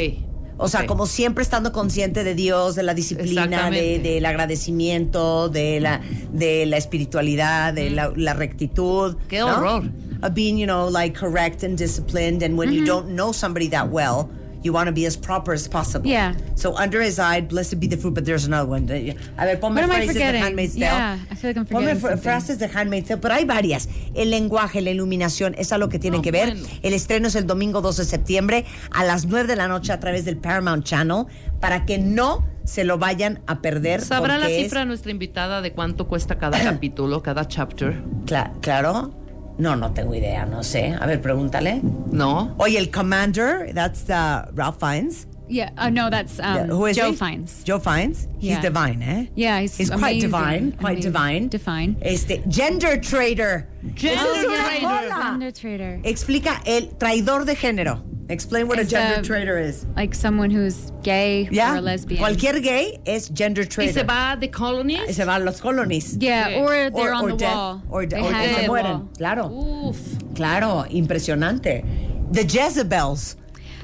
O sea, Ok. como siempre estando consciente de Dios, de la disciplina, de, del agradecimiento, de la, de la espiritualidad, de la, la rectitud. Qué ¿no? horror. Of being, you know, like correct and disciplined. And when you don't know somebody that well, you want to be as proper as possible. Yeah. So under his eye, blessed be the fruit, but there's another one. A ver, ponme What am I phrases de forgetting? Handmaid's Tale. Yeah, I feel like I'm Ponme forgetting something. frases de Handmaid's Tale, pero hay varias. El lenguaje, la iluminación, es a lo que tienen No, que ver. bueno. El estreno es el domingo 2 de septiembre a las 9 de la noche a través del Paramount Channel para que no se lo vayan a perder. ¿Sabrá la cifra nuestra invitada de cuánto cuesta cada capítulo, cada chapter? es- Cla- claro. No, no tengo idea, no sé. A ver, pregúntale. No. Oye, el Commander, that's uh, Ralph Fiennes. Yeah. Uh, no, that's um, Yeah, who is Joe he? Fiennes. Joe Fiennes. He's divine, eh? Yeah, he's He's quite amazing, divine, quite amazing. divine. Define. Este, gender trader. Gender es joda. Gender trader. Explica el traidor de género. Explain what a gender a- trader is. Like someone who's gay ¿Ya? or lesbian. Cualquier gay es gender ¿Y trader. se va de colonies? Y se van los colonies. Yeah, Sí. or they're Or- on or the death, wall. or- They or hang se mueren. wall. Claro, Uf. claro, impresionante. The Jezebels,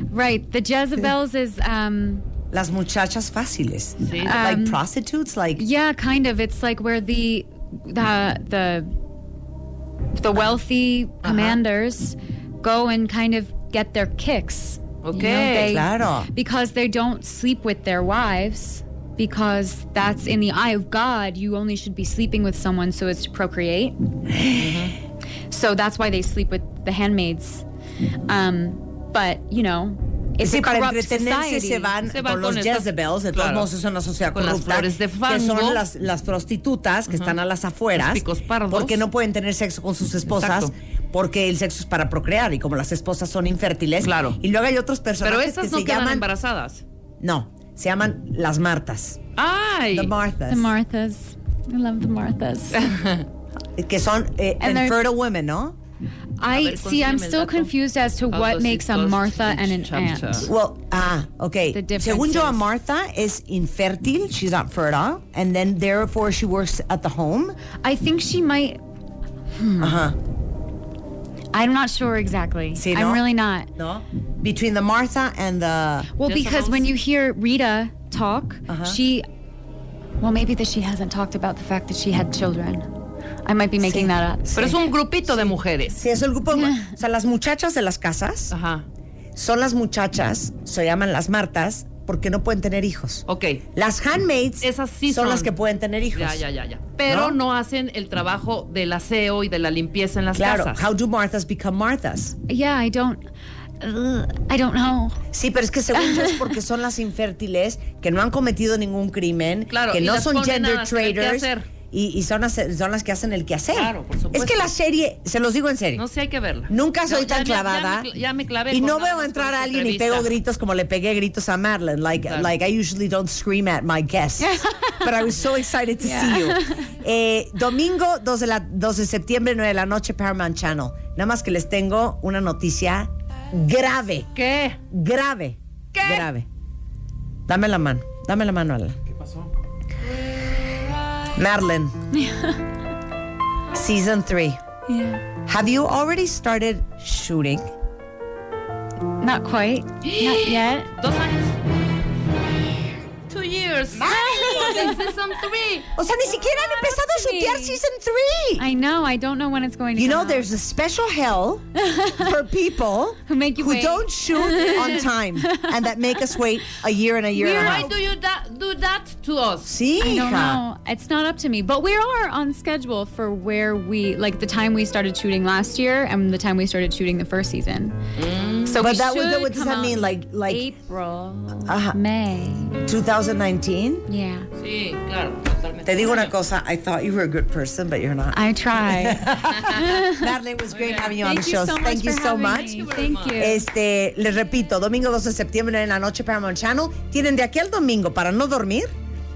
Right. The Jezebels is um las muchachas fáciles. Sí. like Um, prostitutes, like yeah, kind of. It's like where the the the the wealthy commanders go and kind of get their kicks. You know, Okay, they- claro. Because they don't sleep with their wives because that's in the eye of God, you only should be sleeping with someone so as to procreate. So that's why they sleep with the handmaids. Um, but, you know, it's Sí, a para entretenerse se van, Se van con los con estas- Jezebels, de todos claro. modos es una sociedad Con las corrupta, flores de que fango. son las, las prostitutas que están a las afueras, Los picos pardos. porque no pueden tener sexo con sus esposas, Exacto. Porque el sexo es para procrear y como las esposas son infértiles. Claro. Y luego hay otros personajes Pero estas que no se quedan llaman, embarazadas. no, se llaman las Martas, ¡Ay! the Marthas, The Marthas. I love the Marthas. que son eh, infertile women, ¿no? I ver, see. I'm still confused as to How what makes a Martha and an chapter? aunt. Well, ah, okay. The difference Según yo, a Martha is infértil, she's not fertile, and then therefore she works at the home. I think she might. Ajá. I'm not sure exactly. Sí, I'm really not. No? Between the Martha and the Well, Jezebels? because when you hear Rita talk, Uh-huh. she. Well, maybe that she hasn't talked about the fact that she had children. I might be making Sí. that up. Pero es un grupito de mujeres. Sí, es el grupo. O sea, las muchachas de las casas Ajá. son las muchachas, se llaman las Martas, porque no pueden tener hijos. Ok. Las handmaids Esas sí son, son. las que pueden tener hijos. Ya, ya, ya, ya. Pero ¿No? ¿No? hacen el trabajo del aseo y de la limpieza en las Claro. casas. How do Marthas become Marthas? Yeah, I don't. Ugh, I don't know. Sí, pero es que según yo es porque son las infértiles que no han cometido ningún crimen, Claro, que no son gender traders. Y, y son, las- son las que hacen el quehacer. Claro, por supuesto. Es que la serie, se los digo en serio, No sé, hay que verla. Nunca soy Ya- tan ya- clavada. Ya, me, ya me clavé. y no veo entrar a alguien y entrevista. pego gritos como le pegué gritos a Madeline. Like, Claro. like I usually don't scream at my guests. But I was so excited to see you. Eh, domingo 2 de, la, 2 de septiembre, 9 de la noche, Paramount Channel. Nada más que les tengo una noticia grave. ¿Qué? Grave. ¿Qué? Grave. Dame la mano. Dame la mano, Alan. ¿Qué? Madeline. Season 3. Yeah. Have you already started shooting? Not quite. Not yet. Two years. Season three. O sea, ni siquiera han empezado a shootear season 3. I know. I don't know when it's going to You come know, out. there's a special hell for people Who make you who wait. don't shoot on time and that make us wait a year and a year and a Why half. do you da- do that to us? Sí, I don't hija. know. It's not up to me. But we are on schedule for where we like the time we started shooting last year and the time we started shooting the first season. Mm. So But we that was- should what does that mean? Like- like- April, Ajá. May. 2019? Yeah, Sí, claro, totalmente. Te digo una cosa, I thought you were a good person, but you're not. I try. Natalie, it was great having you on Thank the you show. so much Thank you so much. Thank you. Este, les repito, domingo 2 de septiembre en la noche Paramount Channel. Tienen de aquí al domingo para no dormir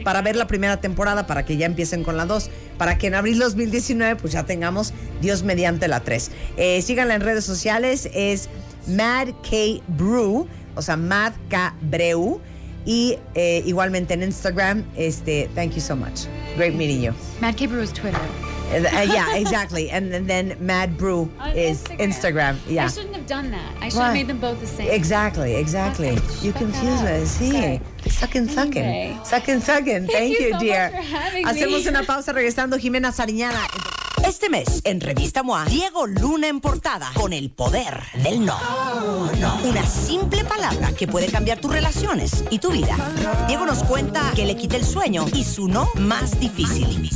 para ver la primera temporada, para que ya empiecen con la 2, para que en abril 2019 pues ya tengamos Dios mediante la 3. Eh, síganla en redes sociales, es Mad K Brew, o sea, Mad K Breu. Y eh, igualmente en Instagram, este, thank you so much. Great meeting you. Mad K Brew is Twitter. Uh, yeah, exactly. And, and then Mad Brew On is Instagram. Yeah. I shouldn't have done that. I should Why? have made them both the same. Exactly, exactly. You confuse me. Sí. Sucking, sucking. Anyway. Sucking, sucking. Thank, Thank you you, so dear. Hacemos me. una pausa regresando Jimena Sariñana. Este mes, en Revista MOA, Diego Luna en portada con el poder del no. Una simple palabra que puede cambiar tus relaciones y tu vida. Diego nos cuenta que le quita el sueño y su no más difícil.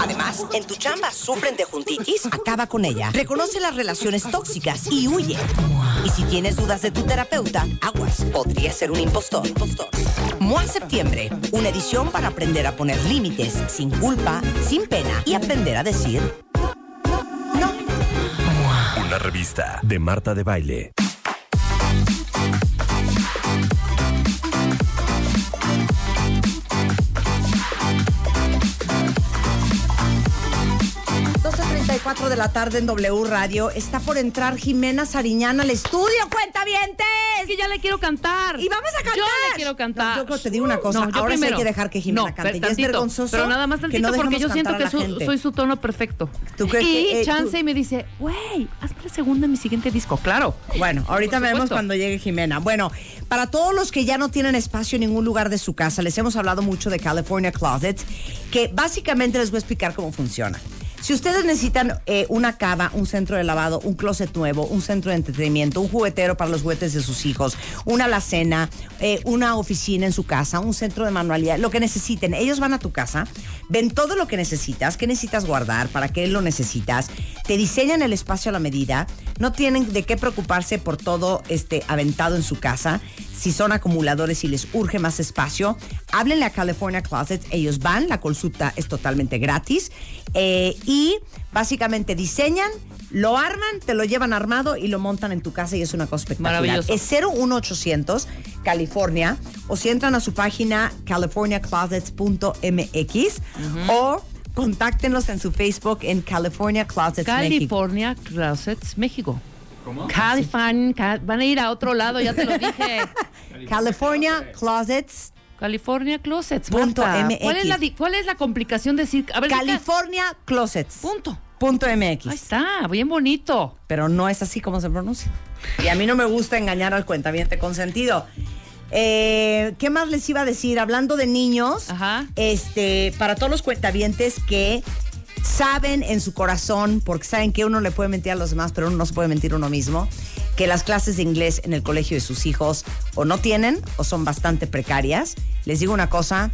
Además, en tu chamba sufren de juntitis, acaba con ella. Reconoce las relaciones tóxicas y huye. Y si tienes dudas de tu terapeuta, aguas, podría ser un impostor. impostor. MOA Septiembre, una edición para aprender a poner límites sin culpa, sin pena y aprender a decir Una revista de Marta de Baile. Cuatro de la tarde en W Radio. Está por entrar Jimena Sariñana al estudio. ¡Cuenta Es que ya le quiero cantar. Y vamos a cantar. Yo le quiero cantar. Yo creo que te digo una cosa. No, Ahora sí hay que dejar que Jimena No, cante. Ya es tantito, vergonzoso Pero nada más que tantito no porque yo siento que su- soy su tono perfecto. ¿Tú crees y que, eh, tú- Chance me dice, güey, hazme la segunda en mi siguiente disco. Claro. Bueno, ahorita veremos cuando llegue Jimena. Bueno, para todos los que ya no tienen espacio en ningún lugar de su casa, les hemos hablado mucho de California Closets, que básicamente les voy a explicar cómo funciona. Si ustedes necesitan eh, una cava, un centro de lavado, un closet nuevo, un centro de entretenimiento, un juguetero para los juguetes de sus hijos, una alacena, eh, una oficina en su casa, un centro de manualidad, lo que necesiten, ellos van a tu casa, ven todo lo que necesitas, qué necesitas guardar, para qué lo necesitas, te diseñan el espacio a la medida, no tienen de qué preocuparse por todo este aventado en su casa. Si son acumuladores y les urge más espacio, háblenle a California Closet. Ellos van, la consulta es totalmente gratis. eh, y básicamente diseñan, lo arman, te lo llevan armado y lo montan en tu casa y es una cosa espectacular. Maravilloso. Es 01800 California o si entran a su página californiaclosets.mx o contáctenos en su Facebook en California Closets México. California Closets, México. California, Ca- van a ir a otro lado, ya te lo dije. California Closets. California Closets. Punto Marta. MX. ¿Cuál es, la, ¿Cuál es la complicación de decir? A ver, California Closets. Punto. Punto MX. Ahí está, bien bonito. Pero no es así como se pronuncia. Y a mí no me gusta engañar al cuentaviente consentido. Eh, ¿Qué más les iba a decir? Hablando de niños, este, para todos los cuentavientes que saben en su corazón, porque saben que uno le puede mentir a los demás, pero uno no se puede mentir uno mismo, que las clases de inglés en el colegio de sus hijos o no tienen o son bastante precarias. Les digo una cosa,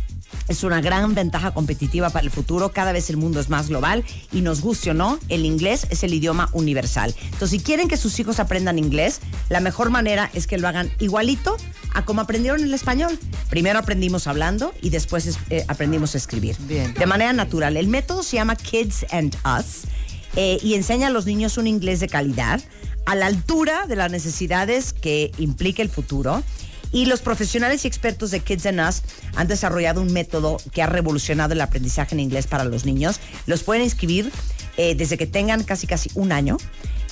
es una gran ventaja competitiva para el futuro. Cada vez el mundo es más global y nos guste o no, el inglés es el idioma universal. Entonces, si quieren que sus hijos aprendan inglés, la mejor manera es que lo hagan igualito a como aprendieron el español. Primero aprendimos hablando y después es- eh, aprendimos a escribir. De manera natural. El método se llama Kids and Us eh, y enseña a los niños un inglés de calidad a la altura de las necesidades que implica el futuro. Y los profesionales y expertos de Kids and Us han desarrollado un método que ha revolucionado el aprendizaje en inglés para los niños. Los pueden inscribir eh, desde que tengan casi casi un año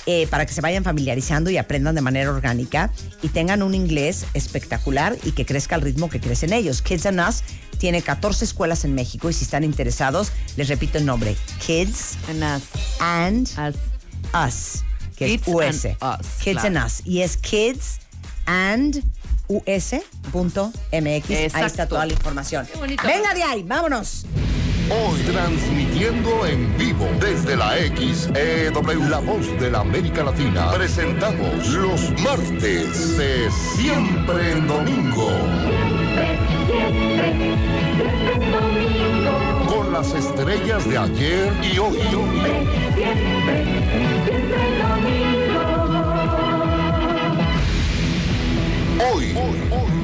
eh, para que se vayan familiarizando y aprendan de manera orgánica y tengan un inglés espectacular y que crezca al ritmo que crecen ellos. Kids and Us tiene 14 escuelas en México y si están interesados, les repito el nombre, Kids and Us, que Kids es US. and Us, Kids claro. and Us. Y es Kids and us.mx. Ahí está toda la información. Qué bonito. Venga de ahí, vámonos. Hoy transmitiendo en vivo desde la XEW, la voz de la América Latina, presentamos los martes de Siempre en Domingo. Con las estrellas de ayer y hoy. Hoy,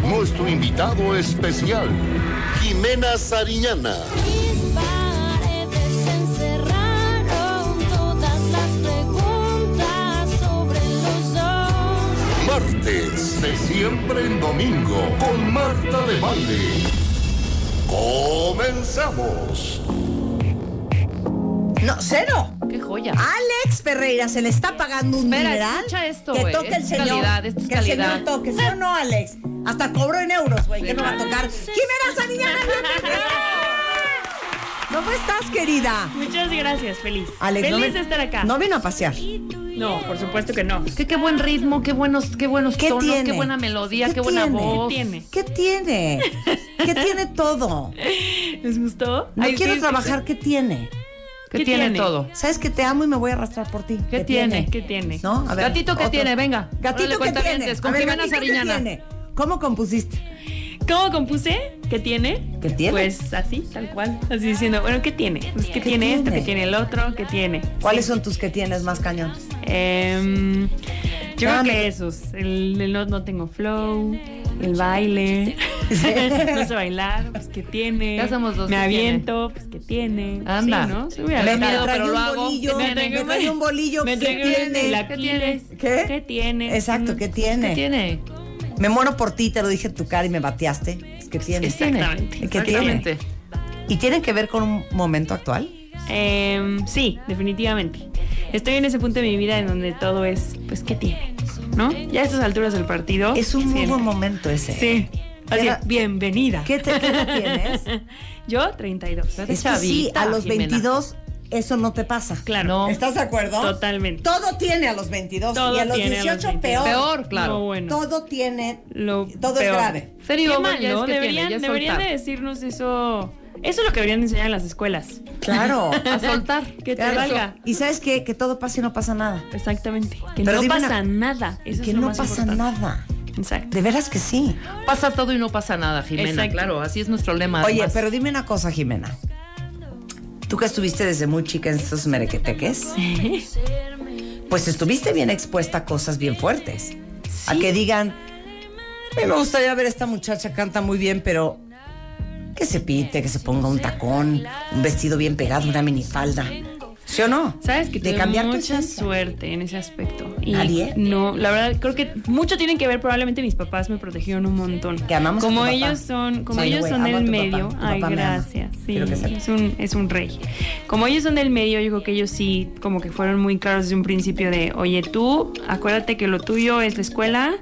nuestro invitado especial, Jimena Sariñana. paredes encerraron todas las preguntas sobre los dos. Martes de siempre en domingo con Marta de Baile. Comenzamos. No, cero. Qué joya. Alex Ferreira se le está pagando un Espera, dineral. escucha esto, Que güey. toque el Es señor. calidad, esto es que el calidad. señor toque, ¿sí o no, Alex? Hasta cobró en euros, güey, que no va a tocar. Jimena Sariñana. ¿Cómo estás, querida? Muchas gracias, feliz. Alex, feliz no ven- de estar acá. No vino a pasear. No, por supuesto que no. Qué, qué buen ritmo, qué buenos, qué buenos ¿Qué tonos, tiene? qué buena melodía, qué, ¿Qué buena tiene? voz. ¿Qué tiene? ¿Qué tiene? ¿Qué tiene todo? ¿Les gustó? No Ay, quiero sí, trabajar, sí. ¿qué tiene? ¿Qué, ¿Qué tiene, tiene? todo? ¿Sabes que te amo y me voy a arrastrar por ti? ¿Qué tiene? ¿Qué tiene? ¿No? A ver, Gatito, ¿qué otro. tiene? Venga. Gatito, ¿qué cuentavientes, tiene? Con A ver, Jimena gatito, ¿qué tiene? ¿Cómo compusiste? ¿Cómo compuse? ¿Qué tiene? ¿Qué tiene? Pues así, tal cual. Así diciendo, bueno, ¿qué tiene? Pues, ¿qué, ¿Qué tiene, esto? tiene? ¿Qué tiene el otro? ¿Qué tiene? ¿Cuáles son tus que tienes más cañones? Em, yo Dame. creo que esos. El, el no, no tengo flow, el baile. no sé bailar, pues ¿qué tiene? Ya somos dos, Me ¿qué aviento, pues ¿qué tiene? Anda. Sí, ¿no? Muy Me aventada. miedo, trae pero un lo hago. bolillo, ¿Qué me tiene? trae un bolillo, Me ¿qué tiene? la ¿Qué ¿Qué? ¿Qué tiene? Exacto, ¿qué tiene? ¿Qué tiene? Me muero por ti, te lo dije en tu cara y me bateaste. ¿Qué tiene? Exactamente. ¿Qué tiene? Exactamente. ¿Y tiene que ver con un momento actual? Em, sí, definitivamente. Estoy en ese punto de mi vida en donde todo es, pues, ¿qué tiene? ¿No? Ya a estas alturas del partido. Es un muy buen momento ese. Sí. Así, Era- bienvenida. ¿Qué, te, qué tienes? Yo, 32. Es que sí, a los Jimena. 22 eso no te pasa. Claro. No. ¿Estás de acuerdo? Totalmente. Todo tiene a los 22 Todo y a los tiene a 18 los 22. peor. Peor, claro. No, bueno. Todo tiene, Lo todo es grave. Ferio, Qué mal, es ¿no? que tiene, Deberían, es deberían de decirnos eso. Eso es lo que deberían de enseñar en las escuelas. Claro. A soltar. Que te Claro. valga. Y sabes qué? Que todo pasa y no pasa nada. Exactamente. Que Pero no pasa una- nada. Eso que es lo no más pasa importante. nada. Exacto. De veras que sí. Pasa todo y no pasa nada, Jimena. Exacto. Claro, así es nuestro lema. Oye, además. pero dime una cosa, Jimena. Tú que estuviste desde muy chica en estos merequeteques, pues estuviste bien expuesta a cosas bien fuertes. A que digan, "A mí me gustaría ver a esta muchacha, canta muy bien, pero que se pite, que se ponga un tacón, un vestido bien pegado, una minifalda. ¿Sí o no? Sabes que De tuve mucha suerte en ese aspecto. Y ¿Nadie? No, la verdad creo que mucho tienen que ver. Probablemente mis papás me protegieron un montón. Que amamos a como papá. ellos son, como ellos son del medio. papá. Ay, papá gracias. Sí, es un, es un rey. Como ellos son del medio, yo creo que ellos sí, como que fueron muy claros desde un principio de, oye, tú, acuérdate que lo tuyo es la escuela.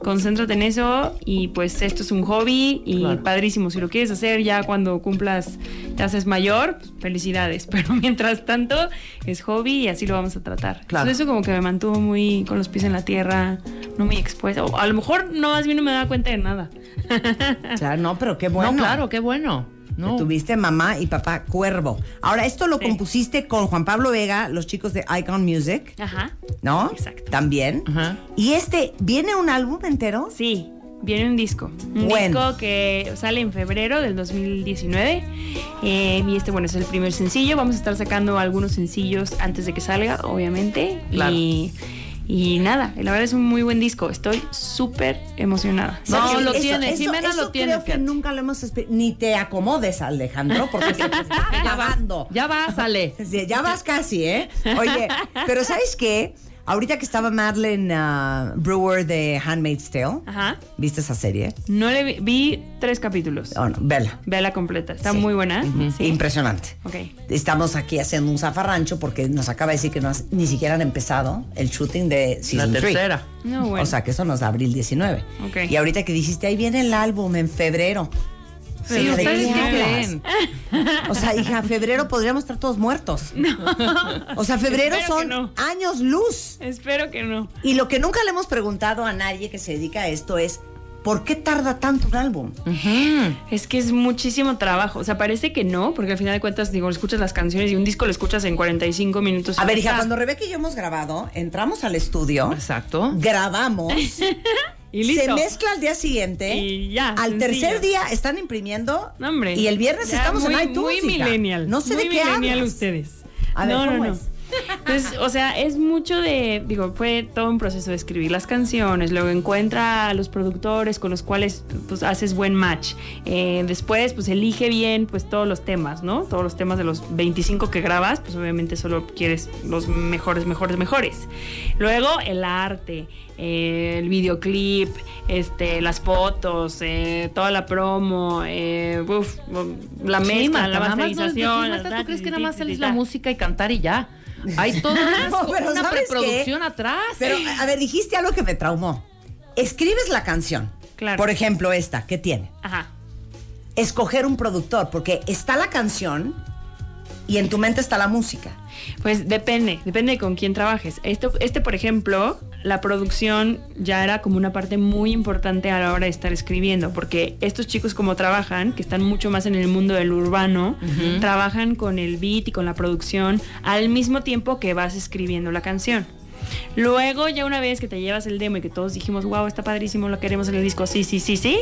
Concéntrate en eso y pues esto es un hobby y Claro. padrísimo. Si lo quieres hacer ya cuando cumplas, te haces mayor, pues, felicidades. Pero mientras tanto es hobby y así lo vamos a tratar. Claro. Entonces eso como que me mantuvo muy con los pies en la tierra, no muy expuesta. O a lo mejor no más bien no me daba cuenta de nada. Claro, no, pero qué bueno. No, claro, qué bueno. Que No. tuviste mamá y papá cuervo. Ahora, esto lo compusiste con Juan Pablo Vega, los chicos de Icon Music, Ajá. ¿no? Exacto. También. Ajá. Y este, ¿viene un álbum entero? Sí, viene un disco. Un Bueno. disco que sale en febrero del 2019. Eh, y este, bueno, es el primer sencillo. Vamos a estar sacando algunos sencillos antes de que salga, obviamente. Claro. Y, y nada, la verdad es un muy buen disco. Estoy súper emocionada. No, lo tiene, Jimena lo tiene, Creo que nunca lo hemos Ni te acomodes, Alejandro, porque se te está Ya vas, ya vas, Ale. Ya vas casi, ¿eh? Oye, pero ¿sabes qué? Ahorita que estaba Madeleine ah, Brewer de Handmaid's Tale, Ajá. ¿viste esa serie? No le vi, vi tres capítulos. Oh, no, vela. Vela completa. Está Sí. muy buena. Sí. Impresionante. Ok. Estamos aquí haciendo un zafarrancho porque nos acaba de decir que no has- ni siquiera han empezado el shooting de Season La 3. tercera. No, bueno. O sea, que eso nos da abril 19. Ok. Y ahorita que dijiste, ahí viene el álbum en febrero. Sí, ¿de ¿ustedes qué creen? O sea, hija, febrero podríamos estar todos muertos. O sea, febrero Espero son no. años luz. Espero que no. Y lo que nunca le hemos preguntado a nadie que se dedica a esto es, ¿por qué tarda tanto un álbum? Es que es muchísimo trabajo. O sea, parece que no, porque al final de cuentas, digo, escuchas las canciones y un disco lo escuchas en 45 minutos. A ver, hija, cuando Rebeca y yo hemos grabado, entramos al estudio, Exacto. grabamos, Y listo. se mezcla al día siguiente, Y ya, al sencillo. tercer día están imprimiendo No, hombre. y el viernes Ya estamos muy, en iTunes. Muy millennial. No sé muy de qué millennial hablas. ustedes. A ver, no, ¿cómo no, no. Es? Pues, o sea, es mucho de, digo, fue todo un proceso de escribir las canciones, luego encuentra a los productores con los cuales pues haces buen match. Eh, después, pues elige bien pues todos los temas, ¿no? Todos los temas de los 25 que grabas, pues obviamente solo quieres los mejores, mejores, mejores. Luego el arte, eh, el videoclip, este, las fotos, eh, toda la promo, eh, uf, la mezcla, la masterización. ¿Tú crees que nada más datas, es la música y cantar y ya? Hay toda No, pero una ¿sabes preproducción qué? atrás. Pero, a ver, dijiste algo que me traumó. Escribes la canción. Claro. Por ejemplo, esta, ¿qué tiene? Ajá. Escoger un productor, porque está la canción y en tu mente está la música. Pues depende, depende de con quién trabajes. Esto, este, por ejemplo, la producción ya era como una parte muy importante a la hora de estar escribiendo, porque estos chicos como trabajan, que están mucho más en el mundo del urbano, trabajan con el beat y con la producción al mismo tiempo que vas escribiendo la canción. Luego, ya una vez que te llevas el demo y que todos dijimos, wow, está padrísimo, lo queremos en el disco, sí, sí, sí, sí.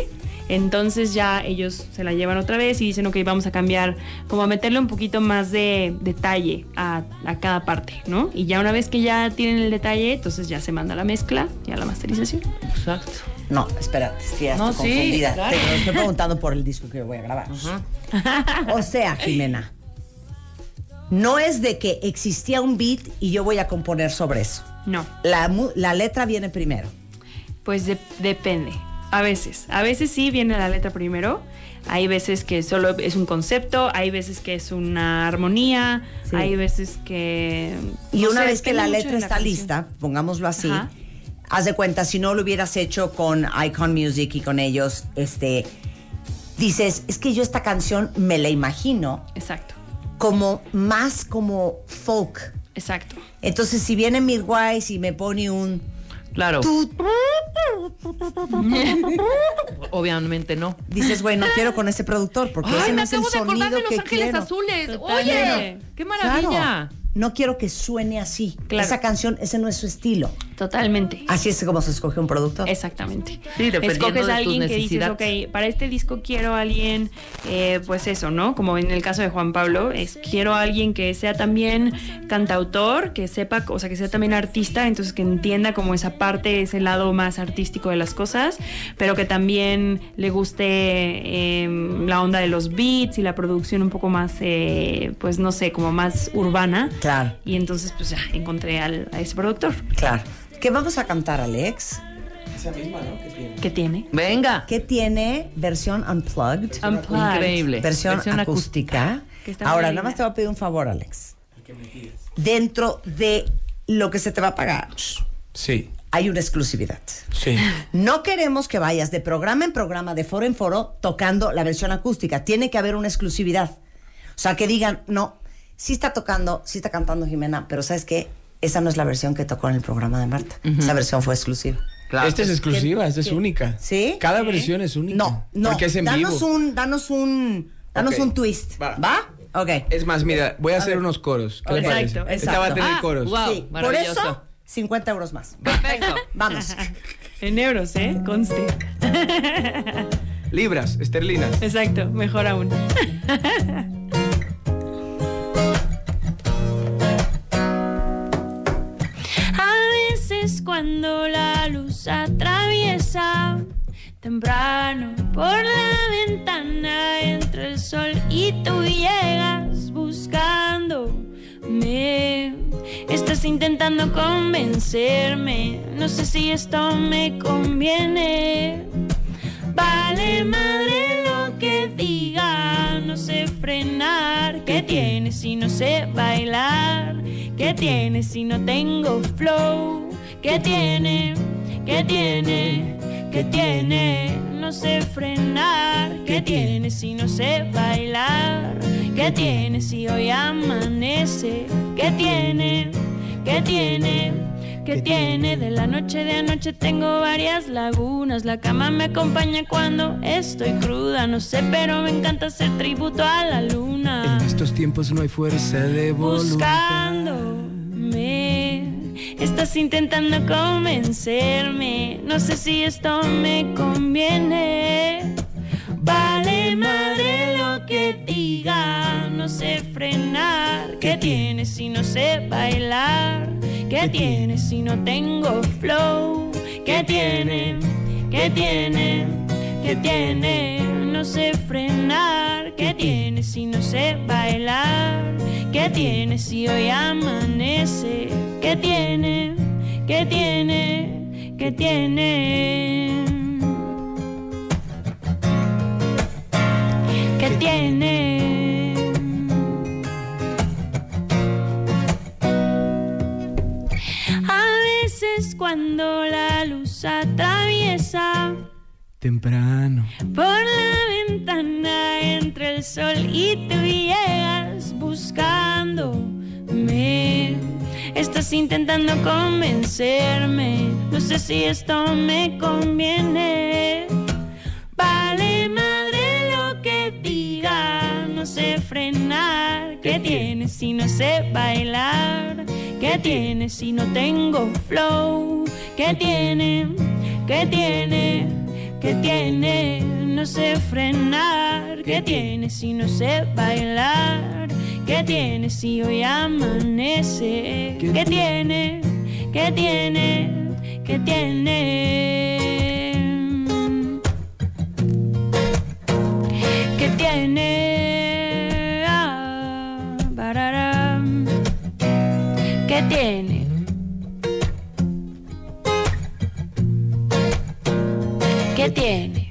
Entonces ya ellos se la llevan otra vez y dicen, ok, vamos a cambiar, como a meterle un poquito más de detalle a, a cada parte, ¿no? Y ya una vez que ya tienen el detalle, entonces ya se manda la mezcla y a la masterización. Exacto. No, espérate, es que ya No, estoy sí, confundida. claro. Te- estoy preguntando por el disco que voy a grabar. O sea, Jimena, no es de que existía un beat y yo voy a componer sobre eso. No. La, la letra viene primero. Pues de- depende. A veces. A veces sí viene la letra primero. Hay veces que solo es un concepto, hay veces que es una armonía, Sí. hay veces que... Y no una sé, vez que la letra la está canción. lista, pongámoslo así, Ajá. haz de cuenta, si no lo hubieras hecho con Icon Music y con ellos, este, dices, es que yo esta canción me la imagino. Exacto. Como más como folk. Exacto. Entonces, si viene Midwise y me pone un... Claro. Obviamente no. Dices, güey, no quiero con ese productor porque Ay, ese me no es el acabo de acordar sonido de Los que Ángeles quiero. Azules. Totalmente. Oye, qué maravilla. Claro. No quiero que suene así. Claro. Esa canción, ese no es su estilo. Totalmente. Así es como se escoge un productor. Exactamente. Sí, Escoges de a tus alguien que dices, ok, para este disco quiero a alguien, eh, pues eso, ¿no? Como en el caso de Juan Pablo, es quiero a alguien que sea también cantautor, que sepa, o sea, que sea también artista, entonces que entienda como esa parte, ese lado más artístico de las cosas, pero que también le guste eh, la onda de los beats y la producción un poco más, eh, pues no sé, como más urbana. Claro. Y entonces, pues ya encontré al- a ese productor. Claro. ¿Qué vamos a cantar, Alex? Esa misma, ¿no? Que tiene. ¿Qué tiene? Venga. ¿Qué tiene versión unplugged? Unplugged. Increíble. Versión, Versión acústica. Ahora, nada más te voy a pedir un favor, Alex. Dentro de lo que se te va a pagar, Sí, hay una exclusividad. sí. No queremos que vayas de programa en programa, de foro en foro, tocando la versión acústica. Tiene que haber una exclusividad. O sea, que digan, no, sí está tocando, sí está cantando Jimena, pero ¿sabes qué? Esa no es la versión que tocó en el programa de Marta. Esa versión fue exclusiva. Esta es exclusiva, esta es única. ¿Sí? Cada versión es única. No, no. Porque es en danos vivo. un, danos un, danos un twist. Va. ¿Va? Ok. Es más, mira, voy a, hacer ver. unos coros. ¿Qué Ok. le parece? Exacto, Esta va a exacto. tener Ah, coros. wow. Sí, por maravilloso. eso, 50 euros más. Perfecto. Vamos. En euros, ¿eh? Conste. Libras, esterlinas. Exacto, mejor aún. cuando la luz atraviesa temprano por la ventana entra el sol y tú llegas buscándome. Estás intentando convencerme, no sé si esto me conviene. Vale madre lo que diga, no sé frenar. ¿Qué tiene si no sé bailar? ¿Qué tiene si no tengo flow? ¿Qué tiene? ¿Qué tiene? ¿Qué tiene? No sé frenar. ¿Qué tiene si no sé bailar? ¿Qué tiene si hoy amanece? ¿Qué tiene? ¿Qué tiene? ¿Qué tiene? De la noche de anoche tengo varias lagunas. La cama me acompaña cuando estoy cruda. No sé, pero me encanta hacer tributo a la luna. En estos tiempos no hay fuerza de voluntad. Buscándome. Estás intentando convencerme. No sé si esto me conviene. Vale madre lo que diga. No sé frenar. ¿Qué tiene si no sé bailar? ¿Qué tiene si no tengo flow? ¿Qué tiene? ¿Qué tiene? ¿Qué tiene? No sé frenar. ¿Qué tiene si no sé bailar? ¿Qué tiene si hoy amanece? ¿Qué tiene? ¿Qué tiene? ¿Qué tiene? ¿Qué tiene? A veces cuando la luz atraviesa Temprano. por la ventana entre el sol y tú llegas buscándome. Estás intentando convencerme. No sé si esto me conviene. Vale madre lo que diga. No sé frenar. ¿Qué tiene si no sé bailar? ¿Qué tiene si no tengo flow? ¿Qué tiene? ¿Qué tiene? ¿Qué tiene? No sé frenar. ¿Qué tiene si no sé bailar? ¿Qué tiene si hoy amanece? ¿Qué tiene? ¿Qué tiene? ¿Qué tiene? ¿Qué tiene? ¿Qué tiene?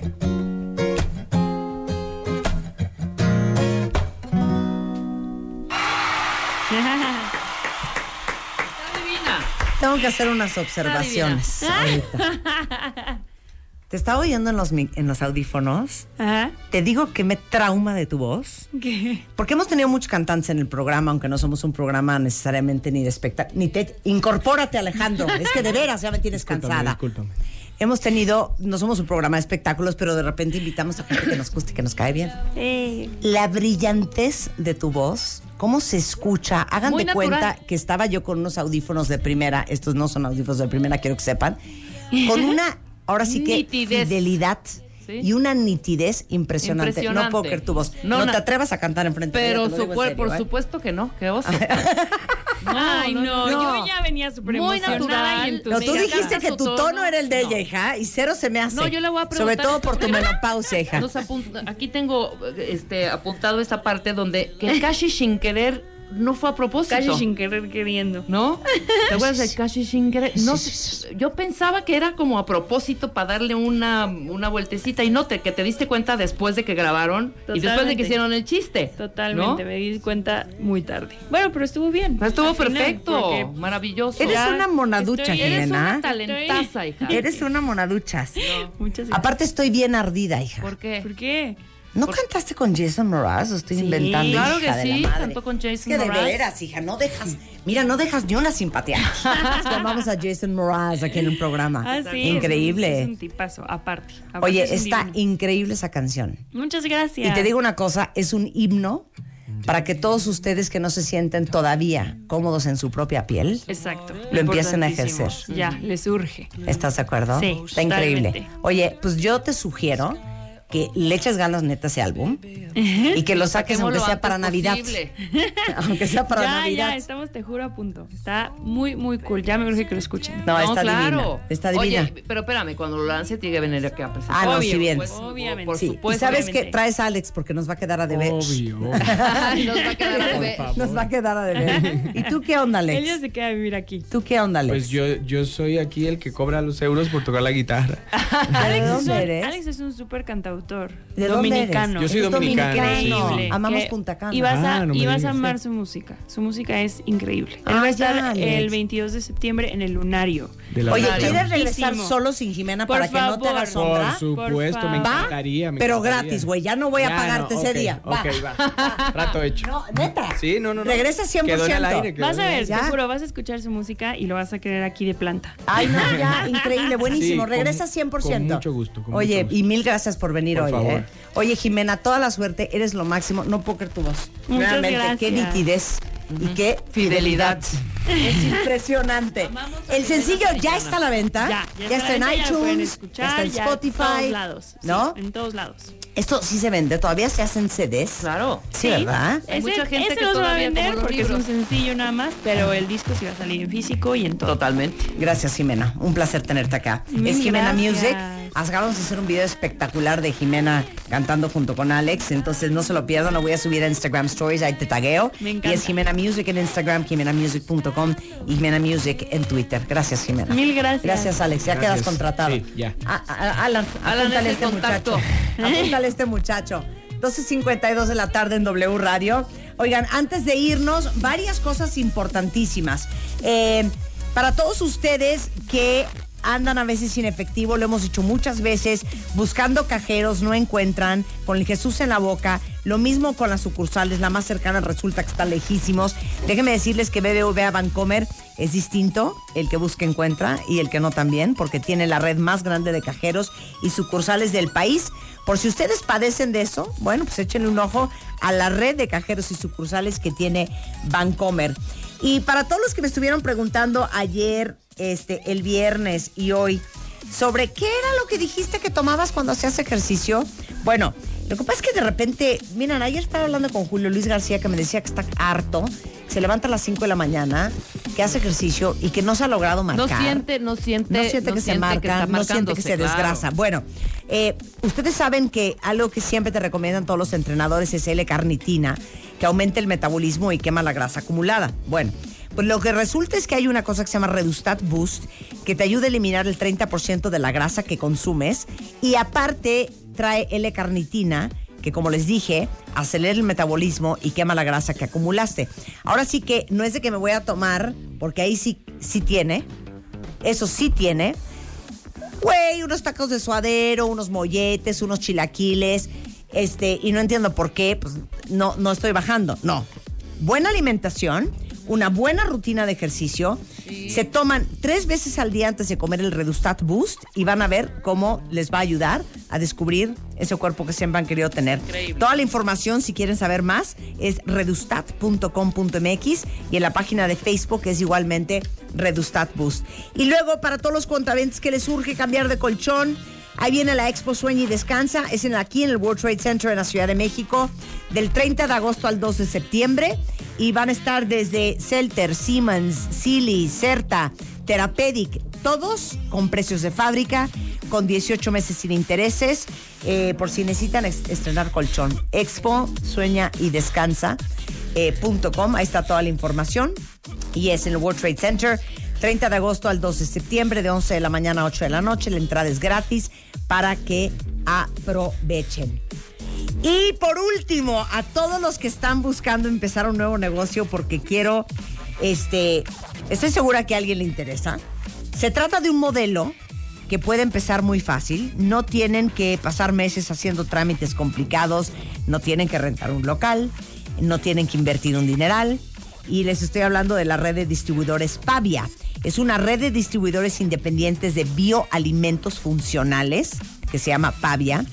Tengo que hacer unas observaciones ahorita. Te estaba oyendo en los, en los audífonos. Te digo que me trauma de tu voz. ¿Qué? Porque hemos tenido muchos cantantes en el programa, aunque no somos un programa necesariamente ni de espectáculo. Ni te. Incorpórate, Alejandro. es que de veras ya me tienes cansada. Discúlpame. Hemos tenido, no somos un programa de espectáculos, pero de repente invitamos a gente que nos guste y que nos cae bien. Eh, La brillantez de tu voz, cómo se escucha. Hagan Muy de natural. cuenta que estaba yo con unos audífonos de primera, estos no son audífonos de primera, quiero que sepan, con una, ahora sí que, Nitidez. fidelidad. Sí. Y una nitidez impresionante. Impresionante. No puedo creer tu voz. No, No, te atrevas a cantar enfrente de Pero ella, digo en cuerpo, serio, por ¿eh? supuesto que no, qué oso. Ay, no, yo ya venía súper Muy emocionada natural. y No, tú dijiste que tu tono, era el de ella, hija, y cero se me hace. No, yo le voy a Sobre preguntar. todo por tu menopausia, hija. Nos apunta- aquí tengo este, apuntado esta parte donde que casi sin querer no fue a propósito. Casi sin querer queriendo. ¿No? ¿Te acuerdas de casi sin querer? No, yo pensaba que era como a propósito para darle una, una vueltecita y no te, que te diste cuenta después de que grabaron y después de que hicieron el chiste. Totalmente, ¿no? me di cuenta muy tarde. Bueno, pero estuvo bien. Estuvo final, perfecto, porque maravilloso. Eres una monaducha, estoy- Eres una talentaza, hija. Eres una monaduchas. Muchas gracias. Aparte estoy bien ardida, hija. ¿Por qué? ¿Por qué? ¿No cantaste con Jason Mraz? ¿O estoy Sí, inventando, claro hija que de sí, la madre? cantó con Jason Es que de Mraz. veras, hija, no dejas... Mira, no dejas ni una simpatía. Llamamos a Jason Mraz aquí en un programa. Ah, sí. Increíble. Es un tipazo, aparte. Aparte Oye, es está divino. increíble esa canción. Muchas gracias. Y te digo una cosa, es un himno para que todos ustedes que no se sienten todavía cómodos en su propia piel, Exacto. lo empiecen a ejercer. Ya, les urge. ¿Estás de acuerdo? Sí, Está increíble. totalmente. Oye, pues yo te sugiero que le eches ganas neta ese álbum y que lo saques aunque sea para Navidad. posible. aunque sea para ya, Navidad. ya, estamos, te juro, a punto. Está muy, muy cool. Ya me urge que lo escuchen. No, está claro. divina. Está divina. Oye, pero espérame, cuando lo lance tiene que venir aquí a presentar. Ah, no, Obvio, sí bien. pues, obviamente. Por Sí, y supuesto. sabes que obviamente. traes a Alex porque nos va a quedar a deber. Obvio. Nos va a quedar a deber. Nos va a quedar a deber. ¿Y tú qué onda, Él ya Alex? se queda a vivir aquí. ¿Tú qué onda, Alex? Pues yo, yo soy aquí el que cobra los euros por tocar la guitarra. ¿De Alex, dónde eres? Alex es un súper cantautor. ¿De dónde eres? dominicano. Yo soy dominicano. Increíble. Amamos Punta Cana. Y vas a, Ah, no me y vas a digas, amar su música. Su música es increíble. Él Ah, va a estar Alex. el 22 de septiembre en el Lunario. De la Oye, radio. ¿quieres regresar solo sin Jimena Por para que no te haga favor. sombra? Por supuesto, me encantaría. me Pero encantaría. gratis, güey. Ya no voy a Ya, pagarte no, ese ok, día. Va. Ok, va. Trato hecho. No, neta. Sí, no, no, no. Regresa 100%. Quedó en el aire, quedó Vas a ver, juro, vas a escuchar su música y lo vas a querer aquí de planta. Ay, no, ya, increíble, buenísimo. Regresa con- 100%. con mucho gusto, Oye, y mil gracias por venir Por hoy. favor. ¿eh? Oye, Jimena, toda la suerte, eres lo máximo. No puedo creer tu voz. Muchas Realmente, qué nitidez. y qué fidelidad. Es impresionante. El sencillo ya está a la venta. Ya, Ya, ya está en iTunes, escuchar, ya está en Spotify. En todos lados. sí, ¿No? en todos lados. Esto sí se vende, todavía se hacen CDs. Claro. Sí, ¿verdad? Hay Ese- mucha gente que no se va a todavía vender porque es un sencillo nada más, pero el disco sí va a salir en físico y en todo. Totalmente. Gracias, Jimena. Un placer tenerte acá. Mil es Jimena gracias. Music. Acabamos de hacer un video espectacular de Jimena cantando junto con Alex. Entonces no se lo pierdan. Lo voy a subir a Instagram Stories. Ahí te tagueo. Me y encanta. es Jimena Music en Instagram, jimenamusic.com y Jimena Music en Twitter. Gracias, Jimena. Mil gracias. Gracias, Alex. Ya Gracias. quedas contratado. Sí, ya. A- a- Alan, Alan apúntale es el este contacto. muchacho. Apúntale a este muchacho. 12.52 de la tarde en W Radio. Oigan, antes de irnos, varias cosas importantísimas. Eh, para todos ustedes que andan a veces sin efectivo, lo hemos dicho muchas veces, buscando cajeros, no encuentran, con el Jesús en la boca, lo mismo con las sucursales, la más cercana resulta que están lejísimos. Déjenme decirles que BBVA Bancomer es distinto, el que busca encuentra y el que no también, porque tiene la red más grande de cajeros y sucursales del país. Por si ustedes padecen de eso, bueno, pues échenle un ojo a la red de cajeros y sucursales que tiene Bancomer. Y para todos los que me estuvieron preguntando ayer, este, el viernes y hoy, sobre qué era lo que dijiste que tomabas cuando hacías ejercicio, bueno, lo que pasa es que de repente, miren, ayer estaba hablando con Julio Luis García que me decía que está harto, que se levanta a las 5 de la mañana, que hace ejercicio y que no se ha logrado No marcar. siente, no siente, No siente que se marca, no siente que se claro. desgrasa. Bueno, eh, ustedes saben que algo que siempre te recomiendan todos los entrenadores es L-carnitina, que aumenta el metabolismo y quema la grasa acumulada. Bueno, pues lo que resulta es que hay una cosa que se llama Redustat Boost, que te ayuda a eliminar el 30% de la grasa que consumes y aparte trae L-carnitina, que como les dije, acelera el metabolismo y quema la grasa que acumulaste. Ahora sí que no es de que me voy a tomar, porque ahí sí, sí tiene, eso sí tiene, güey, unos tacos de suadero, unos molletes, unos chilaquiles, este, y no entiendo por qué, pues no, no estoy bajando. No. Buena alimentación, una buena rutina de ejercicio. Se toman tres veces al día antes de comer el Redustat Boost y van a ver cómo les va a ayudar a descubrir ese cuerpo que siempre han querido tener. Toda la información, si quieren saber más, es redustat.com.mx y en la página de Facebook es igualmente Redustat Boost. Y luego, para todos los contraventes que les urge cambiar de colchón, Ahí viene la Expo Sueña y Descansa, es en, aquí en el World Trade Center en la Ciudad de México, del 30 de agosto al 2 de septiembre. Y van a estar desde Celter, Siemens, Silly, Certa, Therapeutic, todos con precios de fábrica, con 18 meses sin intereses, eh, por si necesitan estrenar colchón. Expo Sueña y Descansa. eh, ahí está toda la información. Y es en el World Trade Center. 30 de agosto al 2 de septiembre, de 11 de la mañana a 8 de la noche. La entrada es gratis para que aprovechen. Y por último, a todos los que están buscando empezar un nuevo negocio porque quiero, este, estoy segura que a alguien le interesa. Se trata de un modelo que puede empezar muy fácil. No tienen que pasar meses haciendo trámites complicados, no tienen que rentar un local, no tienen que invertir un dineral. Y les estoy hablando de la red de distribuidores Pavia. Es una red de distribuidores independientes de bioalimentos funcionales que se llama Pavia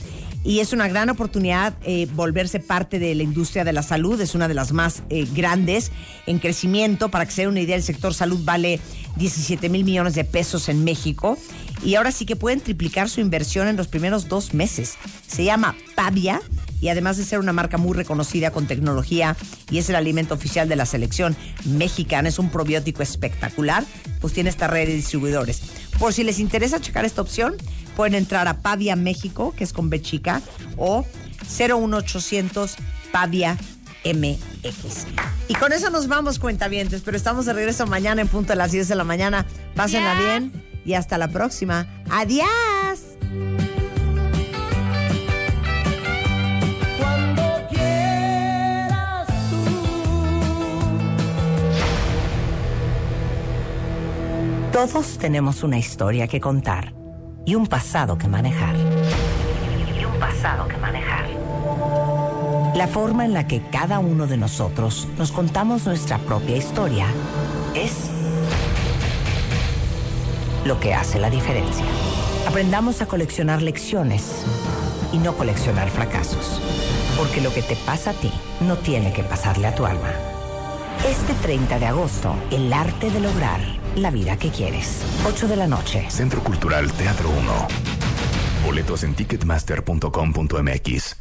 y es una gran oportunidad eh, volverse parte de la industria de la salud. Es una de las más eh, grandes en crecimiento. Para que se den una idea, el sector salud vale 17 mil millones de pesos en México y ahora sí que pueden triplicar su inversión en los primeros dos meses. Se llama Pavia y además de ser una marca muy reconocida con tecnología y es el alimento oficial de la selección mexicana, es un probiótico espectacular, pues tiene esta red de distribuidores. Por si les interesa checar esta opción, pueden entrar a Pavia México, que es con B chica, o 01800 Pavia MX. Y con eso nos vamos, cuentavientes, pero estamos de regreso mañana en punto de las 10 de la mañana. Pásenla bien y hasta la próxima. ¡Adiós! Todos tenemos una historia que contar y un pasado que manejar. Y un pasado que manejar. La forma en la que cada uno de nosotros nos contamos nuestra propia historia es lo que hace la diferencia. Aprendamos a coleccionar lecciones y no coleccionar fracasos. Porque lo que te pasa a ti no tiene que pasarle a tu alma. Este 30 de agosto, el arte de lograr la vida que quieres. 8 de la noche. Centro Cultural Teatro 1. Boletos en ticketmaster.com.mx.